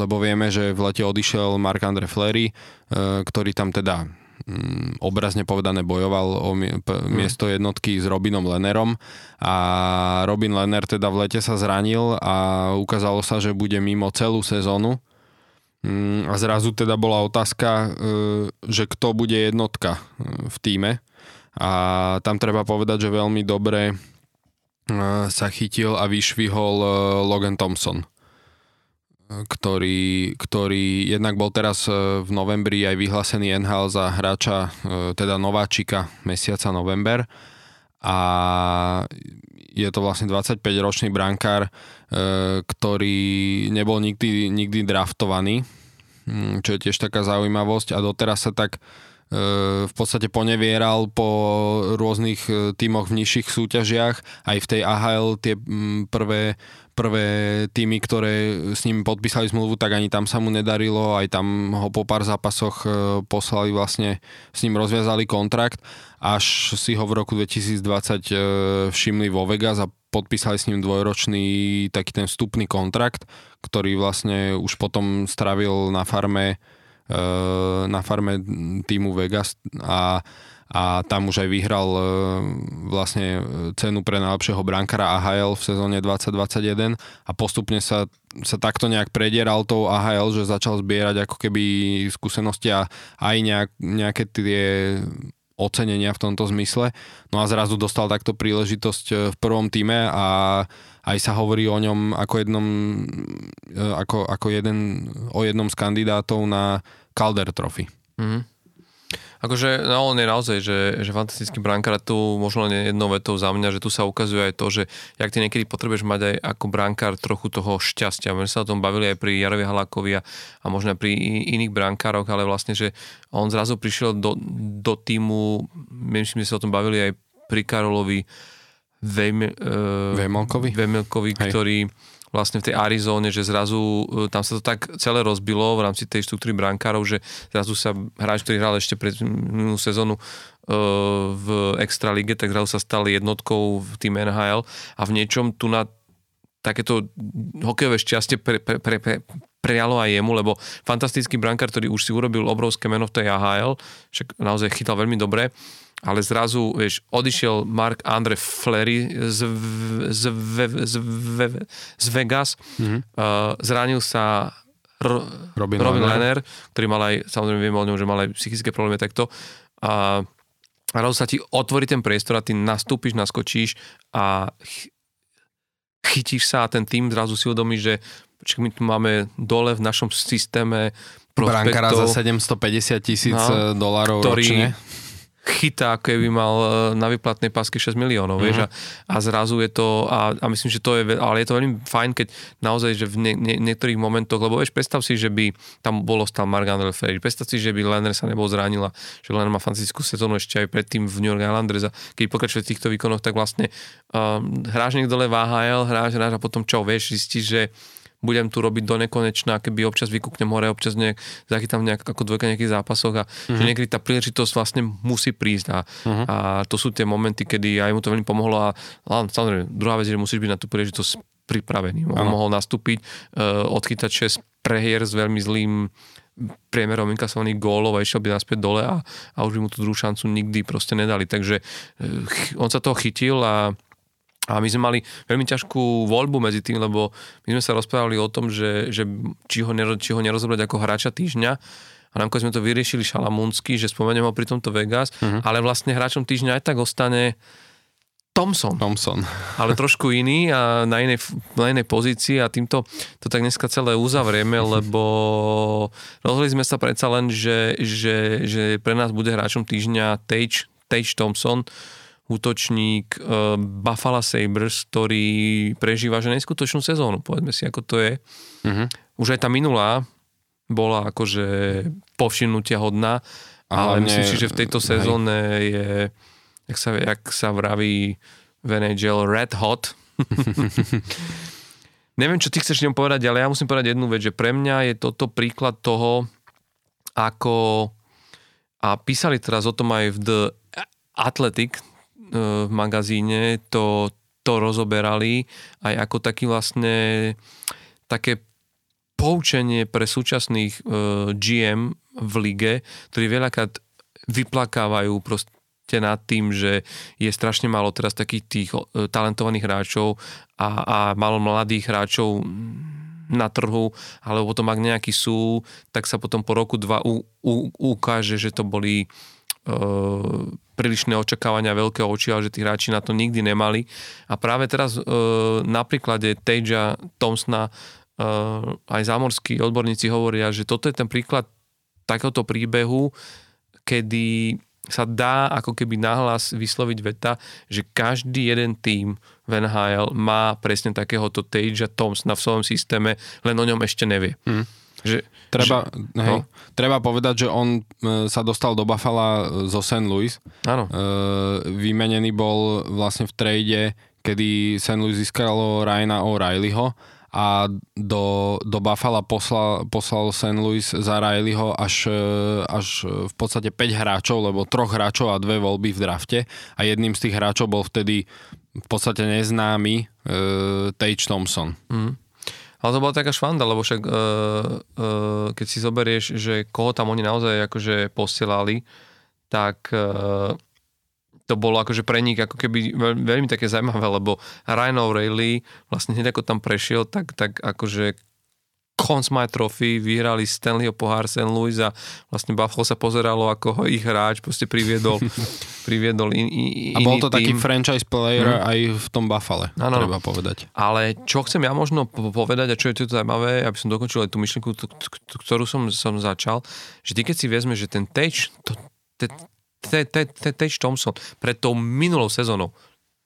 lebo vieme, že v lete odišiel Marc-André Fleury, ktorý tam teda um, obrazne povedané bojoval o mhm. miesto jednotky s Robinom Lennerom. A Robin Lenner teda v lete sa zranil a ukázalo sa, že bude mimo celú sezónu. Mm, a zrazu teda bola otázka, e, že kto bude jednotka e, v týme. A tam treba povedať, že veľmi dobre e, sa chytil a vyšvihol Logan Thompson ktorý, ktorý jednak bol teraz v novembri aj vyhlásený NHL za hráča, teda nováčika mesiaca november a je to vlastne 25-ročný brankár, ktorý nebol nikdy, nikdy draftovaný, mm, čo je tiež taká zaujímavosť a doteraz sa tak v podstate ponevieral po rôznych e, tímoch v nižších súťažiach. Aj v tej AHL tie prvé, prvé týmy, ktoré s ním podpísali zmluvu, tak ani tam sa mu nedarilo. Aj tam ho po pár zápasoch e, poslali vlastne, s ním rozviazali kontrakt, až si ho v roku 2020 e, všimli vo Vegas a podpísali s ním dvojročný taký ten vstupný kontrakt, ktorý vlastne už potom stravil na farme Eh, na farme týmu Vegas a, a tam už aj vyhral eh, vlastne cenu pre najlepšieho brankara AHL v sezóne 2021 a postupne sa, sa takto nejak predieral tou AHL, že začal zbierať ako keby skúsenosti a aj nejak, nejaké tie ocenenia v tomto zmysle. No a zrazu dostal takto príležitosť eh, v prvom týme a aj sa hovorí o ňom ako jednom, ako, ako jeden, o jednom z kandidátov na Calder Trophy. Mm-hmm. Akože no, on je naozaj, že, že fantastický brankár tu možno len jednou vetou za mňa, že tu sa ukazuje aj to, že jak ty niekedy potrebuješ mať aj ako brankár trochu toho šťastia. My sa o tom bavili aj pri Jarovi Halákovi a, a možno pri iných brankároch, ale vlastne, že on zrazu prišiel do, do týmu, myslím, že sa o tom bavili aj pri Karolovi Vejme, uh, Vejmelkovi, Vejmelkovi ktorý vlastne v tej Arizóne, že zrazu e, tam sa to tak celé rozbilo v rámci tej štruktúry brankárov, že zrazu sa hráč, ktorý hral ešte pred minulú sezónu e, v Extralíge, tak zrazu sa stal jednotkou v tým NHL a v niečom tu na takéto hokejové šťastie pre, pre, pre, pre, prijalo aj jemu, lebo fantastický brankár, ktorý už si urobil obrovské meno v tej AHL, však naozaj chytal veľmi dobre, ale zrazu, vieš, odišiel Mark Andre Flery z, z, z, z, z Vegas, mm-hmm. uh, zranil sa R- Robin, Robin Lenner, ktorý mal aj, samozrejme vieme o ňom, že mal aj psychické problémy takto. A zrazu sa ti otvorí ten priestor a ty nastúpiš, naskočíš a ch- chytíš sa a ten tým zrazu si uvedomí, že my tu máme dole v našom systéme prospektov. Brankara za 750 tisíc no, dolárov ročne chytá, ako by mal e, na vyplatnej pásky 6 miliónov, uh-huh. vieš, a, a zrazu je to, a, a myslím, že to je, ale je to veľmi fajn, keď naozaj, že v nie, nie, niektorých momentoch, lebo vieš, predstav si, že by tam bolo stal Mark Andrel Ferry, predstav si, že by Lenner sa nebol zranila, že Lenner má fantastickú sezónu ešte aj predtým v New York Islanders a keď pokračuje v týchto výkonoch, tak vlastne um, hráš niekto dole v AHL, hráš, hráš a potom čo, vieš, zistíš, že budem tu robiť do nekonečna, keby občas vykúknem hore, občas nejak, zachytám nejak ako dvojka nejakých zápasoch a uh-huh. že mhm. niekedy tá príležitosť vlastne musí prísť a, uh-huh. a to sú tie momenty, kedy aj mu to veľmi pomohlo a, a samozrejme, druhá vec je, že musíš byť na tú príležitosť pripravený. On uh-huh. mohol nastúpiť, uh, odchytať 6 prehier s veľmi zlým priemerom inkasovaných gólov a išiel by naspäť dole a, a už by mu tú druhú šancu nikdy proste nedali. Takže uh, on sa toho chytil a a my sme mali veľmi ťažkú voľbu medzi tým, lebo my sme sa rozprávali o tom, že, že či, ho nero, či ho nerozobrať ako hráča týždňa. A nám sme to vyriešili šalamúnsky, že spomeniem ho pri tomto Vegas, uh-huh. ale vlastne hráčom týždňa aj tak ostane Thompson. Thompson. Ale trošku iný a na inej, na inej pozícii a týmto to tak dneska celé uzavrieme, lebo rozhodli sme sa predsa len, že, že, že pre nás bude hráčom týždňa Tage, Tage Thompson, útočník uh, Buffalo Sabres, ktorý prežíva že neskutočnú sezónu, povedzme si, ako to je. Uh-huh. Už aj tá minulá bola akože povšimnutia hodná, ale, ale myslím si, že v tejto sezóne hej. je, jak sa, jak sa vraví v NHL, red hot. Neviem, čo ty chceš ňom povedať, ale ja musím povedať jednu vec, že pre mňa je toto príklad toho, ako a písali teraz o tom aj v The Athletic, v magazíne to, to rozoberali aj ako taký vlastne také poučenie pre súčasných GM v lige, ktorí veľakrát vyplakávajú proste nad tým, že je strašne málo teraz takých tých talentovaných hráčov a, a málo mladých hráčov na trhu, alebo potom ak nejakí sú, tak sa potom po roku, dva u, u, ukáže, že to boli uh, prílišné očakávania, veľké oči, ale že tí hráči na to nikdy nemali. A práve teraz e, na príklade Tejja Thompsona e, aj zámorskí odborníci hovoria, že toto je ten príklad takéhoto príbehu, kedy sa dá ako keby nahlas vysloviť veta, že každý jeden tým v NHL má presne takéhoto Tejja Thompsona v svojom systéme, len o ňom ešte nevie. Mm. Že, treba, že, hej, no. treba povedať, že on e, sa dostal do Buffalo zo St. Louis. Áno. E, vymenený bol vlastne v trade, kedy St. Louis získalo Ryana O'Reillyho a do, do Buffalo poslal, poslal St. Louis za Rileyho až, e, až v podstate 5 hráčov, lebo troch hráčov a dve voľby v drafte a jedným z tých hráčov bol vtedy v podstate neznámy uh, Tage Thompson. Mm. Ale to bola taká švanda, lebo však uh, uh, keď si zoberieš, že koho tam oni naozaj akože posielali, tak uh, to bolo akože pre nich ako keby veľ, veľmi také zaujímavé, lebo Ryan O'Reilly vlastne hneď ako tam prešiel, tak, tak akože Conn Smythe Trophy, vyhrali Stanleyho pohár St. Louis a vlastne Buffalo sa pozeralo, ako ho ich hráč proste priviedol, priviedol in, in, A bol to tým. taký franchise player hmm. aj v tom Buffale, ano, treba povedať. Ale čo chcem ja možno povedať a čo je tu zaujímavé, aby som dokončil aj tú myšlienku, ktorú som, som začal, že ty keď si vezme, že ten Tage, Tage Thompson pred tou minulou sezónou,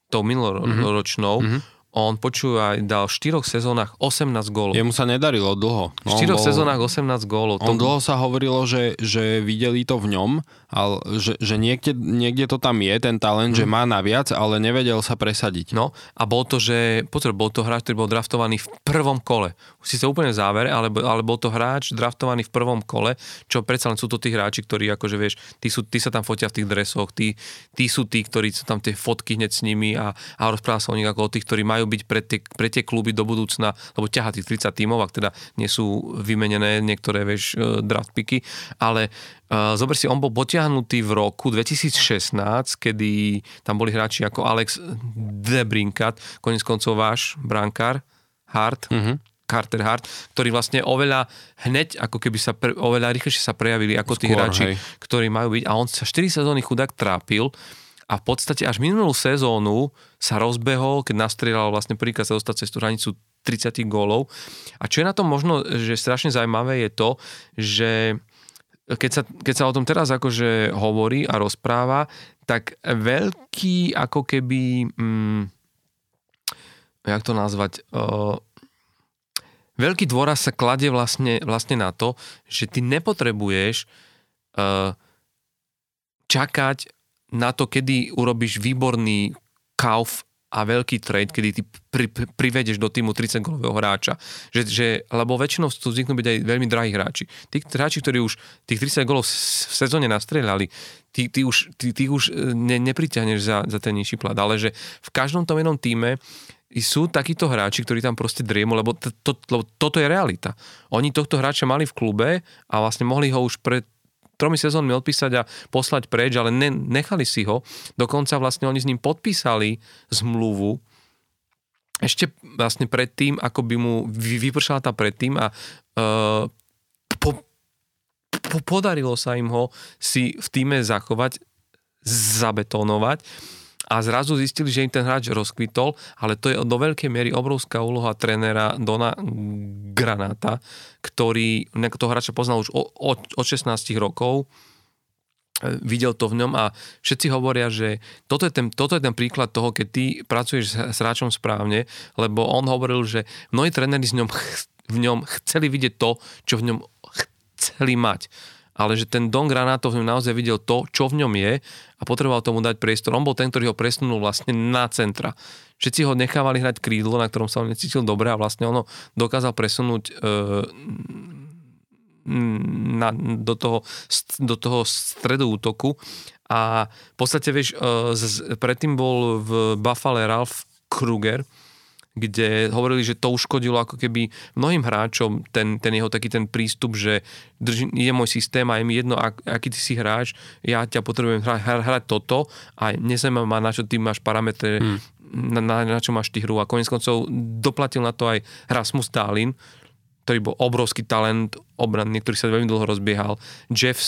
tou minuloročnou, mm-hmm on počúva, dal v štyroch sezónach 18 gólov. Jemu sa nedarilo dlho. No, v štyroch bol, sezónach 18 gólov. On to... dlho sa hovorilo, že, že videli to v ňom, ale že, že niekde, niekde to tam je, ten talent, mm. že má naviac, ale nevedel sa presadiť. No a bol to, že, pozor, bol to hráč, ktorý bol draftovaný v prvom kole. Si sa úplne v závere, ale, ale bol to hráč draftovaný v prvom kole, čo predsa len sú to tí hráči, ktorí akože vieš, tí, sú, tí sa tam fotia v tých dresoch, tí, tí sú tí, ktorí sú tam tie fotky hneď s nimi a, a rozpráva sa o nich ako o tých, ktorí majú byť pre tie, pre tie kluby do budúcna, lebo ťaha tých 30 tímov, ak teda nie sú vymenené niektoré vieš, e, draft picky, ale uh, zober si, on bol potiahnutý v roku 2016, kedy tam boli hráči ako Alex Debrinkat, konec koncov váš brankár, Hart, mm-hmm. Carter Hart, ktorí vlastne oveľa hneď, ako keby sa pre, oveľa rýchlejšie sa prejavili ako Skôr, tí hráči, hej. ktorí majú byť. A on sa 4 sezóny chudák trápil a v podstate až minulú sezónu sa rozbehol, keď nastrieľal vlastne prvýkrát sa dostať cez tú hranicu 30 gólov. A čo je na tom možno, že strašne zaujímavé je to, že keď sa, keď sa o tom teraz akože hovorí a rozpráva, tak veľký ako keby, mm, jak to nazvať, uh, veľký dôraz sa kladie vlastne, vlastne na to, že ty nepotrebuješ uh, čakať na to, kedy urobíš výborný kauf a veľký trade, kedy ty pri, pri, privedeš do týmu 30 golového hráča. Že, že, lebo väčšinou sú zvyknú byť aj veľmi drahí hráči. Tí hráči, ktorí už tých 30 golov v sezóne nastrelali, ty, ty už, ty, ty už e, ne, nepriťahneš za, za ten nižší plat. Ale že v každom tom jednom týme sú takíto hráči, ktorí tam proste driemu, lebo, to, to, lebo toto je realita. Oni tohto hráča mali v klube a vlastne mohli ho už pred tromi sezónmi odpísať a poslať preč, ale ne, nechali si ho. Dokonca vlastne oni s ním podpísali zmluvu ešte vlastne predtým, ako by mu vypršala tá predtým a uh, po, po, podarilo sa im ho si v týme zachovať, zabetonovať a zrazu zistili, že im ten hráč rozkvitol, ale to je do veľkej miery obrovská úloha trénera Dona Granáta, ktorý toho hráča poznal už od, od 16 rokov, e, videl to v ňom a všetci hovoria, že toto je ten, toto je ten príklad toho, keď ty pracuješ s, s hráčom správne, lebo on hovoril, že mnohí tréneri v ňom, v ňom chceli vidieť to, čo v ňom chceli mať ale že ten Don Granato v ňom naozaj videl to, čo v ňom je a potreboval tomu dať priestor. On bol ten, ktorý ho presunul vlastne na centra. Všetci ho nechávali hrať krídlo, na ktorom sa on necítil dobre a vlastne ono dokázal presunúť e, na, do, toho, do toho stredu útoku a v podstate, vieš, e, z, predtým bol v Buffalo Ralph Kruger, kde hovorili, že to uškodilo ako keby mnohým hráčom ten, ten jeho taký ten prístup, že drží, je môj systém a je mi jedno, ak, aký ty si hráč, ja ťa potrebujem hrať, hrať toto a nezaujíma ma, na čo ty máš parametre, hmm. na, na, na čo máš ty hru. A konec koncov doplatil na to aj Rasmus Stalin, ktorý bol obrovský talent obranný, ktorý sa veľmi dlho rozbiehal. Jeff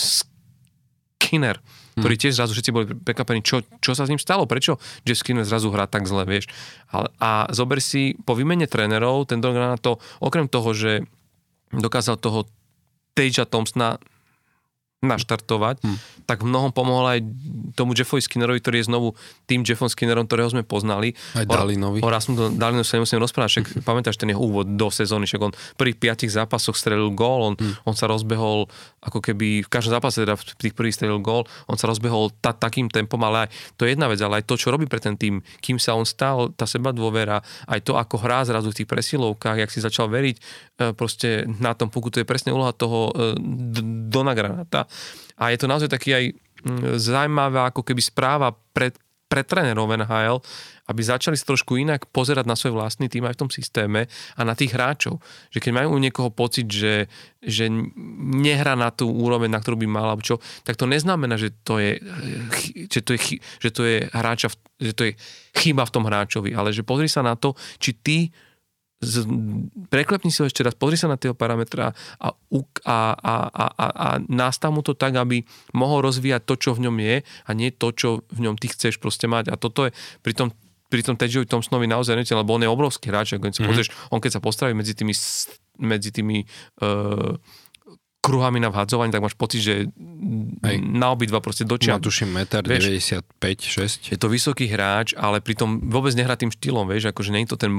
Skinner, ktorý tiež zrazu všetci boli prekvapení, čo, čo sa s ním stalo, prečo Jeff Skinner zrazu hrá tak zle, vieš. A, a zober si, po výmene trénerov, ten na to, okrem toho, že dokázal toho Tejja Thompsona naštartovať, hmm. tak v mnohom pomohol aj tomu Jeffovi Skinnerovi, ktorý je znovu tým Jeffom Skinnerom, ktorého sme poznali. Aj Dalinovi. O, o Rasmu Dalinovi sa nemusím rozprávať, však pamätáš ten jeho úvod do sezóny, však on prvých piatich zápasoch strelil gól, on, hmm. on sa rozbehol ako keby v každom zápase, teda v tých prvých strelil gól, on sa rozbehol ta, takým tempom, ale aj to je jedna vec, ale aj to, čo robí pre ten tým, kým sa on stal, tá seba dôvera, aj to, ako hrá zrazu v tých presilovkách, jak si začal veriť e, proste na tom puku, to je presne úloha toho e, Dona Granata a je to naozaj taký aj mm, zaujímavá ako keby správa pre, pre trénerov NHL, aby začali trošku inak pozerať na svoj vlastný tým aj v tom systéme a na tých hráčov. Že keď majú u niekoho pocit, že, že nehrá na tú úroveň, na ktorú by mal, čo, tak to neznamená, že to je, že to je, že to je hráča, že to je chyba v tom hráčovi, ale že pozri sa na to, či ty z, preklepni si ho ešte raz, pozri sa na tie parametra a, a, a, a, a, a nastav mu to tak, aby mohol rozvíjať to, čo v ňom je a nie to, čo v ňom ty chceš proste mať. A toto je pri tom pri tom Tedžovi Thompsonovi naozaj netil, lebo on je obrovský hráč, keď mm-hmm. pozrieš, on keď sa postaví medzi tými, medzi tými uh, kruhami na vhadzovaní, tak máš pocit, že Hej. na obidva proste dočia. Má tuším 1,95 6 Je to vysoký hráč, ale pritom vôbec nehrá tým štýlom, vieš, akože nie je to ten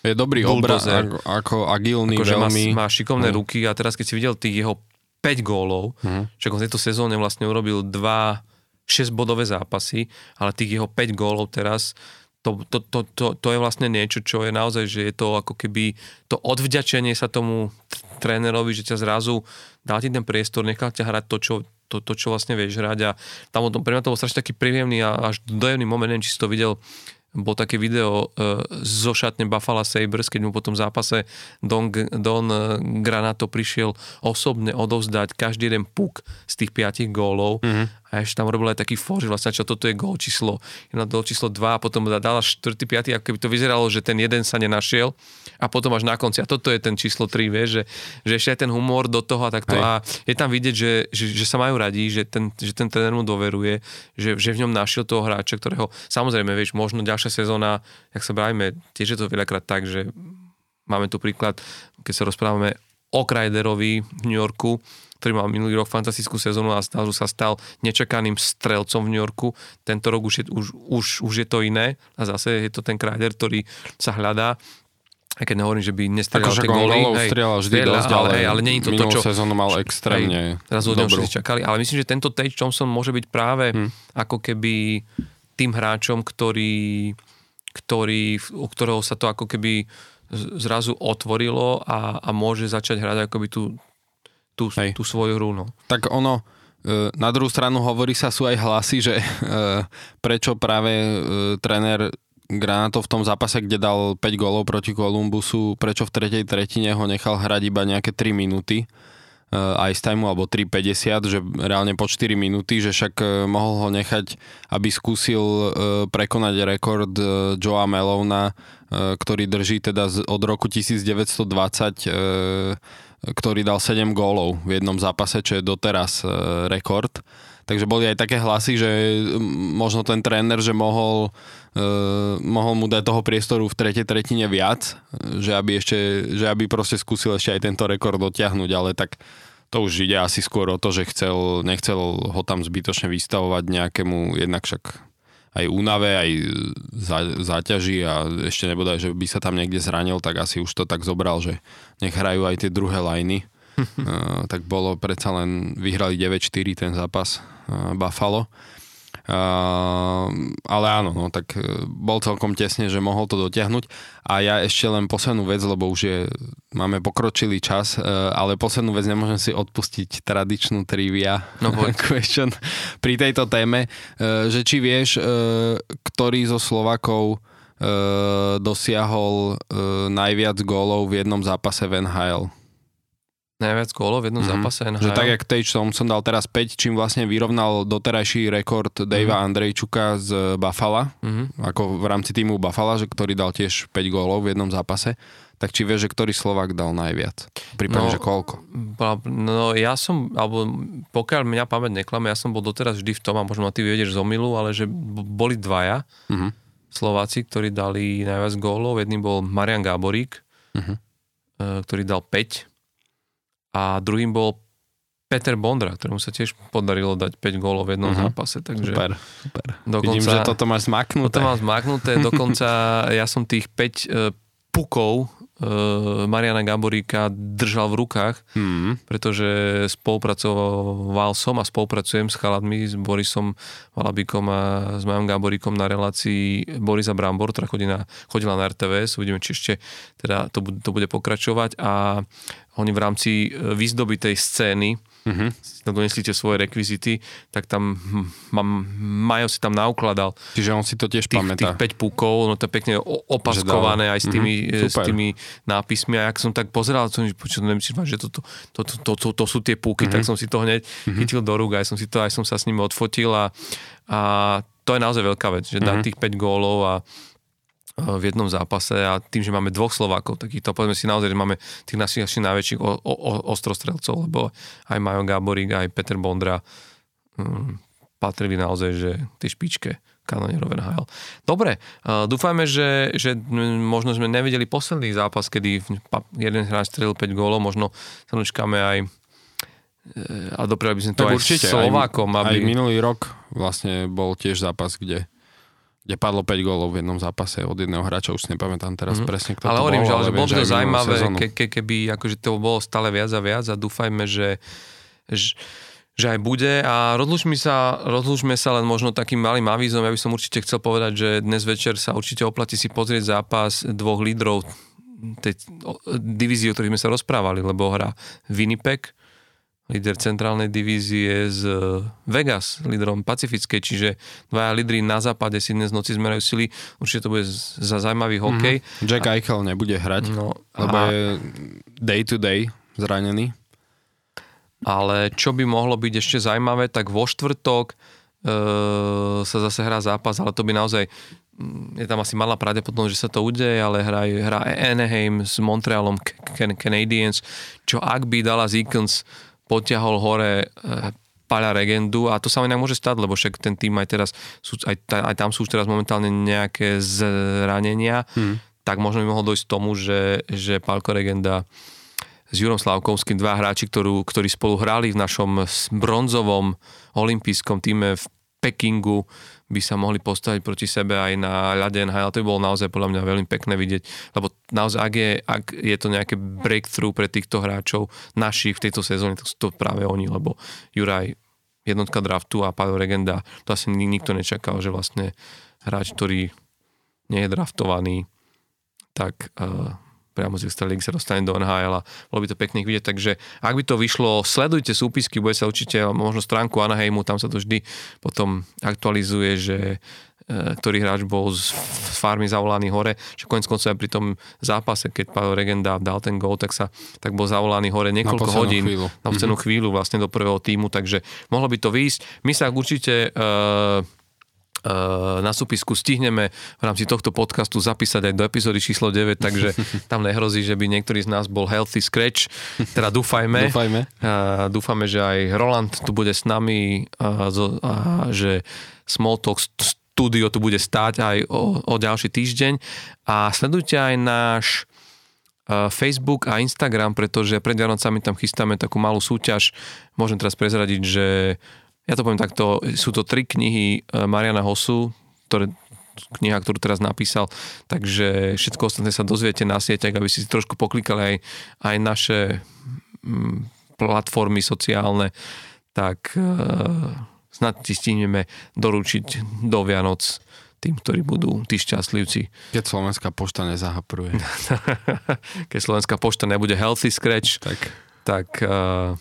je dobrý obraz, ako, ako agilný akože veľmi. Má, má šikovné no. ruky a teraz keď si videl tých jeho 5 gólov, uh-huh. však on v tejto sezóne vlastne urobil 2 6 bodové zápasy, ale tých jeho 5 gólov teraz to, to, to, to, to je vlastne niečo, čo je naozaj, že je to ako keby to odvďačenie sa tomu trénerovi, že ťa zrazu dá ti ten priestor, nechá ťa hrať to, čo, to, to, čo vlastne vieš hrať. A tam pre mňa to bol strašne taký príjemný a až dojemný moment, neviem, či si to videl, bol také video uh, zo šatne Buffalo Sabres, keď mu po tom zápase Don, Don uh, Granato prišiel osobne odovzdať každý jeden puk z tých piatich gólov. Mm-hmm a ešte tam robil aj taký for, že vlastne čo toto je gól číslo, na gól číslo 2 a potom dala 4. 5. ako keby to vyzeralo, že ten jeden sa nenašiel a potom až na konci. A toto je ten číslo 3, vieš, že, že ešte aj ten humor do toho a takto. Hej. A je tam vidieť, že, že, že, sa majú radi, že ten, že ten tréner mu doveruje, že, že v ňom našiel toho hráča, ktorého samozrejme, vieš, možno ďalšia sezóna, jak sa bavíme, tiež je to veľakrát tak, že máme tu príklad, keď sa rozprávame o Krajderovi v New Yorku, ktorý mal minulý rok fantastickú sezónu a zrazu sa stal nečakaným strelcom v New Yorku. Tento rok už je, už, už, už je to iné a zase je to ten kráder, ktorý sa hľadá aj keď nehovorím, že by nestrelal tie góly. Strieľal vždy strieľa, dosť, ale, hej, ale nie je to to, čo... sezónu mal extrémne hej, teraz od všetci čakali, ale myslím, že tento Tage Thompson môže byť práve hmm. ako keby tým hráčom, ktorý, ktorý, u ktorého sa to ako keby zrazu otvorilo a, a môže začať hrať akoby tú, tú, tú svoju hru. No. Tak ono, e, na druhú stranu hovorí sa, sú aj hlasy, že e, prečo práve e, tréner Granatov v tom zápase, kde dal 5 gólov proti Kolumbusu, prečo v tretej tretine ho nechal hrať iba nejaké 3 minúty uh, ice time alebo 3.50, že reálne po 4 minúty, že však mohol ho nechať, aby skúsil prekonať rekord Joea Melona, ktorý drží teda z, od roku 1920 uh, ktorý dal 7 gólov v jednom zápase, čo je doteraz uh, rekord. Takže boli aj také hlasy, že možno ten tréner, že mohol, uh, mohol mu dať toho priestoru v tretej tretine viac, že aby, ešte, že aby proste skúsil ešte aj tento rekord dotiahnuť, ale tak to už ide asi skôr o to, že chcel, nechcel ho tam zbytočne vystavovať nejakému, jednak však aj únave, aj záťaži a ešte nebodaj, že by sa tam niekde zranil, tak asi už to tak zobral, že nech hrajú aj tie druhé lajny. uh, tak bolo predsa len, vyhrali 9-4 ten zápas Buffalo. Uh, ale áno, no, tak e, bol celkom tesne, že mohol to dotiahnuť. A ja ešte len poslednú vec, lebo už je, máme pokročilý čas, uh, ale poslednú vec nemôžem si odpustiť tradičnú trivia no, question pri tejto téme, uh, že či vieš, ktorý zo Slovakov dosiahol najviac gólov v jednom zápase v NHL najviac gólov v jednom mm-hmm. zápase NHL. Že tak, jak Tage Thompson dal teraz 5, čím vlastne vyrovnal doterajší rekord Davea mm-hmm. Andrejčuka z Buffalo, mm-hmm. ako v rámci týmu Buffalo, že ktorý dal tiež 5 gólov v jednom zápase. Tak či vieš, že ktorý Slovak dal najviac? Prípadne, no, že koľko? No ja som, alebo pokiaľ mňa pamäť neklame, ja som bol doteraz vždy v tom, a možno ma ty viedieš z omilu, ale že boli dvaja mm-hmm. Slováci, ktorí dali najviac gólov. Jedný bol Marian Gáborík, mm-hmm. ktorý dal 5 a druhým bol Peter Bondra, ktorému sa tiež podarilo dať 5 gólov v jednom uh-huh. zápase. Takže super, super. Dokonca, Vidím, že toto máš zmaknuté. Toto mám zmaknuté, dokonca ja som tých 5 uh, e, pukov Mariana Gaboríka držal v rukách, mm. pretože spolupracoval som a spolupracujem s chaladmi, s Borisom Valabikom a s Majom Gaboríkom na relácii Borisa Brambor, ktorá chodí na, chodila na RTVS, uvidíme, či ešte teda to, to bude pokračovať a oni v rámci e, výzdobitej scény uh-huh. si tam donesli tie svoje rekvizity, tak tam mám, Majo si tam naukladal. Čiže on si to tiež tých, pamätá. Tých 5 púkov, no to je pekne opaskované aj s mhm. tými, uh-huh. s tými nápismi a ak som tak pozeral, som počul, nemyslím, že to, to, to, to, to, to sú tie púky, uh-huh. tak som si to hneď uh-huh. chytil do rúk, aj som si to, aj som sa s nimi odfotil a, a to je naozaj veľká vec, že uh-huh. dať tých 5 gólov a v jednom zápase a tým, že máme dvoch Slovákov, takýchto, povedzme si naozaj, že máme tých našich asi najväčších o, o, o, ostrostrelcov, lebo aj Majo Gáborík, aj Peter Bondra um, patrili naozaj, že tej špičke kanonierov NHL. Dobre, uh, dúfajme, že, že možno sme nevideli posledný zápas, kedy jeden hráč strelil 5 gólov, možno sa dočkáme aj e, a dopriali by sme to tak aj určite, Slovákom. Aby... aj minulý rok vlastne bol tiež zápas, kde kde padlo 5 gólov v jednom zápase od jedného hráča, už si nepamätám teraz mm-hmm. presne, kto ale to hovorím, bol. Že, ale že bolo by to zaujímavé, ke, ke, keby akože to bolo stále viac a viac a dúfajme, že, že, že aj bude a rozlúčme sa, rozlúčme sa len možno takým malým avízom, ja by som určite chcel povedať, že dnes večer sa určite oplatí si pozrieť zápas dvoch lídrov tej divízie, o ktorých sme sa rozprávali, lebo hrá Winnipeg líder centrálnej divízie z Vegas, lídrom Pacifickej, čiže dvaja lídry na západe si dnes noci zmerajú sily. Určite to bude za zaujímavý mhm. hokej. Mm-hmm. Jack a... Eichel nebude hrať, no, lebo a... je day to day zranený. Ale čo by mohlo byť ešte zaujímavé, tak vo štvrtok e, sa zase hrá zápas, ale to by naozaj mm, je tam asi malá pravdepodobnosť, že sa to udeje, ale hrá, hrá Anaheim s Montrealom Canadiens, čo ak by dala Eakins potiahol hore e, Paľa Regendu a to sa inak môže stať, lebo však ten tým aj teraz, sú, aj, aj tam sú už teraz momentálne nejaké zranenia, hmm. tak možno by mohlo dojsť tomu, že, že Palko Regenda s Jurom Slavkovským, dva hráči, ktorú, ktorí spolu hrali v našom bronzovom olympijskom týme v Pekingu, by sa mohli postaviť proti sebe aj na ľade NHL. To by bolo naozaj podľa mňa veľmi pekné vidieť, lebo naozaj, ak je, ak je to nejaké breakthrough pre týchto hráčov našich v tejto sezóne, tak sú to práve oni, lebo Juraj jednotka draftu a Pavel Regenda, to asi nikto nečakal, že vlastne hráč, ktorý nie je draftovaný, tak uh, priamo z Extraligy sa dostane do NHL a bolo by to pekných vidieť, takže ak by to vyšlo, sledujte súpisky, bude sa určite možno stránku Anaheimu, tam sa to vždy potom aktualizuje, že e, ktorý hráč bol z farmy zavolaný hore, že konec koncov aj pri tom zápase, keď Pavel Regenda dal ten gól, tak, sa, tak bol zavolaný hore niekoľko na hodín chvíľu. na poslednú mm-hmm. chvíľu vlastne do prvého týmu, takže mohlo by to výjsť. My sa určite uh, na súpisku stihneme v rámci tohto podcastu zapísať aj do epizódy číslo 9, takže tam nehrozí, že by niektorý z nás bol healthy scratch. Teda dúfajme. dúfajme. A dúfame, že aj Roland tu bude s nami a že Smalltalk studio tu bude stáť aj o, o ďalší týždeň. A sledujte aj náš eh, Facebook a Instagram, pretože pred Vianocami tam chystáme takú malú súťaž. Môžem teraz prezradiť, že ja to poviem takto, sú to tri knihy e, Mariana Hosu, ktoré kniha, ktorú teraz napísal, takže všetko ostatné sa dozviete na sieťach, aby si trošku poklikali aj, aj naše mm, platformy sociálne, tak uh, snad ti stihneme doručiť do Vianoc tým, ktorí budú tí šťastlivci. Keď Slovenská pošta nezahapruje. Keď Slovenská pošta nebude healthy scratch, tak, tak uh,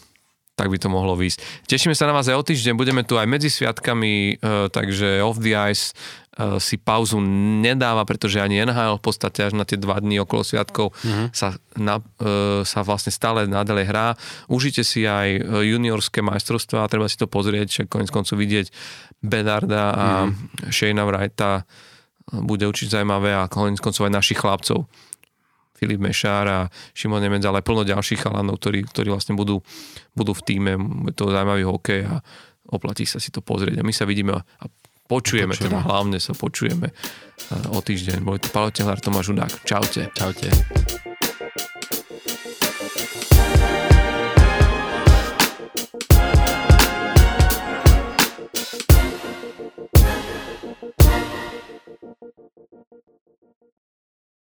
tak by to mohlo výjsť. Tešíme sa na vás aj o týždeň, budeme tu aj medzi sviatkami, uh, takže Off the Ice uh, si pauzu nedáva, pretože ani NHL v podstate až na tie dva dní okolo sviatkov mm-hmm. sa, na, uh, sa vlastne stále nadalej hrá. Užite si aj juniorské majstrovstvá, treba si to pozrieť, že konec koncov vidieť Bedarda a mm-hmm. Shane Wrighta bude určite zaujímavé a konec koncov aj našich chlapcov Filip Mešár a Šimon Nemec, ale plno ďalších chalanov, ktorí, ktorí vlastne budú, budú v týme. Je to zaujímavý hokej a oplatí sa si to pozrieť. A my sa vidíme a počujeme, počujeme. teda hlavne sa počujeme o týždeň. Boli to Paolo Tehlar, Tomáš Udák. Čaute. Čaute.